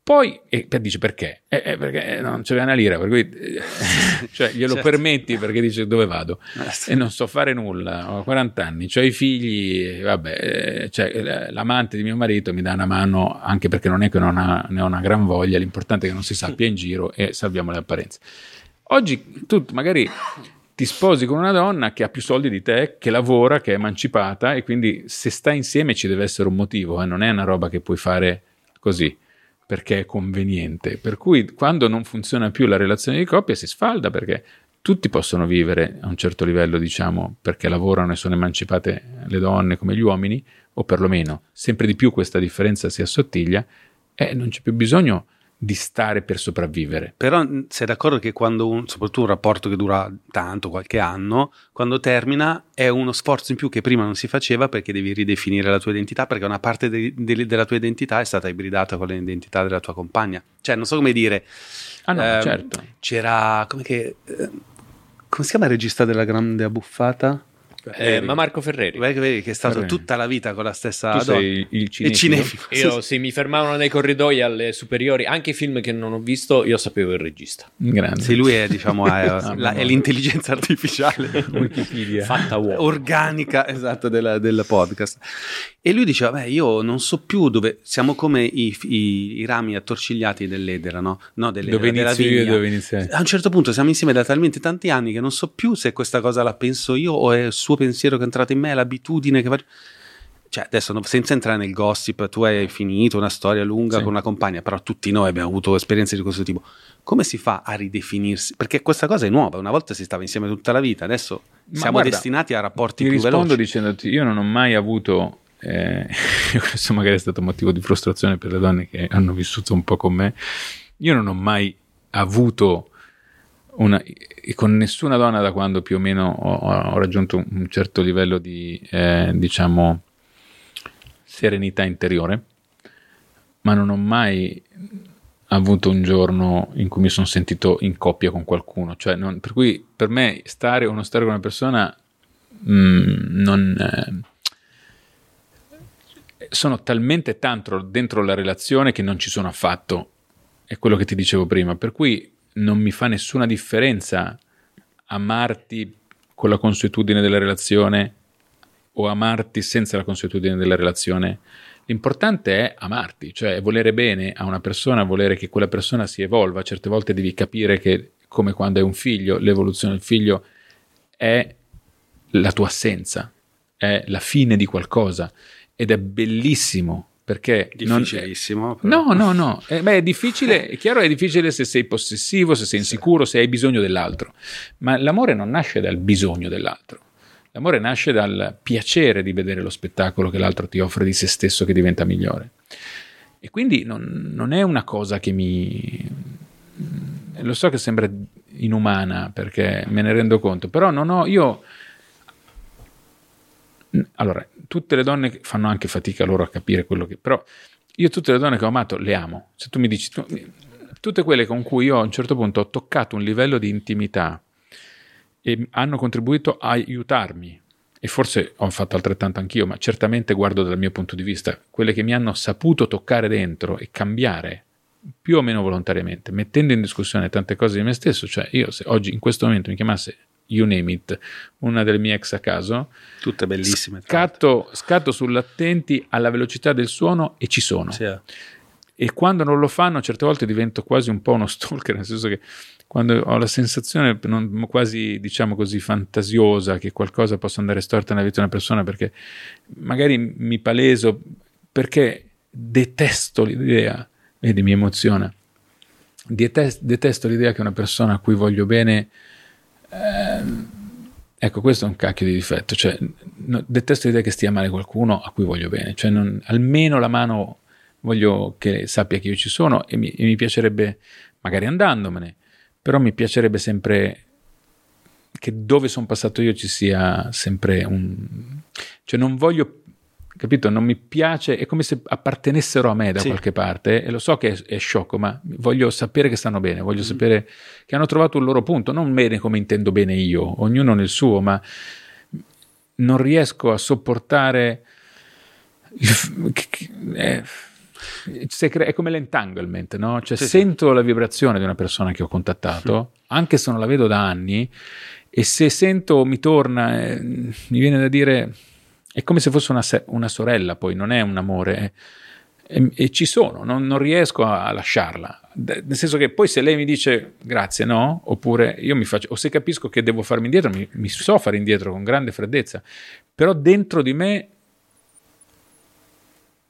Poi, e dice perché? Eh, eh, perché non c'era una lira, per cui eh, cioè, [laughs] glielo Certo. permetti perché dice dove vado [laughs] Eh, sì. e non so fare nulla, ho 40 anni, ho i figli, vabbè, eh, cioè, eh, l'amante di mio marito mi dà una mano anche perché non è che non ha, ne ho una gran voglia, l'importante è che non si sappia in giro e salviamo le apparenze. Oggi tu magari ti sposi con una donna che ha più soldi di te, che lavora, che è emancipata e quindi se stai insieme ci deve essere un motivo, eh, non è una roba che puoi fare così perché è conveniente. Per cui quando non funziona più la relazione di coppia si sfalda perché tutti possono vivere a un certo livello, diciamo, perché lavorano e sono emancipate le donne come gli uomini, o perlomeno sempre di più questa differenza si assottiglia, e non c'è più bisogno di stare per sopravvivere. Però mh, sei d'accordo che quando un, soprattutto un rapporto che dura tanto, qualche anno, quando termina è uno sforzo in più che prima non si faceva perché devi ridefinire la tua identità, perché una parte de- de- della tua identità è stata ibridata con l'identità della tua compagna. Cioè, non so come dire. Ah no, ehm, certo. C'era. Come che. eh, come si chiama il regista della grande abbuffata? Eh, ma Marco Ferreri. Vedi che- che è stato Ferreri. tutta la vita con la stessa Tu donna. sei il cinefilo. cinefilo. Io se mi fermavano nei corridoi alle superiori, anche i film che non ho visto, io sapevo il regista. Grande. Sì, lui è, diciamo, [laughs] è, Ah, la- è l'intelligenza artificiale. Wikipedia. Fatta uomo. organica esatto del, del podcast e lui diceva beh io non so più dove siamo come i, i- i rami attorcigliati dell'edera no, no dell'edera, Dove della inizio io e dove iniziai. a un certo punto siamo insieme da talmente tanti anni che non so più se questa cosa la penso io o è il suo pensiero che è entrato in me l'abitudine che faccio cioè adesso senza entrare nel gossip tu hai finito una storia lunga Sì. con una compagna però tutti noi abbiamo avuto esperienze di questo tipo come si fa a ridefinirsi perché questa cosa è nuova una volta si stava insieme tutta la vita adesso Ma siamo guarda, destinati a rapporti Ti più rispondo veloci dicendoti: io non ho mai avuto. eh, [laughs] questo magari è stato motivo di frustrazione per le donne che hanno vissuto un po' con me. Io non ho mai avuto una, con nessuna donna da quando più o meno ho, ho raggiunto un certo livello di, eh, diciamo, serenità interiore, ma non ho mai avuto un giorno in cui mi sono sentito in coppia con qualcuno. Cioè, non- per cui per me stare o non stare con una persona mm, non... eh, sono talmente tanto dentro la relazione che non ci sono affatto. È quello che ti dicevo prima. Per cui non mi fa nessuna differenza amarti con la consuetudine della relazione o amarti senza la consuetudine della relazione. L'importante è amarti, cioè volere bene a una persona, volere che quella persona si evolva. Certe volte devi capire che, come quando hai un figlio, l'evoluzione del figlio è la tua assenza, è la fine di qualcosa ed è bellissimo perché non- difficilissimo però. No, no, no. Eh, beh, è difficile, è chiaro, è difficile se sei possessivo, se sei insicuro, se hai bisogno dell'altro. Ma l'amore non nasce dal bisogno dell'altro. L'amore nasce dal piacere di vedere lo spettacolo che l'altro ti offre di se stesso che diventa migliore. E quindi non, non è una cosa che mi... Lo so che sembra inumana perché me ne rendo conto, però non ho... Io... Allora, tutte le donne fanno anche fatica loro a capire quello che... Però io tutte le donne che ho amato le amo. Se tu mi dici, tu- tutte quelle con cui io a un certo punto ho toccato un livello di intimità e hanno contribuito a aiutarmi, e forse ho fatto altrettanto anch'io, ma certamente guardo dal mio punto di vista, quelle che mi hanno saputo toccare dentro e cambiare più o meno volontariamente, mettendo in discussione tante cose di me stesso, cioè io se oggi in questo momento mi chiamasse You Name It, una delle mie ex a caso, tutte bellissime scatto, scatto sull'attenti alla velocità del suono e ci sono. Sì, eh. E quando non lo fanno, certe volte divento quasi un po' uno stalker, [laughs] nel senso che quando ho la sensazione non- quasi, diciamo così, fantasiosa che qualcosa possa andare storto nella vita di una persona, perché magari mi paleso, perché detesto l'idea, vedi, mi emoziona, Detes- detesto l'idea che una persona a cui voglio bene ehm, Ecco, questo è un cacchio di difetto. Cioè, no, detesto l'idea che stia male qualcuno a cui voglio bene. Cioè, non- almeno la mano voglio che sappia che io ci sono e mi, e mi piacerebbe, magari andandomene, però mi piacerebbe sempre che dove sono passato io ci sia sempre un... Cioè, non voglio... Capito? Non mi piace, è come se appartenessero a me da Sì. qualche parte e lo so che è, è sciocco, ma voglio sapere che stanno bene, voglio sapere che hanno trovato il loro punto, non bene come intendo bene io, ognuno nel suo, ma non riesco a sopportare eh, è come l'entanglement, no? Cioè Sì, sì. sento la vibrazione di una persona che ho contattato, anche se non la vedo da anni, e se sento mi torna, eh, mi viene da dire, è come se fosse una, se- una sorella, poi non è un amore, è- e, e ci sono, non, non riesco a, a lasciarla. D- nel senso che poi se lei mi dice grazie, no, oppure io mi faccio, o se capisco che devo farmi indietro, mi, mi so fare indietro con grande freddezza, però dentro di me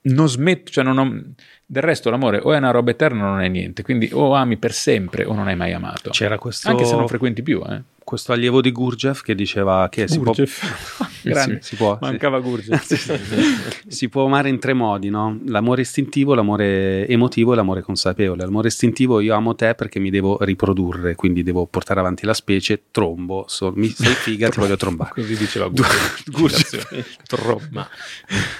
non smetto, cioè non ho, del resto l'amore o è una roba eterna o non è niente, quindi o ami per sempre o non hai mai amato. C'era questo, Anche se non frequenti più, eh. Questo allievo di Gurdjieff che diceva che si può, si, [laughs] si può, sì. Mancava Gurdjieff. si può amare in tre modi, no? L'amore istintivo, l'amore emotivo e l'amore consapevole. L'amore istintivo io amo te perché mi devo riprodurre, quindi devo portare avanti la specie, trombo, so- mi, sei figa, ti voglio trombare. Così diceva. Gurdjieff. Tromba.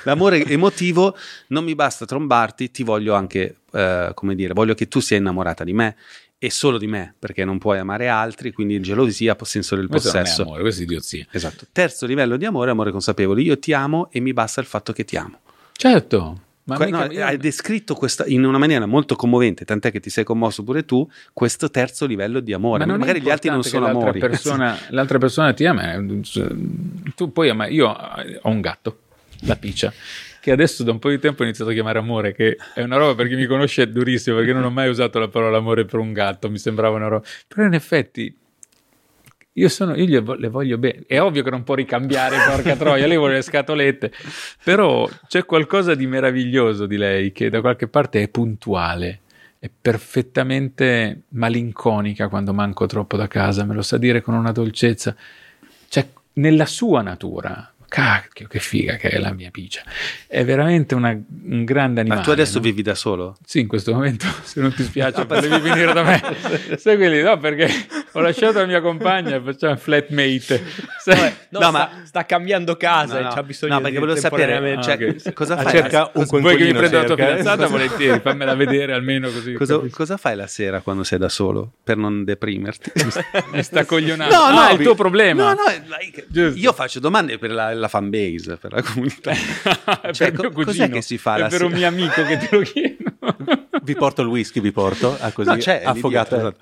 L'amore emotivo non mi basta trombarti, ti voglio anche, eh, come dire, voglio che tu sia innamorata di me e solo di me, perché non puoi amare altri, quindi gelosia, senso del Questo non è possesso. amore, questo è idiozia. Esatto. Terzo livello di amore, amore consapevole. Io ti amo e mi basta il fatto che ti amo. Certo. Ma Que- no, hai descritto questa in una maniera molto commovente, tant'è che ti sei commosso pure tu, questo terzo livello di amore. Ma Magari gli altri non sono amori. l'altra Persona, [laughs] l'altra persona ti ama. eh, Tu poi ama. Io ho un gatto, la Piccia, che adesso da un po' di tempo ho iniziato a chiamare amore, che è una roba per chi mi conosce è durissimo, perché non ho mai usato la parola amore per un gatto, mi sembrava una roba. Però in effetti io, sono, io le, vo- le voglio bene. È ovvio che non può ricambiare, porca [laughs] troia, lei vuole le scatolette. Però c'è qualcosa di meraviglioso di lei che da qualche parte è puntuale, è perfettamente malinconica quando manco troppo da casa, me lo sa dire con una dolcezza. Cioè, nella sua natura. Cacchio, che figa che è la mia picia. È veramente una- un grande animale. Ma tu adesso no? vivi da solo? Sì, in questo momento, [laughs] se non ti spiace, devi venire da me. [laughs] Sai quelli, no, perché ho lasciato la mia compagna e facciamo flatmate. Sai? No, No, sta, ma- sta cambiando casa No, e no. c'ha bisogno No, perché di volevo sapere, cioè, Ah, ok. cosa Ah, fai? cerca la- un Vuoi che mi prenda la tua fidanzata? Volentieri, fammela vedere almeno così. Cosa, cosa fai la sera quando sei da solo per non deprimerti? Mi sta [laughs] coglionando. No, no, ah, è il tuo problema. No, no, like, io faccio domande per la, la fan base, per la comunità. [laughs] È Cioè, co- cos'è cugino. che si fa È per sera? un mio amico che te lo chiedo. Vi porto il whisky, vi porto, ah, così No, c'è dietro, esatto.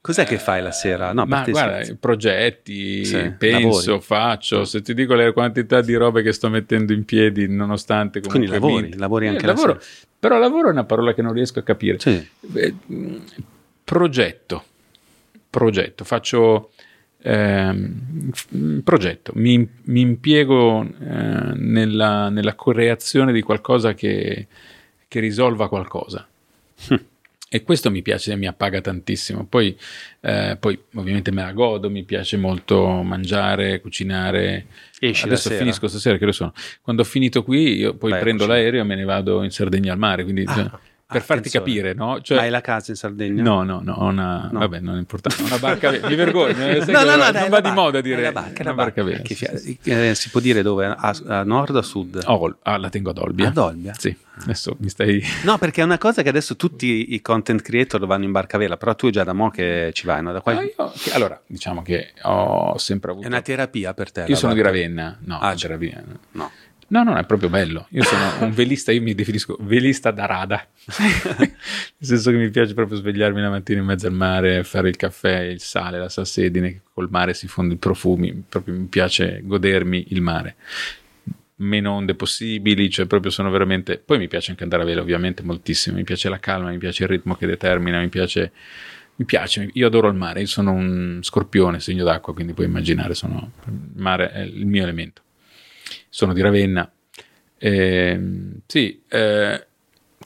Cos'è che fai la sera? No, Ma guarda, sì. progetti, Sì, penso, lavori. faccio. Se ti dico le quantità di robe che sto mettendo in piedi, nonostante comunque Quindi lavori, mi- lavori Eh, anche la lavoro. Però lavoro è una parola che non riesco a capire. Sì. Eh, progetto, progetto, faccio ehm, f- progetto, mi, mi impiego eh, nella, nella creazione di qualcosa che, che risolva qualcosa. E questo mi piace, mi appaga tantissimo. Poi, eh, poi ovviamente me la godo, mi piace molto mangiare, cucinare. Esci Adesso finisco stasera, che lo sono. Quando ho finito qui, io poi a prendo cucinare. l'aereo e me ne vado in Sardegna al mare. Quindi, cioè, per farti attenzione. capire, no? Cioè, Hai la casa in Sardegna? No, no, no, una, No. vabbè, non è importante, [laughs] una barca vera, mi vergogno, eh, No, no, no, non dai, va di moda dire la barca, una barca barca. vera. Sì, eh, si può dire dove? A, a nord o a sud? Oh, ah, la tengo ad Olbia. Ad Olbia? Sì, adesso mi stai... No, perché è una cosa che adesso tutti i content creator vanno in barca vera, però tu già da mo' che ci vai, no? Da Ah, qualche- io- allora, diciamo che ho sempre avuto... È una terapia per te. Io sono di barca. Ravenna, no, Ah, di cioè. Ravenna. No. No, no, è proprio bello. Io sono un [laughs] velista, io mi definisco velista da rada. [laughs] Nel senso che mi piace proprio svegliarmi la mattina in mezzo al mare, fare il caffè, il sale, la salsedine, col mare si fondono i profumi, proprio mi piace godermi il mare. Meno onde possibili, cioè proprio sono veramente... Poi mi piace anche andare a vela, ovviamente, moltissimo. Mi piace la calma, mi piace il ritmo che determina, mi piace... Mi piace, io adoro il mare, io sono un scorpione, segno d'acqua, quindi puoi immaginare, sono, il mare è il mio elemento sono di Ravenna. Ehm, sì, eh,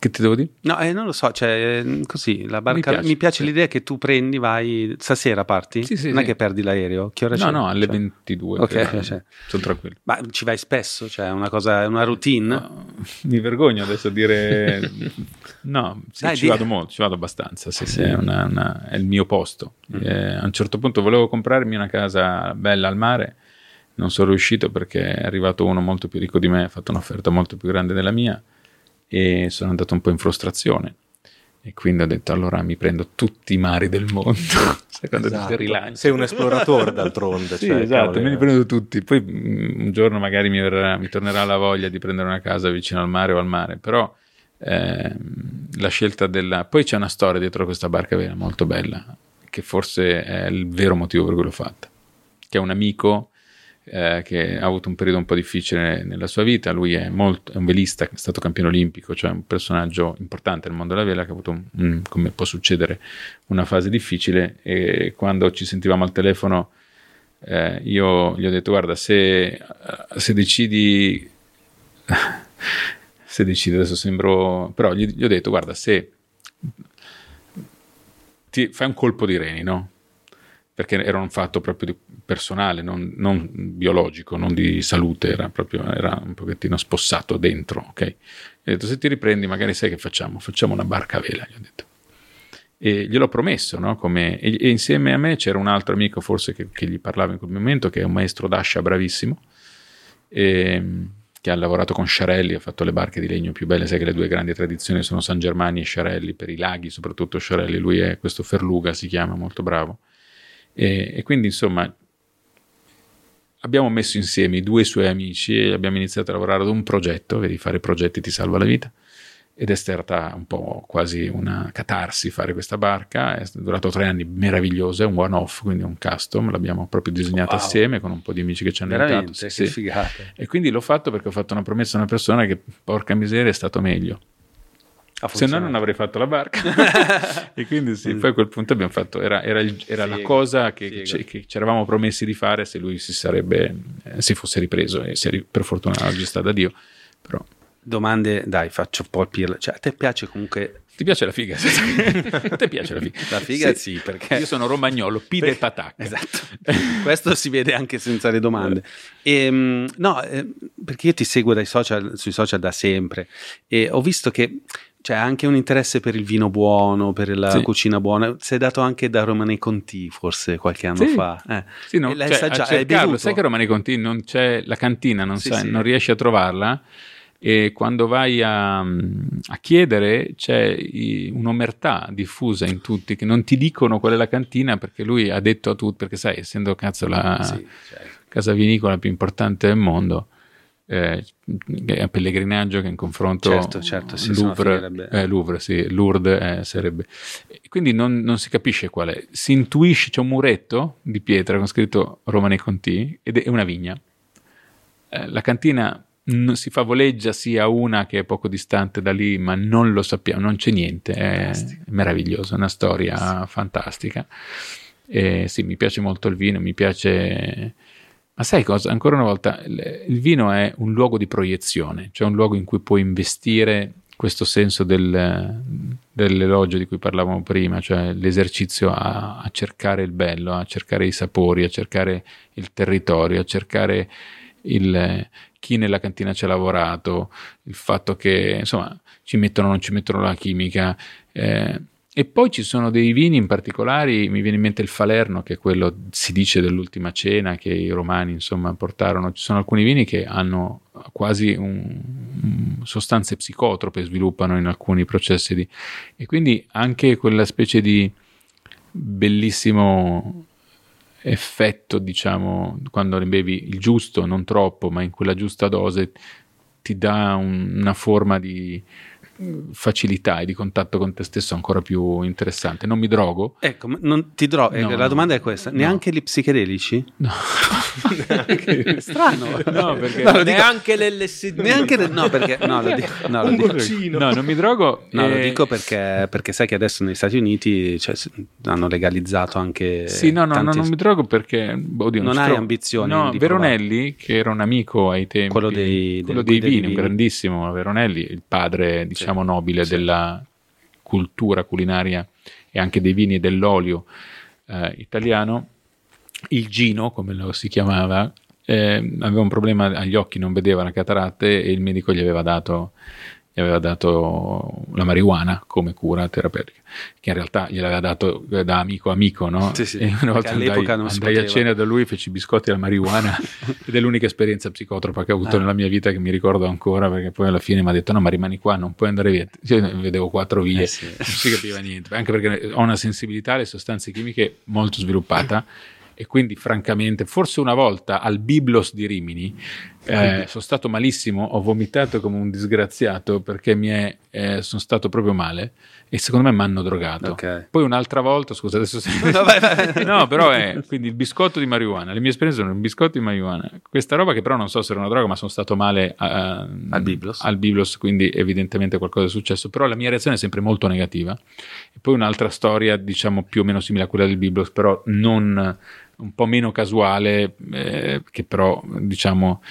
Che ti devo dire? No, eh, non lo so, cioè, eh, così, la barca... Mi piace, piace, sì. l'idea che tu prendi, vai... Stasera parti? Sì, sì, Non è sì. che perdi l'aereo? Che ora No, c'è? no, alle Cioè- 22. Ok, cioè. Sono tranquillo. Ma ci vai spesso? Cioè, è una cosa, è una routine? No, mi vergogno adesso a dire [laughs] no, sì, Dai, ci di- vado molto, ci vado abbastanza, sì, Sì. sì, è, una- una- è il mio posto. Mm. Eh, a un certo punto volevo comprarmi una casa bella al mare, non sono riuscito perché è arrivato uno molto più ricco di me, ha fatto un'offerta molto più grande della mia e sono andato un po' in frustrazione. E quindi ho detto allora mi prendo tutti i mari del mondo. [laughs] Ti Esatto. rilanci? Sei un esploratore d'altronde. Sì, cioè, esatto, me li prendo tutti. Poi mm, un giorno magari mi, verrà- mi tornerà la voglia di prendere una casa vicino al mare o al mare, però ehm, la scelta della... Poi c'è una storia dietro questa barca vera molto bella, che forse è il vero motivo per cui l'ho fatta, che è un amico eh, che ha avuto un periodo un po' difficile nella sua vita, lui è, molto, è un velista, è stato campione olimpico, cioè un personaggio importante nel mondo della vela che ha avuto, un- come può succedere, una fase difficile e quando ci sentivamo al telefono eh, io gli ho detto guarda se, eh, se decidi [laughs] se decidi adesso sembro però gli, gli ho detto guarda se ti fai un colpo di reni no? Perché era un fatto proprio di- personale non, non biologico non di salute era proprio era un pochettino spossato dentro ok gli ho detto se ti riprendi magari sai che facciamo facciamo una barca a vela gli ho detto e gliel'ho promesso, no? Come- e, e insieme a me c'era un altro amico forse che, che gli parlava in quel momento, che è un maestro d'ascia bravissimo, ehm, che ha lavorato con Sciarelli, ha fatto le barche di legno più belle, sai che le due grandi tradizioni sono San Germani e Sciarelli, per i laghi soprattutto Sciarelli, lui è questo Ferluga, si chiama, molto bravo. E, e quindi insomma abbiamo messo insieme i due suoi amici e abbiamo iniziato a lavorare ad un progetto, vedi fare progetti ti salva la vita ed è stata un po' quasi una catarsi fare questa barca, è durato tre anni meraviglioso, è un one off, quindi un custom, l'abbiamo proprio disegnato Wow. assieme con un po' di amici che ci hanno Veramente, aiutato. che sì. figata. E quindi l'ho fatto perché ho fatto una promessa a una persona che, porca miseria, è stato meglio. Se no non avrei fatto la barca. [laughs] e quindi sì, poi a quel punto abbiamo fatto, era, era il- era la cosa che, che ci eravamo promessi di fare se lui si sarebbe, eh, si fosse ripreso e ri- per fortuna oggi sta da Dio. Però Domande, dai, faccio un po' il pirla. Cioè, a te piace comunque ti piace la figa? a [laughs] te piace la figa? la figa? Sì, perché... Io sono romagnolo, pide e patacca. Esatto, questo si vede anche senza le domande. Ehm, no, eh, perché io ti seguo dai social, sui social da sempre e ho visto che c'è anche un interesse per il vino buono, per la Sì. cucina buona. Sei dato anche da Romane Conti forse qualche anno Sì. fa. Eh. Sì, no, l'hai cioè, assaggiato, sai che a Romani Conti non c'è la cantina, non, Sì, sai- non riesci a trovarla e quando vai a, a chiedere c'è i- un'omertà diffusa in tutti che non ti dicono qual è la cantina perché lui ha detto a tutti, perché sai, essendo cazzo la certo. casa vinicola più importante del mondo, eh, è pellegrinaggio che in confronto Certo, certo, sì, Louvre, eh, Louvre, sì, Lourdes eh, sarebbe. Quindi non, non si capisce qual è. Si intuisce, c'è un muretto di pietra con scritto Romane Conti ed è una vigna. Eh, la cantina si favoleggia sia una che è poco distante da lì, ma non lo sappiamo, non c'è niente. È Fantastico. meraviglioso, è una storia fantastica. E sì, mi piace molto il vino, mi piace. Ma sai cosa? Ancora una volta, il vino è un luogo di proiezione, cioè un luogo in cui puoi investire questo senso del- dell'elogio di cui parlavamo prima, cioè l'esercizio a, a cercare il bello, a cercare i sapori, a cercare il territorio, a cercare il, chi nella cantina ci ha lavorato, il fatto che insomma ci mettono o non ci mettono la chimica. eh, e poi ci sono dei vini in particolare, mi viene in mente il Falerno, che è quello, si dice, dell'ultima cena che i romani insomma portarono. Ci sono alcuni vini che hanno quasi un- un- sostanze psicotrope, sviluppano in alcuni processi di... E quindi anche quella specie di bellissimo effetto, diciamo, quando ne bevi il giusto, non troppo, ma in quella giusta dose, ti dà un- una forma di facilità e di contatto con te stesso ancora più interessante. Non mi drogo? Ecco, non ti dro- eh, No, la no. domanda è questa: No. neanche gli psichedelici? No. Strano. No, perché... No, lo dico- Neanche l'LSD. Neanche de- no, perché no, lo dico, no, lo dico-. No, non mi drogo. no, lo eh, dico perché, perché sai che adesso negli Stati Uniti cioè, hanno legalizzato anche. Sì, no, no, no, tanti- non mi drogo perché oddio, Non ci hai ambizioni No, Veronelli, che era un amico ai tempi, Quello dei- quello dei di vini, un vino. grandissimo Veronelli, il padre, diciamo, diciamo, nobile della cultura culinaria e anche dei vini e dell'olio eh, italiano. Il Gino, come lo si chiamava, eh, aveva un problema agli occhi, non vedeva la cataratte e il medico gli aveva dato, gli aveva dato la marijuana come cura terapeutica, che in realtà gliel'aveva dato da amico a amico, no? Sì, sì, E una volta andai, andai a cena da lui, feci biscotti alla marijuana [laughs] ed è l'unica esperienza psicotropa che ho avuto Ah. nella mia vita che mi ricordo ancora perché poi alla fine mi ha detto no ma rimani qua, non puoi andare via. Io vedevo quattro vie, Eh sì. non si capiva niente, anche perché ho una sensibilità alle sostanze chimiche molto sviluppata e quindi francamente forse una volta al Biblos di Rimini eh, sono stato malissimo, ho vomitato come un disgraziato perché mi è, eh, sono stato proprio male e secondo me mi hanno drogato. Ok. Poi un'altra volta, scusa adesso se... [laughs] No, vai, vai. no però è quindi il biscotto di marijuana, le mie esperienze sono il biscotto di marijuana, questa roba che però non so se era una droga ma sono stato male a- Al Biblos? al Biblos, quindi evidentemente qualcosa è successo, però la mia reazione è sempre molto negativa. E poi un'altra storia, diciamo più o meno simile a quella del Biblos, però non un po' meno casuale, eh, che però diciamo,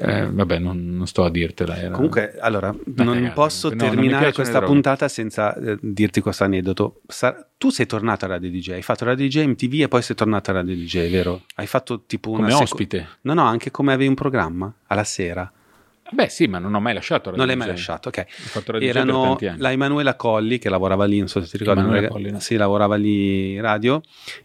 eh, vabbè, non, non sto a dirtela. era- Comunque, allora, Una non cagata, posso. No, non mi terminare piacciono questa puntata senza eh, dirti questo aneddoto. Sa- tu sei tornato a Radio DJ, hai fatto Radio DJ MTV e poi sei tornato a Radio DJ, vero? Hai fatto tipo una come seco- ospite. No, no, anche come avevi un programma alla sera. Beh, sì, ma non ho mai lasciato. Radio non l'hai mai DJ. lasciato, ok. Ho fatto Radio DJ Erano anni. la Emanuela Colli che lavorava lì, non so se ti ricordi, Emanuela Colli, no. sì, lavorava lì in radio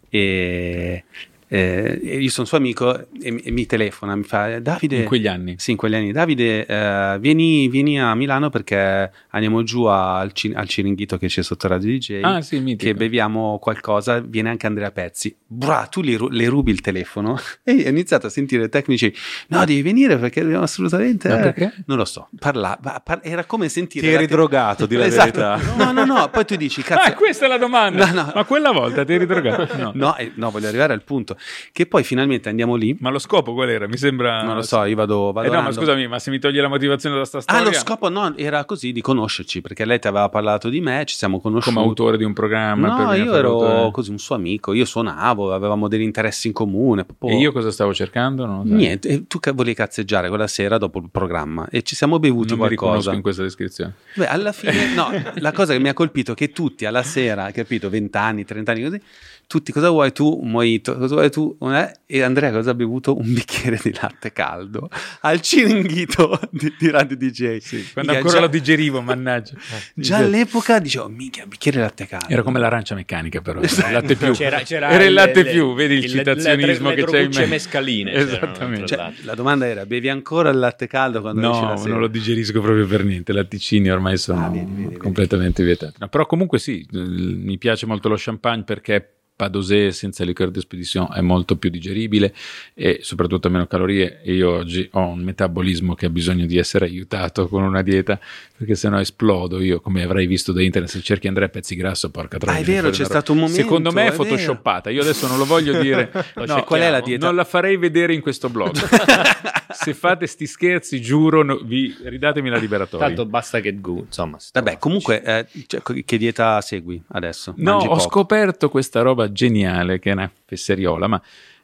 e, eh, io sono suo amico e, mi- e mi telefona, mi fa Davide, In quegli anni. sì, in quegli anni, Davide, eh, vieni, vieni a Milano perché andiamo giù al, ci- al Ciringhito che c'è sotto Radio DJ. Ah, sì, che mitico. beviamo qualcosa, viene anche Andrea Pezzi. Bra, tu le, ru- le rubi il telefono [laughs] e ho iniziato a sentire i tecnici. No, devi venire perché dobbiamo assolutamente. Ma eh." perché? Non lo so. Parla, par- era come sentire. Ti eri te- drogato, di la Esatto. verità. No, no, no. Poi tu dici, cazzo. Ah, questa è la domanda. No, no. Ma quella volta ti eri drogato? No. No, eh, no, voglio arrivare al punto. Che poi finalmente andiamo lì. Ma lo scopo qual era? Mi sembra... Non lo so, io vado. vado Eh no, ma scusami, ma se mi togli la motivazione da sta Ah, storia... lo scopo no, era così di conoscerci perché lei ti aveva parlato di me, ci siamo conosciuti. Come autore di un programma? No, io ero l'autore? così un suo amico, io suonavo, avevamo degli interessi in comune. proprio- E io cosa stavo cercando? Non so. Niente, tu volevi cazzeggiare quella sera dopo il programma e ci siamo bevuti Non qualcosa. in questa descrizione. Beh, alla fine, no, la cosa che mi ha colpito è che tutti alla sera, capito, 20 anni, 30 anni così, tutti cosa vuoi tu? Un mojito, cosa vuoi tu? Eh? E Andrea cosa ha bevuto? Un bicchiere di latte caldo al ciringhito di, di Radio DJ. Quando Mica, ancora già, lo digerivo, mannaggia. [laughs] già all'epoca dicevo, minchia, bicchiere di latte caldo. Era come l'arancia meccanica, però. Esatto. Il latte più. C'era, c'era Era il latte le- più, vedi il, le- citazionismo le- le che c'è in me. mescaline Esattamente. Cioè, il la domanda era, bevi ancora il latte caldo quando esci la No, sera? non lo digerisco proprio per niente. I latticini ormai sono Ah, vedi, vedi, vedi. completamente vietati. No, però comunque sì, mi piace molto lo champagne perché Padosé senza liqueur d'espedition è molto più digeribile e soprattutto ha meno calorie. E io oggi ho un metabolismo che ha bisogno di essere aiutato con una dieta perché sennò esplodo. Io come avrai visto da internet se cerchi Andrea Pezzi grasso porca troia Ah, è vero, c'è stato un momento, secondo me è è photoshoppata. Io adesso non lo voglio [laughs] dire. Lo No, qual è la dieta? non la farei vedere in questo blog. [laughs] Se fate sti scherzi giuro no- vi ridatemi la liberatoria. Tanto basta che gu, insomma. Vabbè, comunque, eh, cioè, che dieta segui adesso? No, Mangi ho poco? scoperto questa roba geniale che è una fesseriola, ma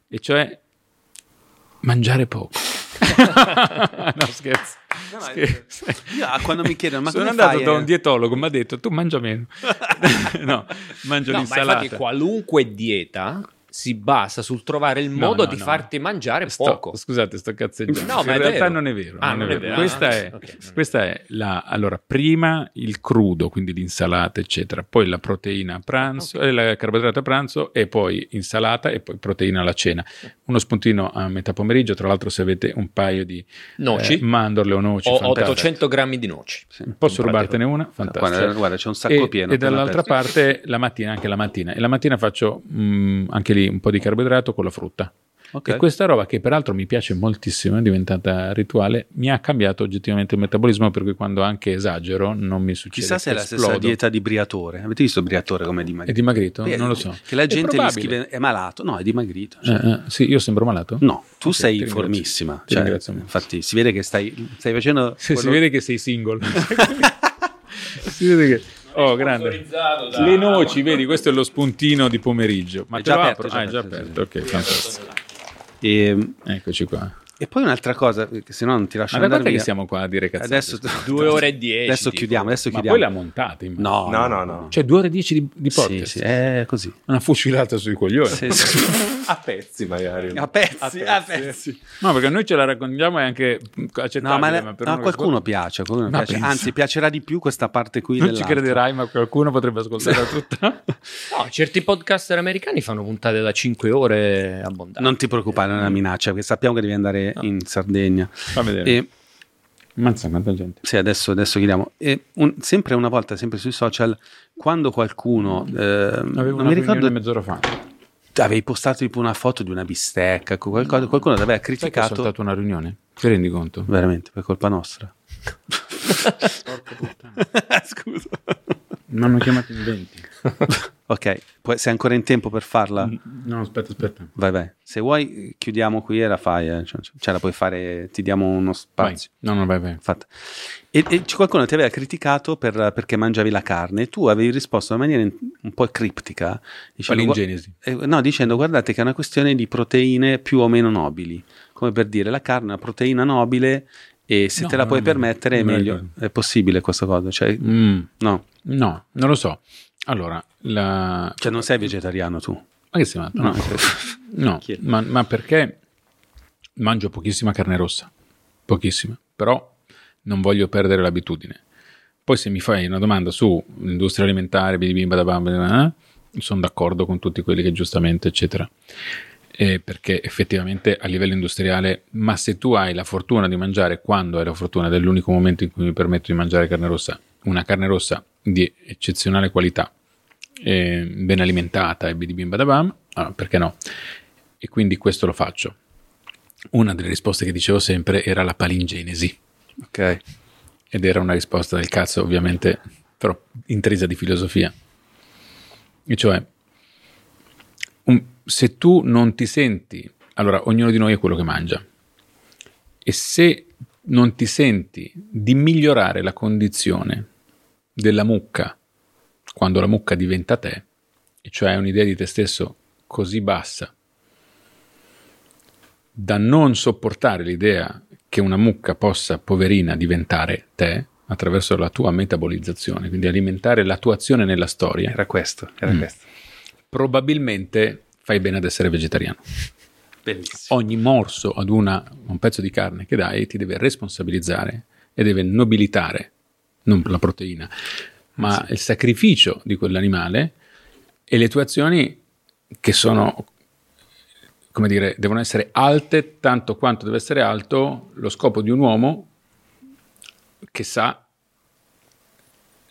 e cioè mangiare poco. [laughs] no, scherzo. Scherzo. Io, ah, quando mi chiedono, ma Sono andato fai, da eh? un dietologo, mi ha detto tu mangia meno. [laughs] no, mangio No, ma l'insalata. infatti qualunque dieta si basa sul trovare il No, modo no, di no. farti mangiare Sto- poco. Scusate, sto cazzeggiando. No, ma in realtà vero. non è vero. Ah, non non è vero. vero. Questa, Ah, è, ok, non è questa è la. Allora, prima il crudo, quindi l'insalata, eccetera, poi la proteina a pranzo, eh, la carboidrato a pranzo, e poi insalata e poi proteina alla cena. Uno spuntino a metà pomeriggio. Tra l'altro, se avete un paio di Noci. eh, mandorle o noci, Ho fantastico. 800 grammi di noci. Posso in rubartene una? Fantastico. Guarda, guarda, c'è un sacco E, pieno. e dall'altra parte la mattina, anche la mattina. E la mattina faccio mm, anche lì un po' di carboidrato con la frutta. Ok. E questa roba che peraltro mi piace moltissimo, è diventata rituale, mi ha cambiato oggettivamente il metabolismo, per cui quando anche esagero non mi succede Chissà se è la stessa dieta di Briatore. Avete visto Briatore come è È dimagrito? dimagrito? Beh, non lo so. Che la gente gli scrive è malato. No, è dimagrito. Eh, cioè. eh, sì, io sembro malato? No, tu Ok, sei ti ringrazio. formissima. Ti cioè, ringrazio infatti, si vede che stai, stai facendo. Se [laughs] si quello- vede che sei single. [laughs] si vede che... Oh, grande. Le noci, vedi, questo è lo spuntino di pomeriggio. Ma È già aperto, apro? è già Ah, è già aperto, aperto, ok, fantastico. E, Eccoci qua. E poi un'altra cosa, che se no non ti lascio Ma da andare quanto che via. siamo qua a dire cazzate? Adesso Due ore e dieci. Adesso tipo. chiudiamo, adesso Ma chiudiamo. poi l'ha montata, immagino. No, No, no, no. Cioè due ore e dieci di, di Sì, podcast. sì, è così. Una fucilata sui coglioni. Sì, sì. [laughs] A pezzi magari. A pezzi, a pezzi. No, perché noi ce la raccontiamo e anche accettabile. No, ma, le- ma per no, qualcuno piace, a qualcuno Ma piace. anzi piacerà di più questa parte qui Non ci dell'altro. crederai, ma qualcuno potrebbe ascoltarla tutta. [laughs] No, certi podcaster americani fanno puntate da 5 ore abbondanti. Non ti preoccupare, non è una minaccia, perché sappiamo che devi andare in Sardegna. Fammi vedere. E Mazza, quanta gente. sì, adesso, adesso chiediamo. E un- sempre una volta, sempre sui social, quando qualcuno eh, Avevo non mi ricordo, mezz'ora fa. avevi postato tipo una foto di una bistecca, qualcosa, qualcuno ti aveva criticato. saltato una riunione? Ti rendi conto? Veramente, per colpa nostra. [laughs] [laughs] Scusa. Mi hanno chiamato in 20. [laughs] Ok, puoi- sei ancora in tempo per farla? No, aspetta, aspetta. Vai, vai. Se vuoi, chiudiamo qui e la fai. eh. Cioè, cioè, la puoi fare, ti diamo uno Vai. spazio. No, no, vai, vai. Fatta. E, e qualcuno ti aveva criticato per- perché mangiavi la carne e tu avevi risposto in maniera un po' criptica. Dicendo, Palingenesi. gua- eh, no, dicendo guardate che è una questione di proteine più o meno nobili. Come per dire, la carne è una proteina nobile e se No, te la puoi non è- permettere è me la meglio. È possibile questa cosa? Cioè, Mm, no, no, non lo so. Allora, la... cioè non sei vegetariano tu. Ma che sei matto? No, No, ma, ma perché mangio pochissima carne rossa? Pochissima. Però non voglio perdere l'abitudine. Poi se mi fai una domanda sull'industria alimentare, bim bim badabam, eh, sono d'accordo con tutti quelli che giustamente, eccetera. Eh, perché effettivamente a livello industriale, ma se tu hai la fortuna di mangiare, quando hai la fortuna dell'unico momento in cui mi permetto di mangiare carne rossa, una carne rossa di eccezionale qualità, eh, ben alimentata e bim badabam, ah, perché no? E quindi questo lo faccio. Una delle risposte che dicevo sempre era la palingenesi Ok. ed era una risposta del cazzo ovviamente però intrisa di filosofia e cioè un- se tu non ti senti allora ognuno di noi è quello che mangia e se non ti senti di migliorare la condizione della mucca quando la mucca diventa te e cioè un'idea di te stesso così bassa da non sopportare l'idea che una mucca possa, poverina, diventare te attraverso la tua metabolizzazione, quindi alimentare la tua azione nella storia, Era questo, era Mm. questo. probabilmente fai bene ad essere vegetariano. Bellissimo. Ogni morso ad una, un pezzo di carne che dai ti deve responsabilizzare e deve nobilitare, non la proteina, ma il sacrificio di quell'animale e le tue azioni che sono, come dire, devono essere alte tanto quanto deve essere alto lo scopo di un uomo che sa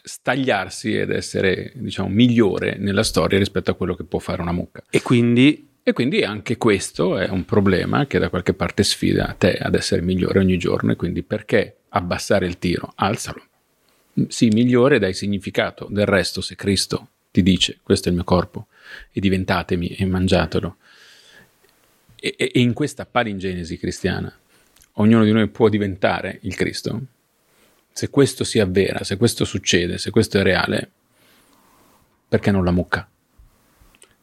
stagliarsi ed essere, diciamo, migliore nella storia rispetto a quello che può fare una mucca. E quindi E quindi anche questo è un problema che da qualche parte sfida te ad essere migliore ogni giorno e quindi perché abbassare il tiro? Alzalo. Sì, migliore dai significato. Del resto, se Cristo ti dice questo è il mio corpo e diventatemi e mangiatelo. E, e- in questa palingenesi cristiana ognuno di noi può diventare il Cristo. Se questo si avvera, se questo succede, se questo è reale, perché non la mucca?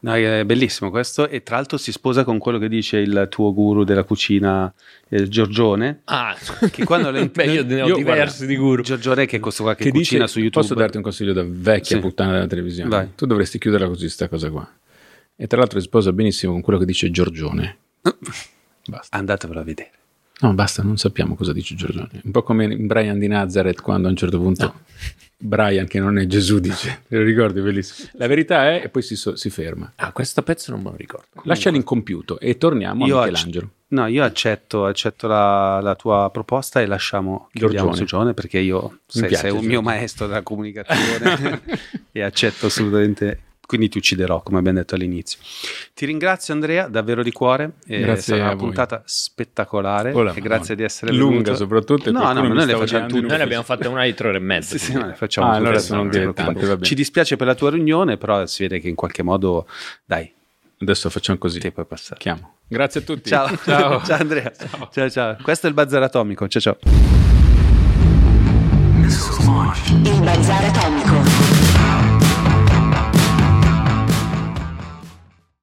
No, è bellissimo questo e tra l'altro si sposa con quello che dice il tuo guru della cucina, eh, Giorgione, Ah, che quando lo [laughs] Beh, io ne ho io, diversi guarda, di guru. Giorgione che è questo qua che, che cucina dice, su YouTube. Posso darti un consiglio da vecchia Sì. puttana della televisione? Vai. Tu dovresti chiuderla così, sta cosa qua. E tra l'altro si sposa benissimo con quello che dice Giorgione. [laughs] Basta. Andatevelo a vedere. No, basta, non sappiamo cosa dice Giorgione. Un po' come Brian di Nazareth quando a un certo punto Brian, che non è Gesù, dice, te lo ricordi, bellissimo. La verità è, e poi si, so- si ferma. Ah, questo pezzo non me lo ricordo. Lascia l'incompiuto e torniamo Io a acc- Michelangelo. No, io accetto, accetto la, la tua proposta e lasciamo Giorgione. Giorgione perché io sei, piace sei un mio maestro della comunicazione [laughs] e accetto assolutamente, quindi ti ucciderò come abbiamo detto all'inizio. Ti ringrazio Andrea, davvero di cuore, è Grazie stata a una voi. puntata spettacolare la Madonna. grazie di essere Lunga venuto. soprattutto, e No, no, noi le facciamo tutte. Noi ne abbiamo fatte una di tre ore e mezza. Sì, sì, no, le facciamo Ah, allora sono non ti dilettante, preoccupare. va bene. Ci dispiace per la tua riunione, però si vede che in qualche modo, dai, Adesso facciamo così. ti puoi passare. Chiamo. Grazie a tutti. Ciao, [laughs] [laughs] ciao, Andrea. Ciao. ciao, Questo è il Bazar Atomico. Ciao ciao. Il Bazar Atomico.